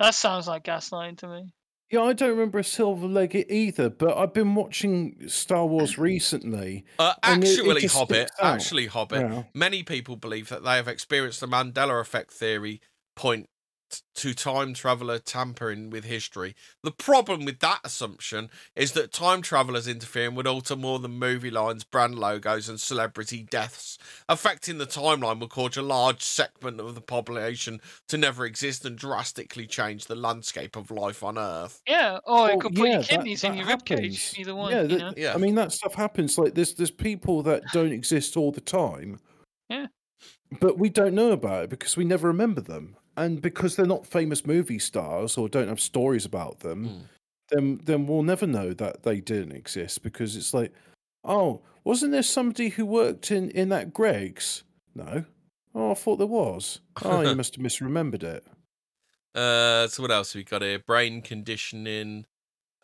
That sounds like gaslighting to me. Yeah, I don't remember a silver leg either, but I've been watching Star Wars *clears throat* recently. Uh, And it- it actually, Hobbit. Actually, Hobbit. Yeah. Many people believe that they have experienced the Mandela effect theory point t- to time traveler tampering with history. The problem with that assumption is that time travelers interfering would alter more than movie lines, brand logos, and celebrity deaths. Affecting the timeline would cause a large segment of the population to never exist and drastically change the landscape of life on Earth. Yeah, or Well, it could put yeah, your that- kidneys in that your ribcage. happens. Either one, yeah, you that- know. Yeah. I mean that stuff happens. Like there's there's people that *laughs* don't exist all the time. Yeah. But we don't know about it because we never remember them, and because they're not famous movie stars or don't have stories about them, Mm. then then we'll never know that they didn't exist because it's like, oh, wasn't there somebody who worked in in that Greggs? No. Oh, I thought there was. Oh, *laughs* you must have misremembered it. Uh, so what else have we got here? Brain conditioning,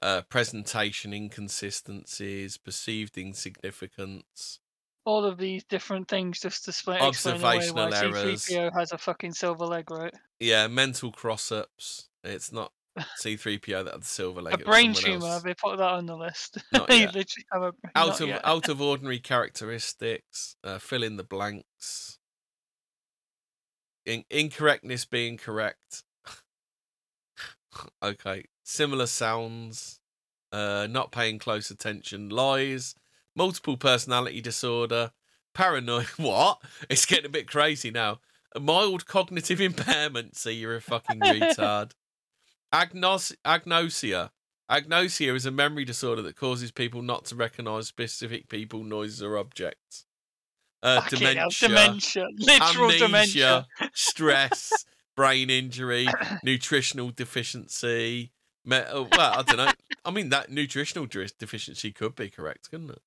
uh, presentation inconsistencies, perceived insignificance. All of these different things just to explain, explain away Observational why errors. C3PO has a fucking silver leg, right? Yeah, mental cross-ups. It's not C3PO that had the silver leg. a brain tumor. else. They put that on the list. Not *laughs* yet. literally have a Out of yet. *laughs* out of ordinary characteristics. Uh, fill in the blanks. In- incorrectness being correct. *laughs* okay. Similar sounds. Uh, not paying close attention. Lies. Multiple personality disorder. Paranoid. *laughs* What? It's getting a bit crazy now. A mild cognitive *laughs* impairment. See, you're a fucking retard. Agnos- agnosia. Agnosia is a memory disorder that causes people not to recognize specific people, noises, or objects. Uh, hell, dementia, dementia, literal dementia. stress, *laughs* brain injury, nutritional deficiency. Me- oh, well, I don't know. I mean, that nutritional deficiency could be correct, couldn't it?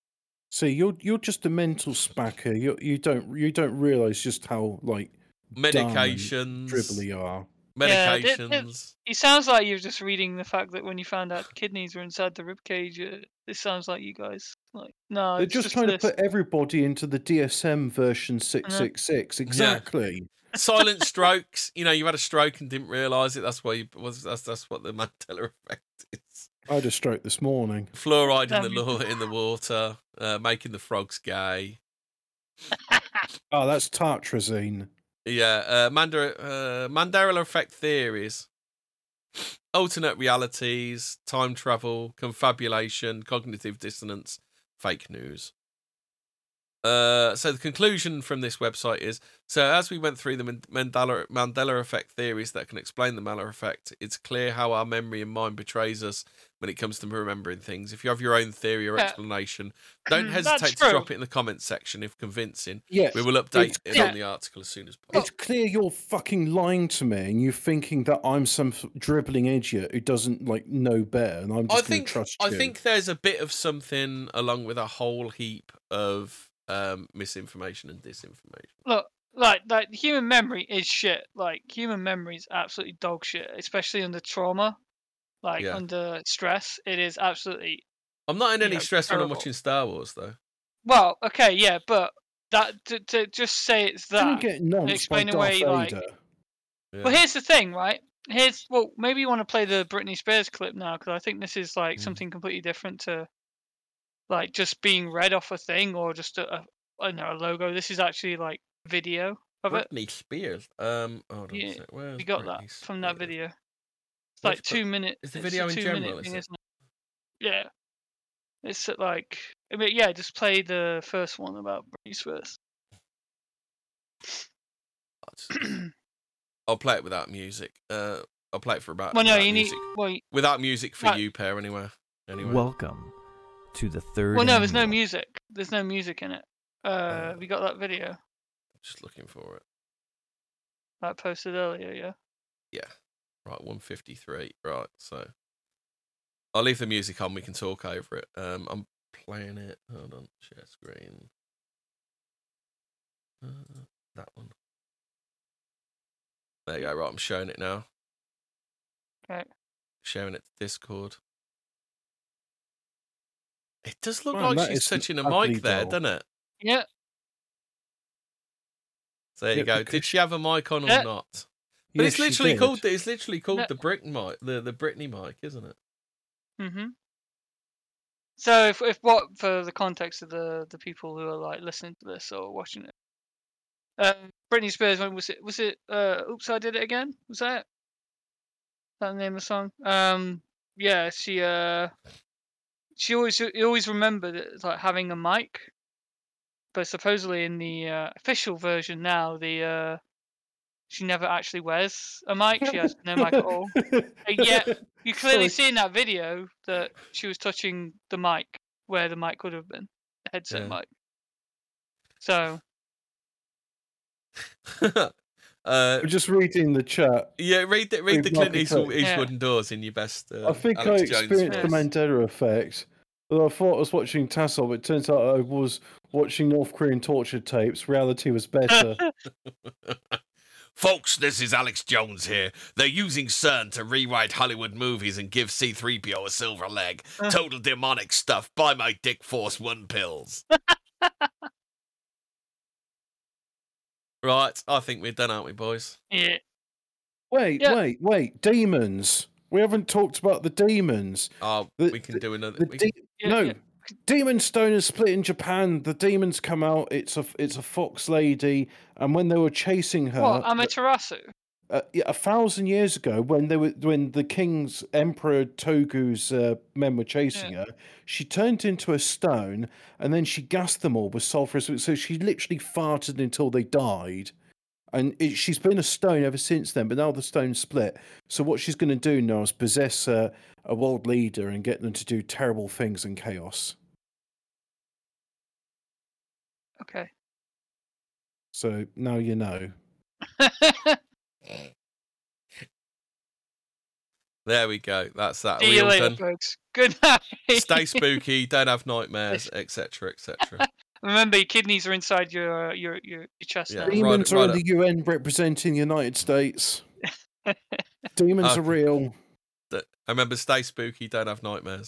See, you're you're just a mental spacker. You you don't you don't realize just how like Medications, dribble you are. Yeah, th- th- medications. It sounds like you're just reading the fact that when you found out kidneys were inside the rib cage. Uh, this sounds like you guys like no. They're it's just, trying this. to put everybody into the DSM version six six six. Exactly. silent strokes. You know, you had a stroke and didn't realise it. That's why you was. That's that's what the Mandela effect is. I had a stroke this morning. Fluoride in the Um, law in the water, uh, making the frogs gay. *laughs* Oh, that's tartrazine. Yeah, uh, Mandela, uh, Mandela effect theories, alternate realities, time travel, confabulation, cognitive dissonance, fake news. Uh, so the conclusion from this website is: so as we went through the Mandela Mandela effect theories that can explain the Mandela effect, it's clear how our memory and mind betrays us when it comes to remembering things. If you have your own theory or Yeah. explanation, don't hesitate to true. drop it in the comments section if convincing. Yes. We will update It's it clear- on the article as soon as possible. It's clear you're fucking lying to me, and you're thinking that I'm some dribbling idiot who doesn't like know better, and I'm I just going think to trust I think there's a bit of something along with a whole heap of um, misinformation and disinformation. Look, like like human memory is shit. Like human memory is absolutely dog shit, especially under trauma, like Yeah. under stress. It is absolutely I'm not in any know, stress when I'm watching Star Wars though. well, okay, yeah, but that to, to just say it's that. get nonced by explain away, like-. Yeah. Well, here's the thing, right? Here's well, maybe you want to play the Britney Spears clip now because I think this is like Mm. something completely different to like just being read off a thing or just a, a I know a logo. This is actually like video of it. Britney Spears. Um, hold on Yeah, a sec. Where's You got that Britney from that video. It's like Brit- two minutes. is the video in general, is it? Isn't it? Yeah. It's at like I mean, yeah. Just play the first one about Britney Spears. *clears throat* I'll play it without music. Uh, I'll play it for about. well, no, without you need. music. Well, y- without music for Right. you, pair. anywhere. Anyway. Welcome to the third. well, no. There's no music. There's no music in it. Uh, Oh. we got that video just looking for it. that I posted earlier. Yeah. Yeah. Right, 153. Right, so I'll leave the music on. We can talk over it. Um, I'm playing it. Hold on, share screen. Uh, that one. There you go. Right, I'm showing it now. Okay. Sharing it to Discord. It does look Man, like she's is touching a mic there, doll. doesn't it? Yeah. So there you go. because- Did she have a mic on or not? But Yes, it's literally did. called. It's literally called No. the Brick mic, the the Britney mic, isn't it? hmm So if if what for the context of the the people who are like listening to this or watching it, um, Britney Spears. When was it? Was it? Uh, Oops, I did it again. Was that? it? That the name of the song? Um, yeah. She uh, she always you always remembered it like having a mic, but supposedly in the uh, official version now, the uh, she never actually wears a mic. She has no mic at all. *laughs* Uh, yeah, you clearly Sorry. see in that video that she was touching the mic where the mic could have been, the headset Yeah. mic. So *laughs* uh, I'm just reading the chat. yeah, read the read the Read Clint Marky Eastwood, Cook. Yeah. Eastwood and Doors in your best. Uh, I think Alex I Jones experienced the voice. Mandela effect. Although I thought I was watching Tassel, but it turns out I was watching North Korean torture tapes. Reality was better. *laughs* Folks, this is Alex Jones here. They're using CERN to rewrite Hollywood movies and give C3PO a silver leg. Uh. Total demonic stuff. Buy my Dick Force One pills. *laughs* right, I think we're done, aren't we, boys? yeah, wait, Yeah. wait, wait. Demons. We haven't talked about the demons. Oh, The- we can do another. The we can- de- yeah, no, yeah. Demon Stone is split in Japan. The demons come out. It's a it's a fox lady, and when they were chasing her, What Amaterasu? uh, yeah, a thousand years ago, when they were when the king's emperor Togu's uh, men were chasing her, she turned into a stone, and then she gassed them all with sulfurous. So she literally farted until they died, and it, she's been a stone ever since then. But now the stone split. So what she's going to do now is possess uh, a world leader and get them to do terrible things and chaos. Okay. So now you know. *laughs* There we go. That's that. See you later, done? folks. Good night. Stay *laughs* spooky. Don't have nightmares, *laughs* etc., etc. Remember, your kidneys are inside your uh, your your, your chest Yeah. now. Right- Demons are right in up. the UN representing the United States. Demons are Okay. Real. Remember, stay spooky. Don't have nightmares.